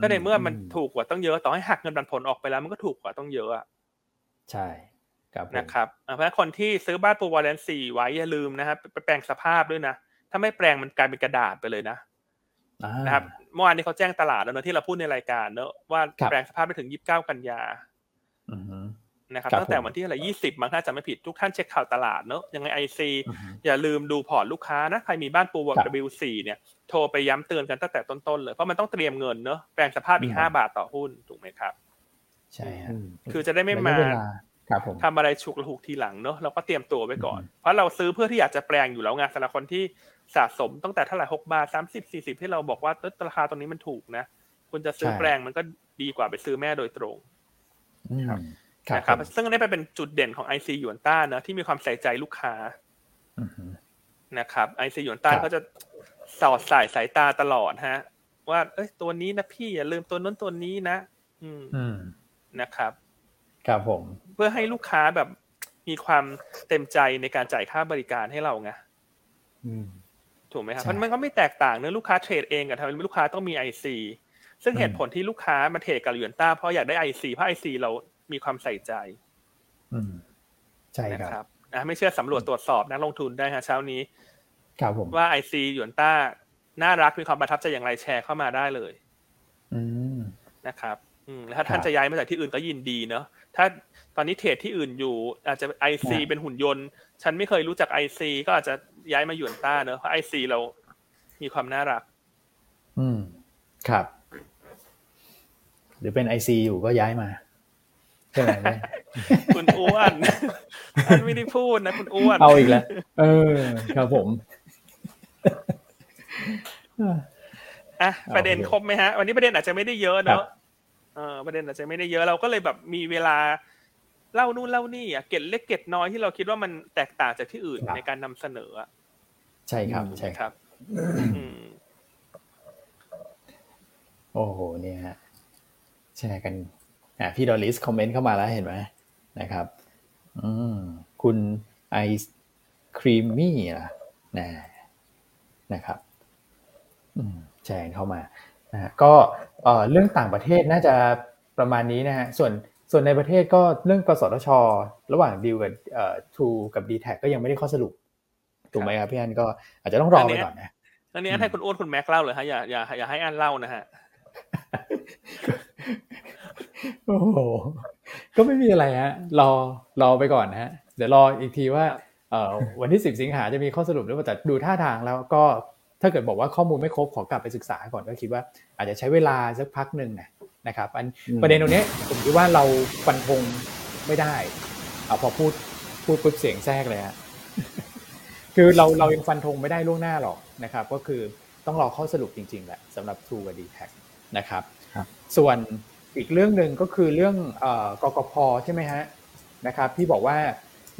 Speaker 2: ก็ในเมื่อมันถูกกว่าต้องเยอะ ต่อให้หักเงินปันผลออกไปแล้ว มันก็ถูกกว่าต้องเยอะอะ
Speaker 1: ใช่ครับผม
Speaker 2: นะครับอ่าเพราะฉะนั้นคนที่ซื้อบ้านปูวอลเลนสี่ไว้อย่าลืมนะครับไปแปลงสภาพด้วยนะ ถ้าไม่แปลงมันกลายเป็นกระดาษไปเลยนะ
Speaker 1: อ่า
Speaker 2: นะครับเมื่อวานนี้เขาแจ้งตลาดแล้วเนอะที่เราพูดในรายการเนอะว่า
Speaker 1: ครับ
Speaker 2: แปลงสภาพไปถึง29กันยา
Speaker 1: อือฮึ
Speaker 2: นะครับ
Speaker 1: ครับ
Speaker 2: ตั้งแต่
Speaker 1: ผม
Speaker 2: วันที่อะไร20มั้งถ้าจะไม่ผิดทุกท่านเช็คข่าวตลาดเนอะยังไง IC อื
Speaker 1: อฮึ
Speaker 2: อย่าลืมดูพอร์ตลูกค้านะใครมีบ้านปูวอ
Speaker 1: ครับ
Speaker 2: W4 เนี่ยโทรไปย้ำเตือนกันตั้งแต่ต้นๆเลยเพราะมันต้องเตรียมเงินเนอะแปลงสภาพอีก
Speaker 1: อืม
Speaker 2: 5บาทต่อหุ้นถูกไหมครับ
Speaker 1: ใช่ฮะ
Speaker 3: อืม
Speaker 2: คือจะได้ไม่
Speaker 1: ระ
Speaker 2: มายะ
Speaker 1: เวลครับผม
Speaker 2: ทำอะไรฉุกละหุกทีหลังเนอะเราก็เตรียมตัวไว้ก่อน
Speaker 1: อืม
Speaker 2: เพราะเราซื้อเพื่อที่อยากจะแปลงอยู่แล้วไงสำหรับคนที่ สะสมตั้งแต่เท่าไหร่หกบาทสามสิบสี่สิบที่เราบอกว่าเอ้ยราคาตรงนี้มันถูกนะคุณจะซื้อ
Speaker 1: ใช่
Speaker 2: แปลงมันก็ดีกว่าไปซื้อแม่โดยตรง
Speaker 1: อืม
Speaker 2: นะครับ
Speaker 1: ผม
Speaker 2: ซึ่งอันนี้เป็นจุดเด่นของ IC หยวนต้านะที่มีความใส่ใจลูกค้า
Speaker 1: อืม
Speaker 2: นะครับ IC หยวนต้า
Speaker 1: ครับ
Speaker 2: เขาจะสอดสายสายตาตลอดฮะ ว่า เอ้ยตัวนี้นะพี่อย่าลืมตัวนั้นตัวนี้นะอืม
Speaker 1: อืม
Speaker 2: นะครับ
Speaker 1: ครับผม
Speaker 2: เพื่อให้ลูกค้าแบบมีความเต็มใจในการจ่ายค่าบริการให้เราไง
Speaker 3: อืม
Speaker 2: ถูกไหมครับ
Speaker 1: ใช่
Speaker 2: มันมันก็ไม่แตกต่างเนื้อะลูกค้าเทรดเองกับทำไมลูกค้าต้องมี IC ซึ่ง
Speaker 1: อืม
Speaker 2: เหตุผลที่ลูกค้ามาเทรดกับหยวนต้าเพราะอยากได้ IC เพราะ IC เรามีความใส่ใจ
Speaker 1: อืมใช่
Speaker 2: นะ
Speaker 1: ค
Speaker 2: ค
Speaker 1: รั
Speaker 2: รั
Speaker 1: บบ
Speaker 2: อะไม่เชื่อสำรวจตรวจสอบนักลงทุนได้ฮะเช้านี้
Speaker 1: ครับผม
Speaker 2: ว่า IC หยวนต้าน่ารักมีความประทับใจอย่างไรแชร์เข้ามาได้เลย
Speaker 1: อืม
Speaker 2: นะครับ อืมแล้วถ้าท่าน
Speaker 1: ครับ
Speaker 2: จะย้ายมาจากที่อื่นก็ยินดีเนาะถ้าตอนนี้เทรดที่อื่นอยู่ อาจจะ IC
Speaker 1: อ่า
Speaker 2: เป็นหุ่นยนต์ ฉันไม่เคยรู้จัก IC ก็อาจจะ ย้ายมาหยวนต้าเนอะเพราะ IC เรามีความน่ารัก
Speaker 1: อืม ครับ หรือเป็นไอซีอยู่ก็ย้ายมาใช่ไหมเนี่ย
Speaker 2: คุณอ้วนอันไม่ได้พูดนะคุณอ้วน
Speaker 1: เอาอีกแล้วเออ ครับผม
Speaker 2: อะประเด็น
Speaker 1: โอเค
Speaker 2: ครบไหมฮะ วันนี้ประเด็นอาจจะไม่ได้เยอะ
Speaker 1: ครั
Speaker 2: เนอะเออประเด็นอาจจะไม่ได้เยอะเราก็เลยแบบมีเวลา เล่านู่นเล่านี่อะเกร็ดเล็กเกร็ดน้อยที่เราคิดว่ามันแตกต่างจากที่อื่นในการนำเสนออะ
Speaker 1: ใช่ครับใช่
Speaker 2: นะ
Speaker 1: ค
Speaker 2: ครับรับอืม
Speaker 1: โอ้โหเนี่ยฮะแชร์กันอะพี่ดอลลิสคอมเมนต์เข้ามาแล้วเห็นไหมนะครับ อืมคุณไอศครีมมี่นะนะนะครับอืมแชร์เข้ามานะฮะก็เอ่อเรื่องต่างประเทศน่าจะประมาณนี้นะฮะส่วน ส่วนในประเทศก็เรื่องกสทช ระหว่างดีลกับเอ่อทูกับดีแท็ก็ยังไม่ได้ข้อสรุป ถูกไหมครับพี่อันก็อาจจะต้องรอไปก่อนนะ
Speaker 2: อันนี้อันให้คุณอ้วนคุณแม็กเล่าเลยฮะอย่าอย่าอย่าให้อันเล่านะฮะ
Speaker 1: โอ้โหก็ไม่มีอะไรฮะรอรอไปก่อนนะฮะเดี๋ยวรออีกทีว่าเอ่อวันที่สิบสิงหาจะมีข้อสรุปหรือเปล่าแต่ดูท่าทางแล้วก็ถ้าเกิดบอกว่าข้อมูลไม่ครบขอกลับไปศึกษาก่อนก็คิดว่า อาจจะใช้เวลาสักพักหนึ่งนะ นะครับอัน
Speaker 3: อืม
Speaker 1: ประเด็นตรงนี้ผมคิดว่าเราฟันธงไม่ได้ เอาพอพูดพูดปุ๊บเสียงแทรกเลยฮะคือเราเรายังฟันธงไม่ได้ล่วงหน้าหรอกนะครับ ก็คือต้องรอข้อสรุปจริงๆแหละสำหรับ True กับ d t แทนะครับ
Speaker 3: ครับ
Speaker 1: ส่วนอีกเรื่องหนึ่งก็คือเรื่องเอ่อกกพใช่ไหมฮะนะครับ ที่บอกว่า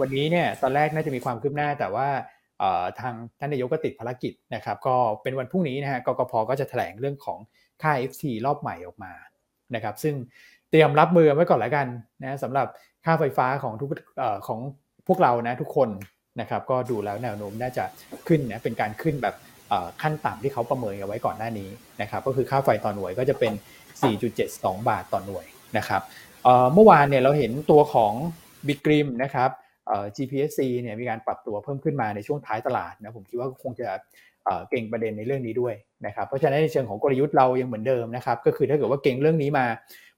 Speaker 1: วันนี้เนี่ยตอนแรกน่าจะมีความคืบหน้าแต่ว่าเอ่อทางท่านนายกก็ติดภารกิจนะครับ ก็เป็นวันพรุ่งนี้นะฮะกกพก็จะแถลงเรื่องของค่า FT รอบใหม่ออกมา นะครับซึ่งเตรียมรับมือไว้ก่อนแล้วกันนะสำหรับค่าไฟฟ้าของทุกอของพวกเรานะทุกคนนะครับก็ดูแล้วแนวโน้มน่าจะขึ้นนะเป็นการขึ้นแบบขั้นต่ำที่เขาประเมินกันไว้ก่อนหน้านี้นะครับก็คือค่าไฟต่อหน่วยก็จะเป็น 4.72 บาทต่อหน่วยนะครับเมื่อวานเนี่ยเราเห็นตัวของบิกริมนะครับเอ่อ GPSC เนี่ยมีการปรับตัวเพิ่มขึ้นมาในช่วงท้ายตลาดนะผมคิดว่าคงจะ เก่งประเด็นในเรื่องนี้ด้วยนะครับเพราะฉะนั้นในเชิงของกลยุทธ์เรายังเหมือนเดิมนะครับก็คือถ้าเกิดว่าเก่งเรื่องนี้มา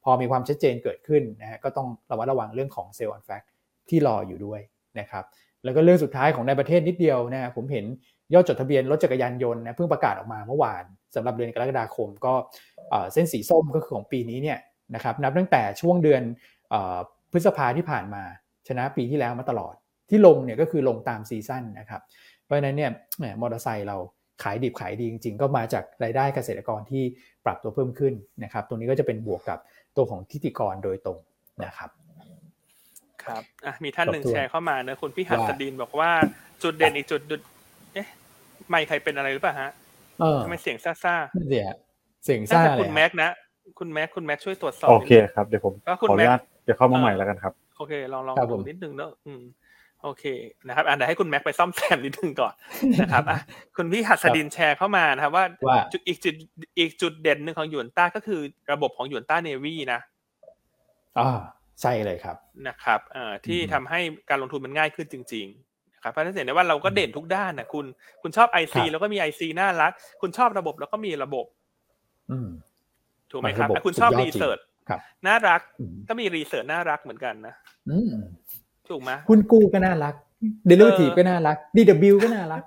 Speaker 1: พอมีความชัดเจนเกิดขึ้นนะฮะก็ต้องระมัดระวังเรื่องของเซลล์ออนแฟกที่รออยู่ด้วยนะครับแล้วก็เรื่องสุดท้ายของในประเทศนิดเดียวนะผมเห็นยอดจดทะเบียนรถจักรยานยนต์นะเพิ่งประกาศออกมาเมื่อวานสำหรับเดือนกรกฎาคมก็เส้นสีส้มก็คือของปีนี้เนี่ยนะครับนับตั้งแต่ช่วงเดือนอพฤษภาที่ผ่านมาชนะปีที่แล้วมาตลอดที่ลงเนี่ยก็คือลงตามซีซั่นนะครับ เพราะฉะนั้นเนี่ยแหมมอเตอร์ไซค์เราขายดิบขายดีจริง ๆ ก็มาจากรายได้เกษตรกรที่ปรับตัวเพิ่มขึ้นนะครับ ตรงนี้ก็จะเป็นบวกกับตัวของทิติกรโดยตรงนะครับ
Speaker 2: ครับอะมีท่านหนึ่ง
Speaker 1: ครบถ้วน
Speaker 2: แชร์เข้ามาเนอะคุณพี่หัส
Speaker 1: ว่า
Speaker 2: ดินบอกว่าจุดเด่นอีกจุดดุดเอ๊ะไม่ใครเป็นอะไรหรือเปล่าฮะ
Speaker 1: เออ
Speaker 2: ทำไมเสียงซ่า
Speaker 1: นั่นสิฮะเสียง
Speaker 2: ๆน่า
Speaker 1: ซ่า
Speaker 2: จะ
Speaker 1: เล
Speaker 2: คุ
Speaker 1: ย
Speaker 2: ณ
Speaker 1: ฮะ
Speaker 2: แม็กซ์นะคุณแม็กซ์คุณแม็กซ์ช่วยตรวจสอบ
Speaker 3: โอ
Speaker 2: นิด
Speaker 3: เค
Speaker 2: นึง
Speaker 3: ครับเดี๋ยวผม
Speaker 2: ก็
Speaker 3: ข
Speaker 2: คุณ
Speaker 3: ออนุญาต
Speaker 2: แม็ก
Speaker 3: เดี๋ยวเข้ามาใหม่แล้วกันครับ
Speaker 2: โอเคลองลอง
Speaker 1: ครับผ
Speaker 2: ดู
Speaker 1: ม
Speaker 2: นิดนึงเนอะอืม โอเคนะครับอันเดี๋ยวให้คุณแม็กซ์ไปซ่อมแซมนิดนึงก่อนนะครับอะคุณพี่หัสดินแชร์เข้ามานะครับว่า
Speaker 1: ว่า
Speaker 2: จุดอีกจุดอีกจุดเด่นหนึ่งของหยวนต้าก็คือระบบของหยวนต้าเนวีนะ
Speaker 1: อ่าใช่เลยครับ
Speaker 2: นะครับเอ่อที่
Speaker 1: อืม
Speaker 2: ทำให้การลงทุนมันง่ายขึ้นจริง ๆ นะครับเพราะฉะนั้นเห็นได้ว่าเราก็เด่นทุกด้านนะคุณคุณชอบ IC
Speaker 1: ครับ
Speaker 2: แล้วก็มี IC น่ารัก คุณชอบระบบแล้วก็มีระบบ
Speaker 1: อืม
Speaker 2: ถูกไหมครับ
Speaker 1: ระบบ
Speaker 2: อะคุณชอบ
Speaker 1: สุดยอด
Speaker 2: research
Speaker 1: จริงครับ
Speaker 2: น่ารัก
Speaker 1: อืม
Speaker 2: ก็มี research น่ารักเหมือนกันนะ
Speaker 1: อืม
Speaker 2: ถูกไหม
Speaker 1: คุณกู้ก็น่ารัก derivative เอ
Speaker 2: อ
Speaker 1: ก็น่ารัก DW ก็น่ารัก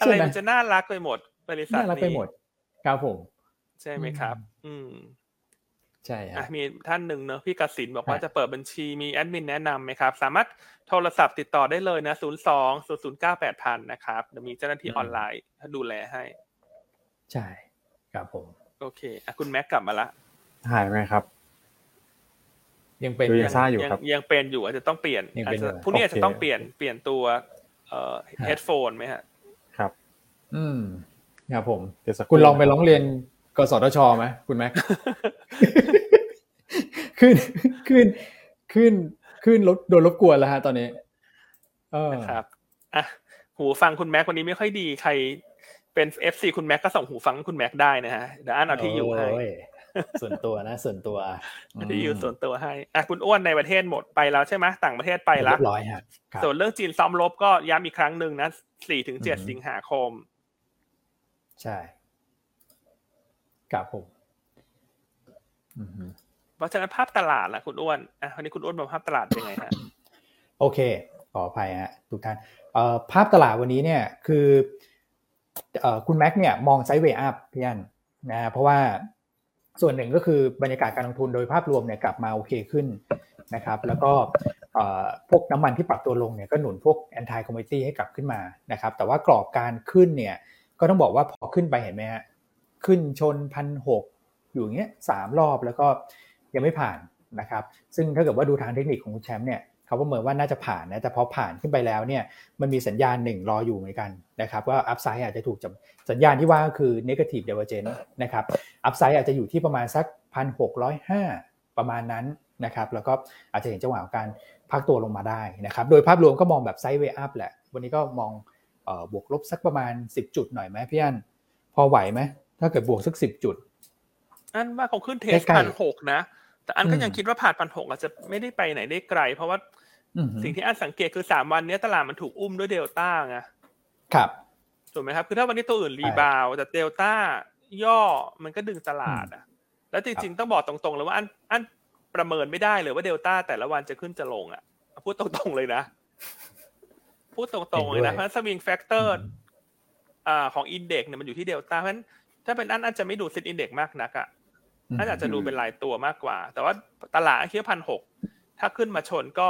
Speaker 2: อะไร
Speaker 1: ใช่ไหม
Speaker 2: มันจะน่ารักไปหมด บริษัท
Speaker 1: น่ารักไป
Speaker 2: นี้
Speaker 1: หมดครับผม
Speaker 2: ใช่ไหมครับ อืม
Speaker 1: ใช่ฮะ
Speaker 2: อะมีท่านหนึ่งเนอะพี่กสินบอกว่า
Speaker 1: ฮะ
Speaker 2: จะเปิดบัญชีมีแอดมินแนะนำไหมครับ สามารถโทรศัพท์ติดต่อได้เลยนะศูนย์สองศูนย์ศูนย์เก้าแปดพันนะครับเดี๋ยวมีเจ้าหน้าที่ออนไลน์ดูแลให้
Speaker 1: ใช่ ครับผม
Speaker 2: โอเคอะคุณแม็กกลับมาละ
Speaker 3: หายไหมครับ
Speaker 1: ยังเป็น
Speaker 3: ดู
Speaker 1: อ
Speaker 3: ยั
Speaker 1: ยู่
Speaker 3: งซ่าอยู่ครับ
Speaker 2: ยังเป็นอยู่อาจจะต้องเปลี่ยน
Speaker 1: ยัง
Speaker 2: อา
Speaker 1: เป็
Speaker 2: จ
Speaker 1: นอยู่
Speaker 2: จะพรุ่งนี้อาจจะ
Speaker 3: โอเค
Speaker 2: ต้องเปลี่ยนเปลี่ยนตัวเอ่อเฮดโฟนไหมฮะ
Speaker 3: ครับ
Speaker 1: อืมครับผม
Speaker 3: เดี๋ยวสัก
Speaker 1: คุณลองไปร้องเรียนกสทชไหมคุณแม็กขึ้นขึ้นขึ้นขึ้นรถโดนรบกวนแล้วฮะ ตอนนี้ เออ
Speaker 2: ครับอะหูฟังคุณแม็กวันนี้ไม่ค่อยดีใครเป็นเอฟซีคุณแม็กก็ส่งหูฟังให้คุณแม็กได้นะฮะเดี๋ยวอ่านเอาที่อยู่ให้
Speaker 1: โย ส่วนตัวนะ ส่วนตัว
Speaker 2: ที่อยู่ส่วนตัวให้อะคุณอ้วนในประเทศหมดไปแล้วใช่ไหมต่างประเทศไป
Speaker 1: เรี
Speaker 2: ละ
Speaker 1: ยบร้อยฮะครับ
Speaker 2: ส่วนเรื่องจีนซ้อมรบก็ย้ำอีกครั้งหนึ่งนะสี่ถึงเจ็ด
Speaker 1: อืม
Speaker 2: สิงหาคม
Speaker 1: ใช่ครับผมอือฮึ
Speaker 2: เพราะฉะนั้นภาพตลาดล่ะคุณอ้วนอะวันนี้คุณอ้วนมองภาพตลาดเป็นไงฮะ
Speaker 1: โอเคขออภัยฮะทุกท่านเอ่อภาพตลาดวันนี้เนี่ยคือเอ่อคุณแม็กเนี่ยมองไซด์เวย์อัพพี่อันนะฮะเพราะว่า ส่วนหนึ่งก็คือบรรยากาศการลงทุนโดยภาพรวมเนี่ยกลับมาโอเคขึ้นนะครับ แล้วก็พวกน้ำมันที่ปรับตัวลงเนี่ยก็หนุนพวก anti commodity ให้กลับขึ้นมานะครับ แต่ว่ากรอบการขึ้นเนี่ยก็ต้องบอกว่าพอขึ้นไปเห็นไหมฮะขึ้นชนพันหกอยู่เงี้ยสามรอบแล้วก็ยังไม่ผ่านนะครับ ซึ่งถ้าเกิดว่าดูทางเทคนิคของคุณแชมป์เนี่ย เขาประเมินว่าน่าจะผ่านนะแต่พอผ่านขึ้นไปแล้วเนี่ยมันมีสัญญาณหนึ่งรออยู่เหมือนกันนะครับว่า upside อาจจะถูกจำกัดสัญญาณที่ว่าก็คือ negative divergence นะครับอัพไซด์อาจจะอยู่ที่ประมาณสักพันหกร้อยห้าประมาณนั้นนะครับแล้วก็อาจจะเห็นจังหวะของการพักตัวลงมาได้นะครับโดยภาพรวมก็มองแบบไซด์เวย์อัพแหละ วันนี้ก็มองเอ่อบวกลบสักประมาณ 10 จุดหน่อยไหมพี่อันพอไหวไหมถ้าเกิดบวกสัก 10 จุด
Speaker 2: อันว่าคงขึ้นเทส
Speaker 1: ใกล้ๆ
Speaker 2: พันหกนะ แต่อันก็
Speaker 1: อืม
Speaker 2: ยังคิดว่าผ่านพันหกอาจจะไม่ได้ไปไหนได้ไกล เพราะว่า
Speaker 1: อือหือ
Speaker 2: สิ่งที่อันสังเกตคือสามวันเนี้ยตลาดมันถูกอุ้มด้วยเดลต้าไง
Speaker 1: ครับ
Speaker 2: ถูกไหมครับ คือถ้าวันนี้ตัวอื่น rebound แต่เดลต้าย่อมันก็ดึงตลาดอะ แล้วจริงๆ ต้องบอกตรงๆเลยว่าอันอันประเมินไม่ได้เลยว่าเดลต้าแต่ละวันจะขึ้นจะลงอะพูดตรงๆเลยนะ พูดตรงๆเลยนะ
Speaker 1: เห็นด้วย
Speaker 2: เพราะฉะนั้น swing factor อ่าของ index เนี่ยมันอยู่ที่เดลต้าเพราะฉะนั้นถ้าเป็นอันอันจะไม่ดู SET index มากนักอะน่าจะดูเป็นรายตัวมากกว่า แต่ว่าตลาดคิดว่าพันหกถ้าขึ้นมาชนก็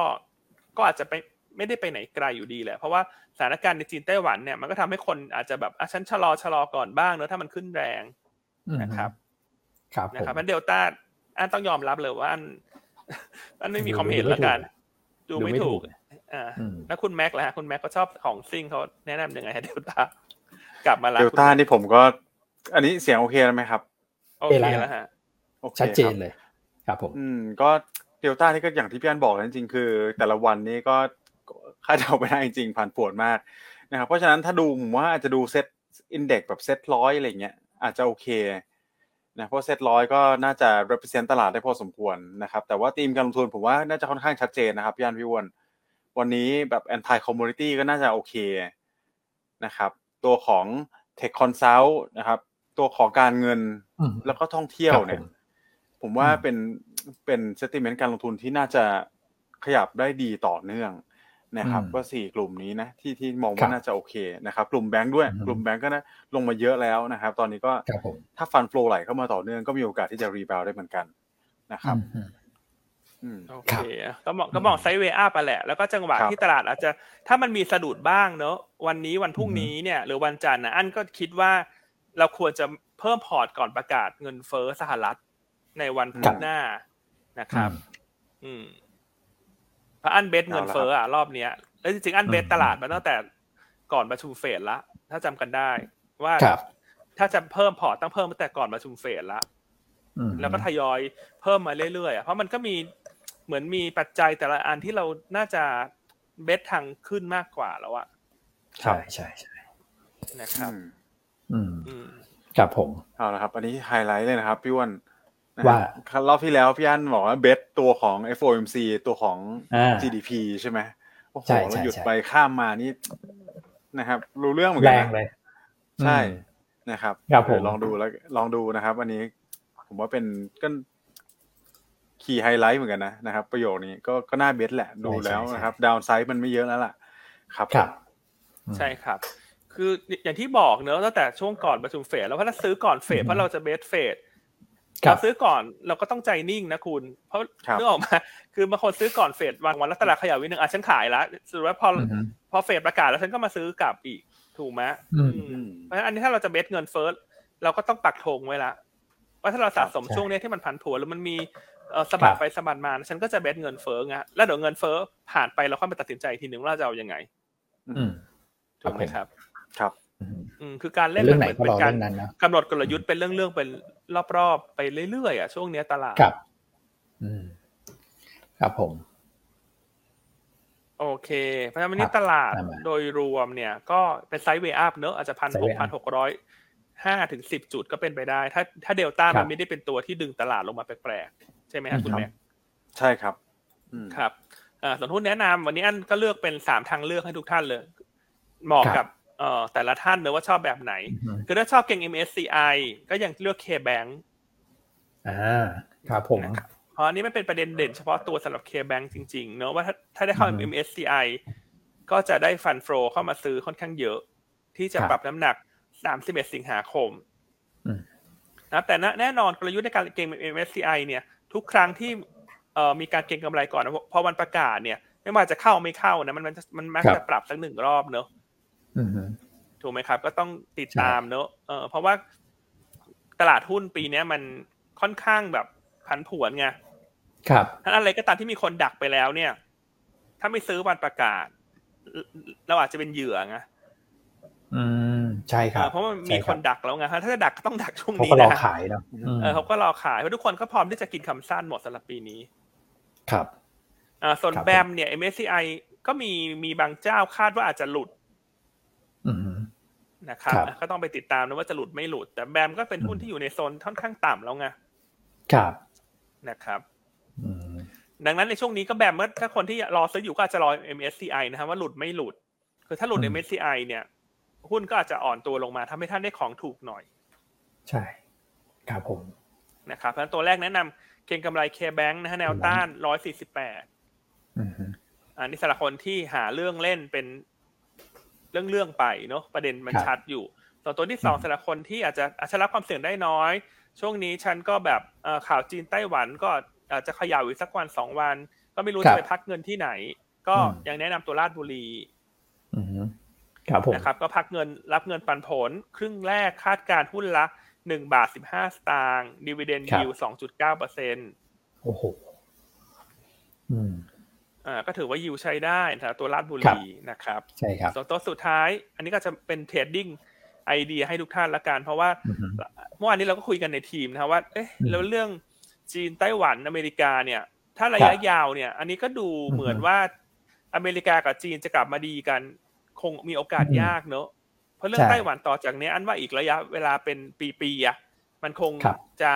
Speaker 2: ก็อาจจะไปไม่ได้ไปไหนไกลอยู่ดีแหละเพราะว่าสถานการณ์ในจีนไต้หวันเนี่ยมันก็ทำให้คนอาจจะแบบอะฉันชะลอชะลอก่อนบ้างเนอะถ้ามันขึ้นแรง
Speaker 1: อืม
Speaker 2: นะครับ
Speaker 1: ครับผม
Speaker 2: นะครับมันเดลต้าอันต้องยอมรับเลยว่าอันอันไม่มี
Speaker 1: ดู
Speaker 2: ความเห็น
Speaker 1: ดูไม่
Speaker 2: ละกัน
Speaker 1: ถูก
Speaker 2: ดูไม่
Speaker 1: ดูไม่
Speaker 2: ถูก
Speaker 1: ถูก
Speaker 2: อ่า
Speaker 1: อืม
Speaker 2: แล้วคุณแม็กซ์ล่ะฮะคุณแม็กซ์ก็ชอบของซิ่งเขาแนะนำยังไงฮะเดลต้ากลับมาแล้ว
Speaker 3: เดลต้านี่ผมก็ อันนี้เสียงโอเคแล้วไหมครับ
Speaker 2: โอเคแล้วฮะ
Speaker 3: โอเค
Speaker 1: ชัดเจน
Speaker 3: ครับบ
Speaker 1: เลย ครับผม
Speaker 3: อืมก็ เดลต้านี่ก็อย่างที่พี่อันบอกแล้วจริงๆคือ แต่ละวันนี้ก็คาดเดาไม่ได้จริงๆผ่านปวดมากนะครับเพราะฉะนั้นถ้าดูผมว่าอาจจะดูเซตอินเด็กแบบเซตร้อยอะไรเงี้ยอาจจะโอเคนะเพราะเซตร้อยก็น่าจะ represent ตลาดได้พอสมควรนะครับแต่ว่าธีมการลงทุนผมว่าน่าจะค่อนข้างชัดเจนนะครับพี่อันพี่อ้วนวันนี้แบบ anti commodity ก็น่าจะโอเคนะครับตัวของ tech consult นะครับ ตัวของการเงิน
Speaker 1: อืม
Speaker 3: แล้วก็ท่องเที่ยวเนี่ย
Speaker 1: ครับผม
Speaker 3: ผมว่า
Speaker 1: อืม
Speaker 3: เป็น เป็น sentiment การลงทุนที่น่าจะขยับได้ดีต่อเนื่องนะครับ
Speaker 1: อืม
Speaker 3: ก็สี่กลุ่มนี้นะที่ที่มอง
Speaker 1: ครั
Speaker 3: ว่าน่าจะโอเคนะครับ กลุ่มแบงค์ด้วย
Speaker 1: อืม
Speaker 3: กลุ่มแบงค์ก็นะลงมาเยอะแล้วนะครับ ตอนนี้ก็
Speaker 1: ครับผม
Speaker 3: ถ้า fund flow ไหลเข้ามาต่อเนื่องก็มีโอกาสที่จะ rebound ได้เหมือนกันนะครับ
Speaker 1: อืม
Speaker 3: อืม
Speaker 2: โอเคครั
Speaker 1: บ
Speaker 2: ก็มองก็มอง sideway up ไปแหละ แล้วก็จังหวะ
Speaker 3: ครับ
Speaker 2: ที่ตลาดอาจจะถ้ามันมีสะดุดบ้างเนอะวันนี้วันพรุ่งนี้เนี่ย หรือวันจันทร์นะอันก็คิดว่าเราควรจะเพิ่มพอร์ตก่อนประกาศเงินเฟ้อสหรัฐในวันพุ
Speaker 1: ครั
Speaker 2: ธหน้าครับ นะครับ
Speaker 1: อืม
Speaker 2: อืมเพราะอัน bet เงินเฟ้ออะรอบเนี้ยแล้วจริงๆอัน bet
Speaker 1: อืม
Speaker 2: ตลาดมาตั้งแต่ก่อนประชุมเฟดละถ้าจำกันได้ ว่า
Speaker 1: ครับ
Speaker 2: ถ้าจะเพิ่มพอร์ตต้องเพิ่มตั้งแต่ก่อนประชุมเฟดละ
Speaker 1: อืม
Speaker 2: แล้วก็ทยอยเพิ่มมาเรื่อยๆอะเพราะมันก็มีเหมือนมีปัจจัยแต่ละอันที่เราน่าจะเบสทางขึ้นมากกว่าแล้วอะ
Speaker 1: ใช่ใช่ใช่
Speaker 2: นะครับ
Speaker 3: อืม
Speaker 1: อืม
Speaker 2: อืม
Speaker 1: ครับผม
Speaker 3: เอาละครับ อันนี้ไฮไลท์เลยนะครับพี่อ้วนนะ
Speaker 1: ว่า
Speaker 3: ครับรอบที่แล้วพี่อันบอกว่าเบสตัวของ FOMC ตัวของ
Speaker 1: อ่า
Speaker 3: GDP ใช่ไหมโอ้โห
Speaker 1: ใช่ใช่
Speaker 3: เราหยุด
Speaker 1: ใช่
Speaker 3: ไปข้ามมานี่นะครับ รู้เรื่องเหมือน
Speaker 1: แร
Speaker 3: กัน
Speaker 1: ง
Speaker 3: นะ
Speaker 1: เลย
Speaker 3: ใช่
Speaker 1: อืม
Speaker 3: นะครับ
Speaker 1: ครับผม
Speaker 3: เดี๋ยวลองดูแล้วลองดูนะครับ อันนี้ผมว่าเป็นก็คีย์ไฮไลท์เหมือนกันนะนะครับ ประโยคนี้ก็ก็น่าเบสแหละดูแล้วนะครับ ดาวไซด์มันไม่เยอะแล้วล่ะ ครับ
Speaker 1: ครับ
Speaker 2: ใช่ครับ คืออย่างที่บอกเนอะตั้งแต่ช่วงก่อนประชุมเฟดแล้วว่าถ้าซื้อก่อนเฟด
Speaker 1: อืม
Speaker 2: เพราะเราจะเบสเฟด
Speaker 1: ครับ
Speaker 2: เราซื้อก่อนเราก็ต้องใจนิ่งนะคุณ เพราะ
Speaker 3: ครับ
Speaker 2: นึกออกมาคือบางคนซื้อก่อนเฟดวางวันแล้วตลาดขยับวินึงอะฉันขายแล้วสุดว่าพออ
Speaker 1: อือฮึ
Speaker 2: พอเฟดประกาศแล้วฉันก็มาซื้อกลับอีกถูกไหม
Speaker 1: อืม
Speaker 2: อืมเพราะฉะนั้นอันนี้ถ้าเราจะเบสเงินเฟ้อเราก็ต้องปักธงไว้ละว่าถ้าเราสะสมช่วงนี้ที่มันผันผวนหรือมันมีเออสะบัดไปสะบัดมาฉันก็จะเบสเงินเฟ้อไงแล้วเดี๋ยวเงินเฟ้อผ่านไปเราค่อยมาตัดสินใจทีหนึ่งว่าเราจะเอายังไง
Speaker 1: อืม
Speaker 2: ถูกไหมครับ
Speaker 3: ครับ
Speaker 2: อืมคือการเล่น
Speaker 1: เรื่องไหน
Speaker 2: มือน
Speaker 1: ก็
Speaker 2: เป็
Speaker 1: รอน
Speaker 2: การ
Speaker 1: เรื่องนั้นนะ
Speaker 2: กำหนดกลยุทธ์เป็นเรื่องๆเป็นรอบๆไปเรื่อยๆอะช่วงเนี้ยตลาด
Speaker 1: ครับ อืมครับผม
Speaker 2: โอเค เพราะฉะนั้นวันนี้
Speaker 1: ครับ
Speaker 2: ตลาด
Speaker 1: ได้มา
Speaker 2: โดยรวมเนี่ย ก็เป็นไซด์เวย์อัพเนอะอาจจะพันหก
Speaker 1: Sideway
Speaker 2: พัน
Speaker 1: up
Speaker 2: หกร้อยห้าถึงสิบจุดก็เป็นไปได้ ถ้าถ้าเดลต้า
Speaker 1: ครั
Speaker 2: มั
Speaker 1: บ
Speaker 2: นไม่ได้เป็นตัวที่ดึงตลาดลงมาแปลกๆ ใช่ไหมครับคุณ
Speaker 1: อืม
Speaker 2: แม่
Speaker 3: ใช่ครับอืม
Speaker 2: ครับอ่าส่วนหุ้นแนะนำวันนี้อันก็เลือกเป็นสามทางเลือกให้ทุกท่านเลยเหมาะ
Speaker 1: ครั
Speaker 2: กับบ เอ่อแต่ละท่านเนอะว่าชอบแบบไหน
Speaker 1: อืม
Speaker 2: คือถ้าชอบเก่ง MSCI ก็ยังเลือก K-Bank
Speaker 1: อ่าครับผม
Speaker 2: นะครับเพราะอันนี้มันเป็นประเด็นเด่นเฉพาะตัวสำหรับ K-Bank จริงๆเนอะว่าถ้าถ้าได้เข้า
Speaker 1: อืม
Speaker 2: MSCI ก็จะได้ฟันโฟเข้ามาซื้อค่อนข้างเยอะ ที่จะ
Speaker 1: ครับ
Speaker 2: ปรับน้ำหนัก 31 สิงหาคม
Speaker 1: อืม
Speaker 2: นะแต่แน่นอนกลยุทธ์ในการเก็ง MSCI เนี่ย ทุกครั้งที่เอ่อมีการเก็งกำไรก่อนนะพอวันประกาศเนี่ย ไม่ว่าจะเข้าไม่เข้านะมันมันจะมันมัก
Speaker 1: ครับ
Speaker 2: จะปรับสักหนึ่งรอบเนอะ
Speaker 1: อืม
Speaker 2: ถูกไหมครับ ก็ต้องติด
Speaker 1: ใช่
Speaker 2: ตามเนอะเออเพราะว่าตลาดหุ้นปีเนี้ยมันค่อนข้างแบบผันผวนไง
Speaker 1: ครับ
Speaker 2: ถ้าอะไรก็ตามที่มีคนดักไปแล้วเนี่ย ถ้าไม่ซื้อวันประกาศ เราอาจจะเป็นเหยื่อไง
Speaker 1: อืมใช่ค
Speaker 2: เอ
Speaker 1: รับ
Speaker 2: อเพราะมัน
Speaker 1: ใช่
Speaker 2: มี
Speaker 1: รับ
Speaker 2: คนดักแล้วไงถ้าจะดักก็ต้องดักช่วง
Speaker 1: เขา
Speaker 2: นี้
Speaker 1: ก็รอ
Speaker 2: นะ
Speaker 1: ขายเนาะม
Speaker 2: เออเขาก็รอขายเพราะทุกคนก็พร้อมที่จะกินคำสั้นหมดสำหรับปีนี้
Speaker 1: ครับ
Speaker 2: อ่าส่วน
Speaker 1: ครับ
Speaker 2: แบมเนี่ย MSCI ก็มีมีบางเจ้าคาดว่าอาจจะหลุด
Speaker 1: อืม
Speaker 2: นะครับ
Speaker 1: ครับ
Speaker 2: ก็ต้องไปติดตามนะว่าจะหลุดไม่หลุด แต่แบมก็เป็นหุ้น
Speaker 1: อืม
Speaker 2: ที่อยู่ในโซนค่อนข้างต่ำแล้วไง
Speaker 1: ครับ
Speaker 2: นะครับ
Speaker 1: อืม
Speaker 2: ดังนั้นในช่วงนี้ก็แบมเมื่อถ้าคนที่รอซื้ออยู่ก็อาจจะรอ MSCI นะครับว่าหลุดไม่หลุด คือถ้าหลุด
Speaker 1: อืม
Speaker 2: MSCI เนี่ยหุ้นก็อาจจะอ่อนตัวลงมาทำให้ท่านได้ของถูกหน่อย
Speaker 1: ใช่ครับผม
Speaker 2: นะครับเพราะฉะนั้นตัวแรกแนะนำเก็งกำไร K-Bank นะฮะแนวต้าน148
Speaker 1: อืม
Speaker 2: อันนี้สำหรับคนที่หาเรื่องเล่นเป็น เรื่องเรื่องๆไปเนาะประเด็นมัน
Speaker 1: ครับ
Speaker 2: ชัดอยู่ส่วนตัวที่สอง
Speaker 1: อืม
Speaker 2: สำหรับคนที่อาจจะอาจจะรับความเสี่ยงได้น้อย ช่วงนี้ฉันก็แบบเอ่อข่าวจีนไต้หวันก็อาจจะเขย่าอีกสักวันสองวัน ก็ไม่รู้
Speaker 1: ครั
Speaker 2: จะ
Speaker 1: บ
Speaker 2: ไปพักเงินที่ไหน ก็
Speaker 1: อืม
Speaker 2: ยังแนะนำตัวลาดบุรี
Speaker 1: อืมครับผม
Speaker 2: นะครับก็พักเงินรับเงินปันผล ครึ่งแรกคาดการหุ้นละหนึ่งบาทสิบห้าสตางค์ดีเวเดนยิวสองจุดเก้าเปอร์เซ็นต์
Speaker 1: โอ้โห อืม
Speaker 2: อ่าก็ถือว่ายิวใช้ได้นะครับตัวราชบุรี
Speaker 1: ครับ
Speaker 2: นะครับ
Speaker 1: ใช่ครับ
Speaker 2: ส่วนตัวสุดท้าย อันนี้ก็จะเป็น trading idea ให้ทุกท่านละกัน เพราะว่า
Speaker 1: อืม
Speaker 2: เมื่อวานนี้เราก็คุยกันในทีมนะครับว่าเอ๊ะ
Speaker 1: อืม
Speaker 2: แล้วเรื่องจีนไต้หวันอเมริกาเนี่ย ถ้าระยะยาวครับเนี่ย อันนี้ก็ดู
Speaker 1: อืม
Speaker 2: เหมือนว่าอเมริกากับจีนจะกลับมาดีกัน คงมีโอกาส
Speaker 1: อืม
Speaker 2: ยากเนอะเพราะเรื่อง
Speaker 1: ใช่
Speaker 2: ไต้หวันต่อจากนี้อันว่าอีกระยะเวลาเป็นปีๆอะ มันคง
Speaker 1: ครับ
Speaker 2: จะ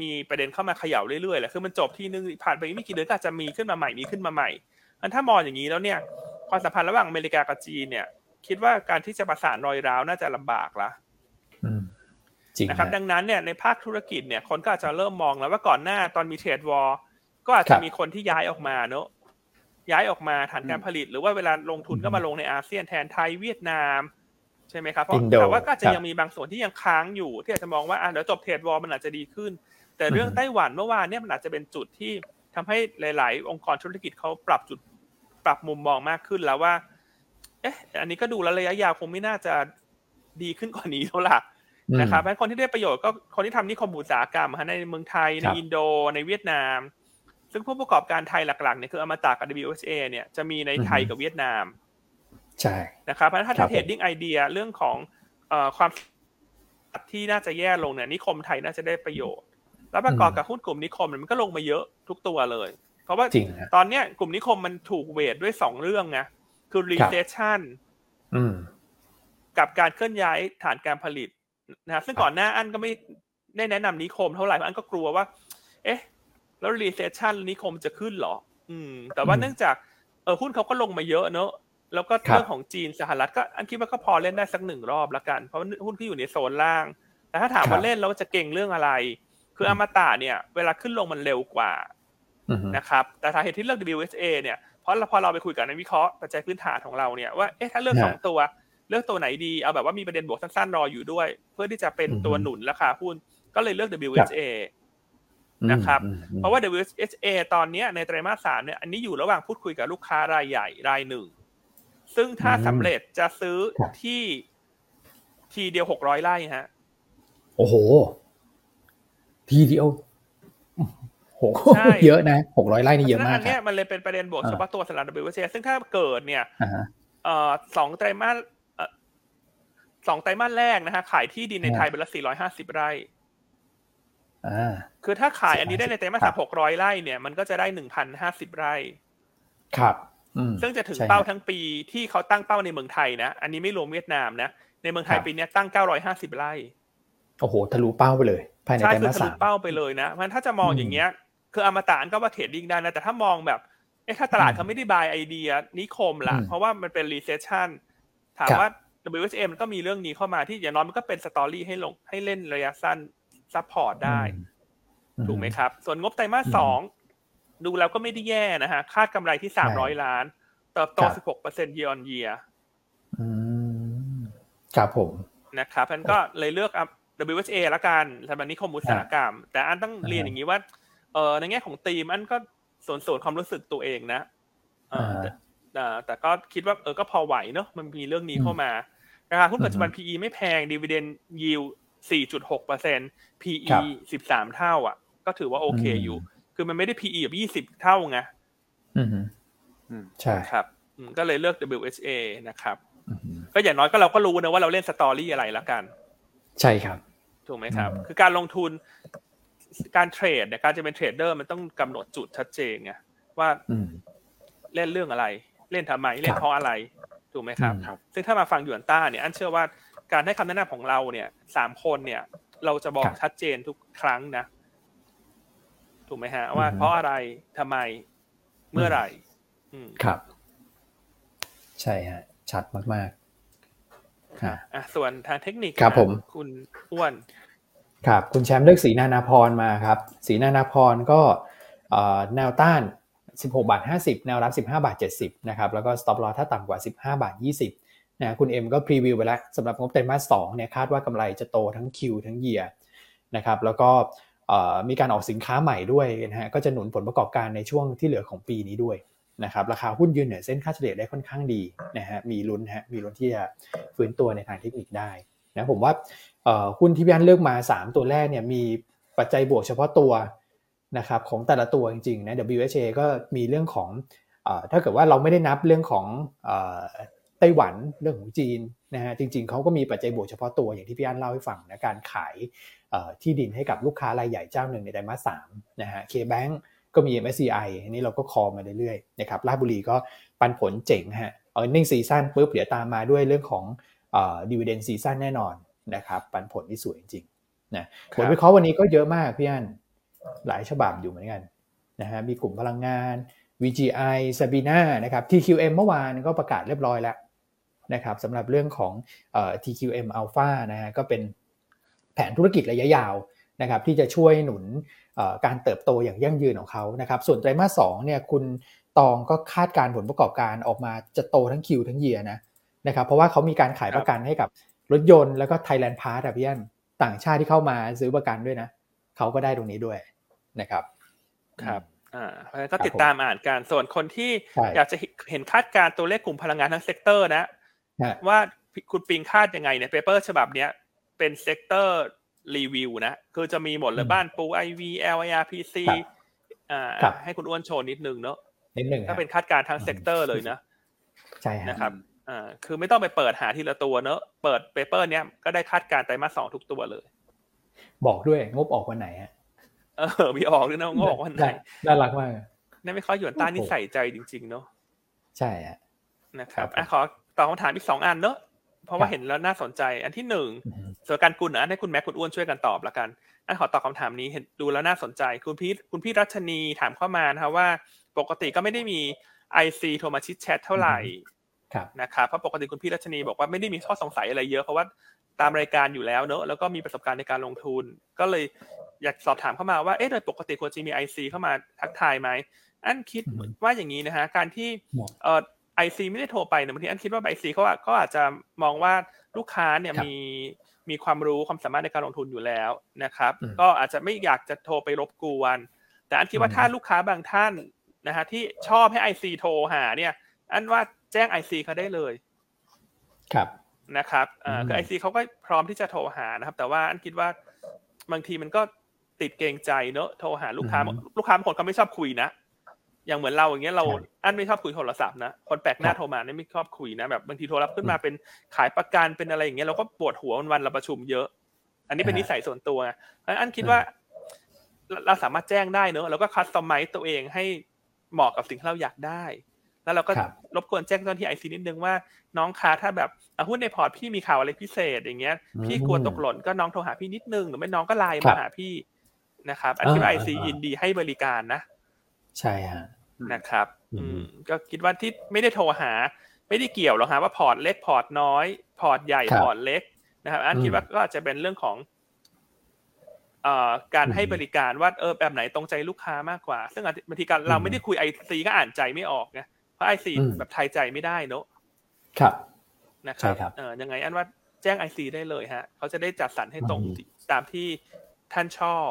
Speaker 2: มีประเด็นเข้ามาเขย่าเรื่อยๆแหละคือมันจบที่นึงผ่านไปไม่กี่เดือนก็อาจจะมีขึ้นมาใหม่มีขึ้นมาใหม่อันถ้ามองอย่างนี้แล้วเนี่ยความสัมพันธ์ระหว่างอเมริกากับจีนเนี่ย คิดว่าการที่จะประสานรอยร้าวน่าจะลำบากละ
Speaker 1: อืมจริง
Speaker 2: นะครับ
Speaker 1: ฮะ
Speaker 2: ดังนั้นเนี่ยในภาคธุรกิจเนี่ยคนก็อาจจะเริ่มมองแล้วว่าก่อนหน้าตอนมีเทรดวอลก็อาจ
Speaker 1: ครั
Speaker 2: จะ
Speaker 1: บ
Speaker 2: มีคนที่ย้ายออกมาเนอะย้ายออกมาฐานการผลิต หรือว่าเวลาลงทุนก็มาลงในอาเซียนแทนไทยเวียดนาม ใช่ไหมครับเพราะ
Speaker 1: อินโด
Speaker 2: แต่ว่าก็อาจจะ
Speaker 1: ครับ
Speaker 2: ยังมีบางส่วนที่ยังค้างอยู่ ที่อาจจะมองว่าอะเดี๋ยวจบเทรดวอลมันอาจจะดีขึ้น แต่เรื่อง
Speaker 1: อือฮึ
Speaker 2: ไต้หวันเมื่อวานเนี่ยมันอาจจะเป็นจุดที่ทำให้หลาย ๆ องค์กรธุรกิจเขาปรับจุดปรับมุมมองมากขึ้นแล้วว่า เอ๊ะ อันนี้ก็ดูแล้วระยะยาวคงไม่น่าจะดีขึ้นกว่านี้แล้วล่ะ
Speaker 1: อืม
Speaker 2: นะครับเพราะฉะนั้นคนที่ได้ประโยชน์ก็คนที่ทำนิคมอุตสาหกรรมฮะในเมืองไทยใน
Speaker 1: ครับ
Speaker 2: อินโดในเวียดนาม ซึ่งผู้ประกอบการไทยหลัก ๆ เนี่ยคืออมตะกับ WHA เนี่ยจะมีในไทยกับเวียดนาม
Speaker 1: ใช่
Speaker 2: นะครับเพราะฉะนั้นถ้า
Speaker 1: ครับ
Speaker 2: เทรดดิ้งไอเดียเรื่องของเอ่อความที่น่าจะแย่ลงเนี่ยนิคมไทยน่าจะได้ประโยชน์ แล้วประกอบกับหุ้นกลุ่มนิคมเนี่ยมันก็ลงมาเยอะทุกตัวเลย เพราะว่า
Speaker 1: จริงฮะ
Speaker 2: ตอนเนี้ยกลุ่มนิคมมันถูกเวทด้วยสองเรื่องไงคือ recession
Speaker 1: อืม
Speaker 2: กับการเคลื่อนย้ายฐานการผลิตนะฮะซึ่งก่อนหน้าอันก็ไม่ได้แนะนำนิคมเท่าไหร่เพราะอันก็กลัวว่า เอ๊ะ แล้ว recession นิคมจะขึ้นเหรอ อืม แต่ว่า
Speaker 1: อืม
Speaker 2: เนื่องจากเออหุ้นเขาก็ลงมาเยอะเนอะ แล้วก็
Speaker 1: ครับ
Speaker 2: เรื่องของจีนสหรัฐก็อันคิดว่าก็พอเล่นได้สักหนึ่งรอบละกัน เพราะว่าหุ้นที่อยู่ในโซนล่าง แต่ถ้าถาม
Speaker 1: ครั
Speaker 2: ว่า
Speaker 1: บ
Speaker 2: เล่นแล้วจะเก่งเรื่องอะไร คืออมตะเนี่ย เวลาขึ้นลงมันเร็วกว่า
Speaker 1: อืม
Speaker 2: นะครับแต่สาเหตุที่เลือก WSA เนี่ยเพราะเราพอเราไปคุยกับนักวิเคราะห์ปัจจัยพื้นฐานของเราเนี่ยว่าเอ๊ะถ้าเลือก
Speaker 1: ฮะ
Speaker 2: สองตัวเลือกตัวไหนดีเอาแบบว่ามีประเด็นบวกสั้นๆรออยู่ด้วย เพื่อที่จะเป็น
Speaker 1: อืม
Speaker 2: ตัวหนุนราคาหุ้นก็เลยเลือก WSA นะครับ
Speaker 1: อืมอืม
Speaker 2: เพราะว่า WSA ตอนเนี้ยในไตรมาสสามเนี่ยอันนี้อยู่ระหว่างพูดคุยกับลูกค้ารายใหญ่รายหนึ่ง ซึ่งถ้า
Speaker 1: อืม
Speaker 2: สำเร็จจะซื้อ
Speaker 1: ครับ
Speaker 2: ที่ทีเดียวหกร้อยไร่ฮะ
Speaker 1: โอ้โห ทีเดียวโหเยอะนะหกร้อยไร่นี่เยอะมากอัน
Speaker 2: นี้มันเลยเป็นประเด็นบวกเฉพาะตัวสำหรับ WCA ซึ่งถ้าเกิดเนี่ยเอ่อสองไตรมาสสองไตรมาสแรกนะฮะ ขายที่ดินในไทยเป็นละสี่ร้อยห้าสิบไร่คือถ้าขายอันนี้ได้ในไตรมาสสามหกร้อยไร่เนี่ย มันก็จะได้หนึ่งพันห้าสิบไร่
Speaker 1: ครับ
Speaker 2: ซึ่งจะถึงเป้าทั้งปีที่เขาตั้งเป้าในเมืองไทยนะ อันนี้ไม่รวมเวียดนามนะ ในเมืองไทยปีนี้ตั้งเก้าร้อยห้าสิบไร่
Speaker 1: โอ้โห ทะลุเป้าไปเลย ภายในไตรมาส
Speaker 2: สามใช่คือทะลุเป้าไปเลยนะเพราะถ้าจะมองอย่างเงี้ย คืออมตะก็ว่า trading ได้นะ แต่ถ้ามองแบบ เอ๊ะ ถ้าตลาดเขาไม่ได้ buy idea นิคมล่ะ เพราะว่ามันเป็น recession ถามว่า WHA มันก็มีเรื่องนี้เข้ามาที่อย่างน้อยมันก็เป็น story ให้ลงให้เล่นระยะสั้นsupport ได้ ถูกไหมครับ ส่วนงบไตรมาสสอง ดูแล้วก็ไม่ได้แย่นะฮะ คาดกำไรที่สามร้อยล้าน เติบโตสิบหกเปอร์เซ็นต์ year on year
Speaker 1: ครับผม
Speaker 2: นะครับนั้นก็เลยเลือก WHA ละกันสำหรับนิคมอุตสาหกรรม แต่อันต้องเรียนอย่างนี้ว่า เออในแง่ของทีมอันก็ส่วนส่วนความรู้สึกตัวเองนะแต่ก็คิดว่าเออก็พอไหวเนอะมันมีเรื่องนี้เข้ามาราคาหุ้นปัจจุบัน PE ไม่แพง dividend yield 4.6เปอร์เซ็นต์ PE 13 เท่า อะ ก็ถือว่าโอเคอยู่ คือมันไม่ได้ PE แบบ20เท่าไง
Speaker 1: ใช่
Speaker 2: ครับก็เลยเลือก WHA นะครับ ก็อย่างน้อยก็เราก็รู้นะว่าเราเล่น story อะไรแล้วกัน
Speaker 1: ใช่ครับ
Speaker 2: ถูกไหมครับ คือการลงทุนการเทรดเนี่ยการจะเป็นเทรดเดอร์มันต้องกำหนดจุดชัดเจนไงว่าเล่นเรื่องอะไร เล่นทำไมเล่นเพราะอะไร ถูกไหมครับ ซึ่งถ้ามาฟังหยวนต้าเนี่ยอันเชื่อว่าการให้คำแนะนำของเราเนี่ยสามคนเนี่ย เราจะบอกชัดเจนทุกครั้งนะ ถูกไหมฮะ ว่าเพราะอะไรทำไมเมื่อไหร่
Speaker 1: ครับ ใช่ฮะ ชัดมากๆครับ
Speaker 2: อะส่วนทางเทคนิค
Speaker 1: ครับผม
Speaker 2: คุณอ้วน
Speaker 1: ครับคุณแชมป์เลือกสีนานาพรมาครับ สีนานาพรก็แนวต้าน 16บาท50 แนวรับ 15บาท70นะครับแล้วก็ stop loss ถ้าต่ำกว่า 15บาท20นะคุณเอ็มก็พรีวิวไปแล้วสำหรับงบไตรมาส2เนี่ยคาดว่ากำไรจะโตทั้งคิวทั้งเยียนะครับแล้วก็ มีการออกสินค้าใหม่ด้วยนะฮะก็จะหนุนผลประกอบการในช่วงที่เหลือของปีนี้ด้วยนะครับราคาหุ้นยืนเหนือเส้นค่าเฉลี่ยได้ค่อนข้างดีนะฮะมีลุ้นฮะมีลุ้นที่จะฟื้นตัวในทางเทคนิคได้นะผมว่าหุ้นที่พี่อันเลือกมา 3 ตัวแรกเนี่ยมีปัจจัยบวกเฉพาะตัวนะครับของแต่ละตัวจริงๆนะ WHA ก็มีเรื่องของถ้าเกิดว่าเราไม่ได้นับเรื่องของ ไต้หวันเรื่องของจีนนะฮะจริง ๆเขาก็มีปัจจัยบวกเฉพาะตัวอย่างที่พี่อันเล่าให้ฟังนะการขายที่ดินให้กับลูกค้ารายใหญ่เจ้าหนึ่งในไตรมาสสามนะฮะ K-Bank ก็มี MSCI อันนี้เราก็คอมาเรื่อยๆนะครับราชบุรีก็ปันผลเจ๋งฮะเออร์เน็งซีซั่นปุ๊บเดี๋ยวตามมาด้วยเรื่องของดีเวเดนซีซั่นแน่นอนนะครับปันผลที่สวยจริงๆนะผลวิเคราะห์วันนี้ก็เยอะมากพี่อันหลายฉบับอยู่เหมือนกันนะฮะมีกลุ่มพลังงาน VGI Sabina นะครับ TQM เมื่อวานก็ประกาศเรียบร้อยแล้ว นะครับสำหรับเรื่องของ TQM Alpha นะฮะก็เป็นแผนธุรกิจระยะยาวนะครับที่จะช่วยหนุนการเติบโตอย่างยั่งยืนของเขานะครับส่วนไตรมาสสองเนี่ยคุณตองก็คาดการผลประกอบการออกมาจะโตทั้งคิวทั้งเยียนะนะครับเพราะว่าเขามีการขายประกันให้กับรถยนต์แล้วก็ Thailand Pass พี่อันต่างชาติที่เข้ามาซื้อประกันด้วยนะเขาก็ได้ตรงนี้ด้วยนะครับ
Speaker 2: ครับอ่าก็ติดตามอ่านการส่วนคนที่อยากจะเห็นคาดการณ์ตัวเลขกลุ่มพลังงานทั้ง sector นะ ว่าคุณปิงคาดยังไงเนี่ย paper ฉบับเนี้ยเป็น sector review นะ คือจะมีหมดเลยบ้านปู IVL IRPC อ่าให้คุณอ้วนโชว์นิดนึงเนาะ
Speaker 1: นิดนึง
Speaker 2: ถ้าเป็นคาดการณ์ทั้ง sector เลยนะ
Speaker 1: ใช่
Speaker 2: นะครับอ่าคือไม่ต้องไปเปิดหาทีละตัวเนอะเปิด paper เนี้ยก็ได้คาดการณ์ไตรมาสสองทุกตัวเลย
Speaker 1: บอกด้วยงบออกวันไหนฮะ
Speaker 2: เออมีออกด้วยนะงบออกวันไหน
Speaker 1: น่ารักมาก
Speaker 2: นั่นไม่ค่อยหยวนต้านี่ใส่ใจจริง ๆ เนาะ
Speaker 1: ใช่ฮะ
Speaker 2: นะครับอะขอ ตอบคำถามอีกสองอันเนอะเพราะว่าเห็นแล้วน่าสนใจ อันที่หนึ่งส่วน GUNKUL นะให้คุณแม็กคุณอ้วนช่วยกันตอบละกัน อันขอตอบคำถามนี้เห็นดูแล้วน่าสนใจ คุณพี่คุณพี่รัชนีถามเข้ามานะครับว่า ปกติก็ไม่ได้มี IC โทรมา chit chat เท่าไหร่นะครับเพราะปกติคุณพี่รัชนีบอกว่าไม่ได้มีข้อสงสัยอะไรเยอะเพราะว่าตามรายการอยู่แล้วเนอะแล้วก็มีประสบการณ์ในการลงทุน ก็เลยอยากสอบถามเข้ามาว่าเอ๊ะโดยปกติควรจะมี IC เข้ามาทักทายไหมอันคิดว่าอย่างนี้นะฮะการที่เอ่อ IC ไม่ได้โทรไปเนี่ยบางทีอันคิดว่า IC เขาก็อาจจะมองว่าลูกค้าเนี่ยมีมีความรู้ความสามารถในการลงทุนอยู่แล้วนะครับ ก็อาจจะไม่อยากจะโทรไปรบกวน แต่อันคิดว่าถ้าลูกค้าบางท่านนะฮะที่ชอบให้ไอซีโทรหาเนี่ย อันว่าแจ้งไอซีเขาได้เลย
Speaker 1: ครับ
Speaker 2: นะครับอ่าคือไอซีเขาก็พร้อมที่จะโทรหานะครับ แต่ว่าอันคิดว่าบางทีมันก็ติดเกรงใจเนอะโทรหาลูกค้าลูกค้าบางคนเขาไม่ชอบคุยนะ อย่างเหมือนเราอย่างเงี้ยเราอันไม่ชอบคุยโทรศัพท์นะคนแปลกหน้าโทรมาเนี่ยไม่ชอบคุยนะแบบบางทีโทรรับขึ้นมาเป็นขายประกันเป็นอะไรอย่างเงี้ยเราก็ปวดหัววันเราประชุมเยอะ อันนี้เป็นนิสัยส่วนตัวอันคิดว่า เราสามารถแจ้งได้เนอะแล้วก็ customize ตัวเองให้เหมาะกับสิ่งที่เราอยากได้ แล้วเราก็รบกวนแจ้งเจ้าหน้าที่ IC นิดนึงว่าน้องคะถ้าแบบหุ้นในพอร์ตพี่มีข่าวอะไรพิเศษอย่างเงี้ยพี่กลัวตกหล่นก็น้องโทรหาพี่นิดนึงหรือไม่น้องก็ไลน์มาหาพี่นะครับอันที่ IC ยินดีให้บริการนะ
Speaker 1: ใช่ฮะ
Speaker 2: นะครับ อืมก็คิดว่าที่ไม่ได้โทรหา ไม่ได้เกี่ยวหรอกฮะว่าพอร์ตเล็กพอร์ตน้อย พอร์ตใหญ่พอร์ตเล็กนะครับอันคิดว่าก็อาจจะเป็นเรื่องของการให้บริการว่าเออแบบไหนตรงใจลูกค้ามากกว่า ซึ่งบางทีการเราไม่ได้คุย IC ก็อ่านใจไม่ออกไงเพราะ IC แบบทายใจไม่ได้เนอะ
Speaker 1: ครับ
Speaker 2: นะครับเออยังไงอันว่าแจ้ง IC ได้เลยฮะเขาจะได้จัดสรรให้ตรงตามที่ท่านชอบ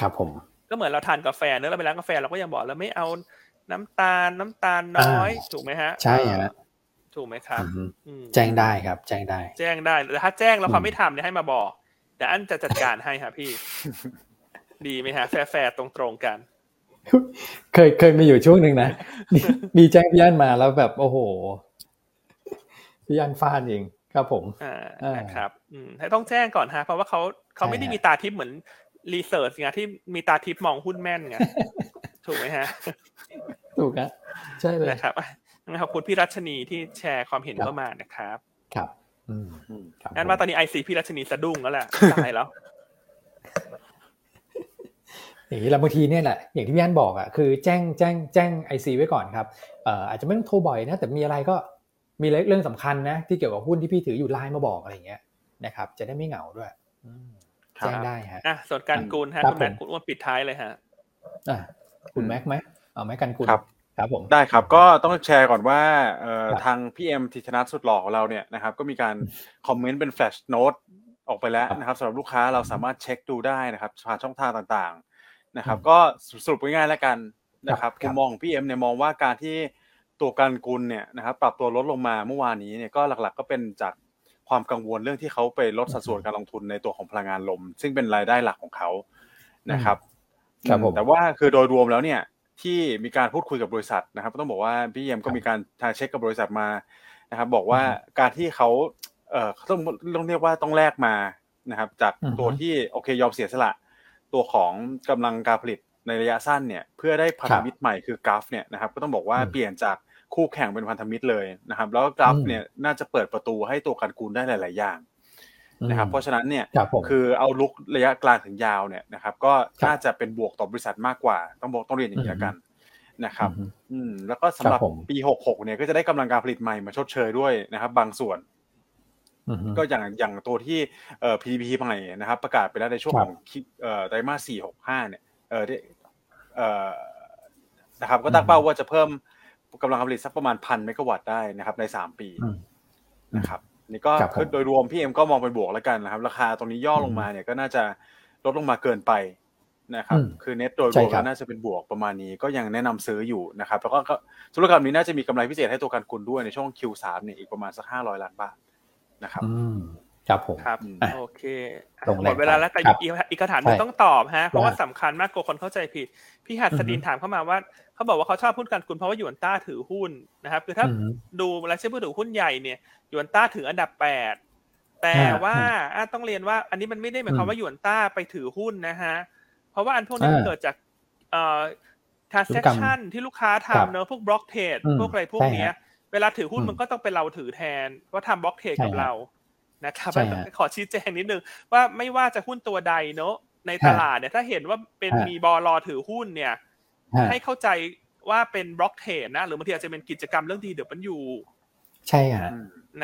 Speaker 1: ครับผม
Speaker 2: ก็เหมือนเราทานกาแฟเนอะเราไปร้านกาแฟเราก็ยังบอกเราไม่เอาน้ำตาลน้ำตาลน้อย ถูกไหมฮะ
Speaker 1: ใช่ฮะ
Speaker 2: ถูกไหมครับ
Speaker 1: แจ้งได้ครับ แจ้งได้
Speaker 2: แจ้งได้แต่ถ้าแจ้งแล้วเขาไม่ทำเนี่ยให้มาบอกแต่อันจะจัดการให้ครับพี่ ดีไหมฮะ แฟร์ตรงตรงกัน
Speaker 1: เคยเคยมีอยู่ช่วงหนึ่งนะมีแจ้งพี่อันมาแล้วแบบโอ้โหพี่อันฟาดเองครับผม
Speaker 2: อ่าครับ อืมให้ต้องแจ้งก่อนฮะเพราะว่าเขาเขาไม่ได้มีตาทิพย์เหมือน research ไงที่มีตาทิพย์มองหุ้นแม่นไงถูกไหมฮะ
Speaker 1: ถูกครับใช่เลย
Speaker 2: นะครับขอบคุณพี่รัชนีที่แชร์ความเห็นเข้ามานะครับ
Speaker 1: ครับ
Speaker 2: งั้นว่าตอนนี้ IC พี่รัชนีสะดุ้งแล้วแหละตายแล้ว
Speaker 1: อย่างนี้แหละบางทีเนี่ยแหละอย่างที่พี่อันบอกอะคือแจ้งแจ้งแจ้ง IC ไว้ก่อนครับเอ่ออาจจะไม่ต้องโทรบ่อยนะ แต่มีอะไรก็มีเรื่องสำคัญนะ ที่เกี่ยวกับหุ้นที่พี่ถืออยู่ไลน์มาบอกอะไรเงี้ยนะครับ จะได้ไม่เหงาด้วย แจ้งได้ฮะ
Speaker 2: อะส่วนการกูลฮะคุณแม็กคุณอ้วนปิดท้ายเลยฮะ
Speaker 1: อะคุณแม็กไหมเอาไหมกันกุล
Speaker 3: ครับครับผมได้ครับก็ต้องแชร์ก่อนว่าทางพี่เอ็มทิชนัทสุดหล่อของเราเนี่ยนะครับก็มีการ comment เป็น flash note ออกไปแล้วนะครับสำหรับลูกค้าเราสามารถเช็คดูได้นะครับผ่านช่องทางต่างๆนะครับ ก็สรุปง่ายๆแล้วกันนะครับมุมมองพี่เอ็มเนี่ยมองว่าการที่ตัวกันกุลเนี่ยนะครับปรับตัวลดลงมาเมื่อวานนี้เนี่ยก็หลักๆ ก็เป็นจาก ความกังวลเรื่องที่เขาไปลดสัดส่วนการลงทุนในตัวของพลังงานลม ซึ่งเป็นรายได้หลักของเขานะครับแต่ว่าคือโดยรวมแล้วเนี่ยที่มีการพูดคุยกับบริษัทนะครับ ต้องบอกว่าพี่เยี่ยมก็มีการทายเช็คกับบริษัทมานะครับ บอกว่าการที่เขาเอ่อต้องต้องเรียกว่าต้องแลกมานะครับ จากตัวที่โอเคยอมเสียสละ ตัวของกำลังการผลิตในระยะสั้นเนี่ย เพื่อได้พันธมิตรใหม่คือกราฟเนี่ยนะครับ ก็ต้องบอกว่าเปลี่ยนจาก คู่แข่งเป็นพันธมิตรเลยนะครับ แล้วกราฟเนี่ยน่าจะเปิดประตูให้ตัวการกูลได้หลาย ๆ อย่างนะครับเพราะฉะนั้นเนี่ยคือเอาลุกระยะกลางถึงยาวเนี่ยนะครับ ก็น่าจะเป็นบวกต่อบริษัทมากกว่า ต้องบอกต้องเรียนอย่างนี้กันนะครับ อืมแล้วก็สำหรับปีหกหกเนี่ยก็จะได้กำลังการผลิตใหม่มาชดเชยด้วยนะครับ บางส่วนก็อย่างอย่างตัวที่เอ่อ PDP ใหม่นะครับ ประกาศไปแล้วในช่วงของเอ่อไตรมาสสี่หกห้าเนี่ยเออเอ่อนะครับ ก็ตั้งเป้าว่าจะเพิ่ม กำลังการผลิตสักประมาณพันเมกะวัตต์ได้นะครับ ในสามปีนะครับนี่ก็คือโดยรวมพี่เอ็มก็มองเป็นบวกแล้วกันนะครับ ราคาตรงนี้ย่อลงมาเนี่ยก็น่าจะลดลงมาเกินไปนะครับ คือเน็ตโดยรวมน่าจะเป็นบวกประมาณนี้ก็ยังแนะนำซื้ออยู่นะครับ แล้วก็ธุรกรรมนี้น่าจะมีกำไรพิเศษให้ตัวการกุลด้วยในช่วง Q3 เนี่ยอีกประมาณสักห้าร้อยล้านบาทนะครับ
Speaker 1: ครับผม
Speaker 2: ครับโอเคหมดเวลาแล้วแต่อีกคำถามนึงต้องตอบฮะเพราะว่าสำคัญมากกลัวคนเข้าใจผิด พี่หัดสดินถามเข้ามาว่าเขาบอกว่าเขาชอบพูดกันคุณเพราะว่าหยวนต้าถือหุ้นนะครับ คือถ้าดูรายชื่อผู้ถือหุ้นใหญ่เนี่ยหยวนต้าถืออันดับแปดแต่ว่าต้องเรียนว่า อันนี้มันไม่ได้หมายความว่าหยวนต้าไปถือหุ้นนะฮะเพราะว่าอันพวกนี้มันเกิดจากเอ่อ transaction ที่ลูกค้าทำเนอะพวกบล็อกเทรดพวกอะไรพวกเนี้ย เวลาถือหุ้นมันก็ต้องเป็นเราถือแทนว่าทำบล็อกเทรดกับเรา นะครับขอชี้แจงนิดนึงว่าไม่ว่าจะหุ้นตัวใดเนอะในตลาดเนี่ยถ้าเห็นว่าเป็นมีบอลอถือหุ้นเนี่ย ให้เข้าใจว่าเป็น block trade นะ หรือบางทีอาจจะเป็นกิจกรรมเรื่อง DW มันอยู่
Speaker 1: ใช่ฮะ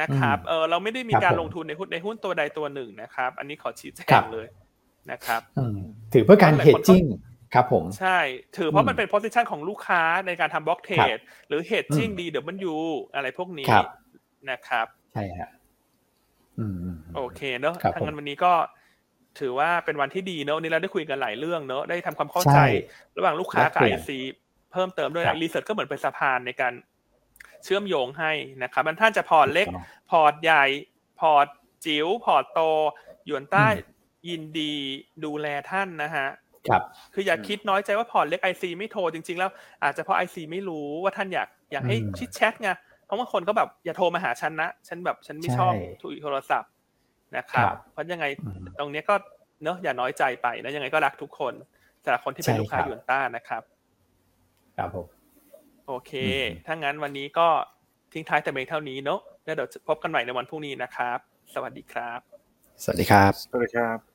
Speaker 2: นะครับเออเราไม่ได้มีการลงทุนในหุ้นในหุ้นตัวใดตัวหนึ่งนะครับ อันนี้ขอชี้แจงเลยนะครับ
Speaker 1: ถือเพื่อการ hedging ครับผม
Speaker 2: ใช่ ถือเพราะมันเป็น position ของลูกค้าในการทำ block trade หรือ hedging DW มันอยู่อะไรพวกนี้นะครับ
Speaker 1: ใช่ฮะ
Speaker 2: โอเคเนอะทางนั้นวันนี้ก็ถือว่าเป็นวันที่ดีเนอะนี่เราได้คุยกันหลายเรื่องเนอะได้ทำความเข้าใจ ระหว่างลูกค้ากับ IC เพิ่มเติมด้วย research ก็เหมือนเป็นสะพานในการเชื่อมโยงให้นะครับมันท่านจะพอร์ตเล็ก พอร์ตใหญ่ พอร์ตจิ๋ว พอร์ตโต หยวนต้ายินดีดูแลท่านนะฮะ
Speaker 1: ครับ
Speaker 2: คืออย่าคิดน้อยใจว่าพอร์ตเล็ก IC ไม่โทรจริง ๆ แล้วอาจจะเพราะไอซีไม่รู้ว่าท่านอยากอยากให้
Speaker 1: อืม
Speaker 2: ชิดแชทไง เพราะบางคนก็แบบอย่าโทรมาหาฉันนะ ฉันแบบฉันไม่ชอบ
Speaker 1: ใช่
Speaker 2: ถุยโทรศัพท์นะครับ
Speaker 1: ครับ
Speaker 2: เพราะยังไง
Speaker 1: อืม
Speaker 2: ตรงเนี้ยก็เนอะอย่าน้อยใจไปนะยังไงก็รักทุกคนสำหรับคนที่เป็น
Speaker 1: ใช่
Speaker 2: ลูกค้า
Speaker 1: ครับ
Speaker 2: ยูนต้านะครับ
Speaker 1: ครับผม
Speaker 2: โอเค
Speaker 1: อืม
Speaker 2: ถ้างั้นวันนี้ก็ทิ้งท้ายแต่เพียงเท่านี้เนอะแล้วเดี๋ยวพบกันใหม่ในวันพรุ่งนี้นะครับ สวัสดีครับ
Speaker 4: สวัสดีครับ
Speaker 3: สวัสดีครับ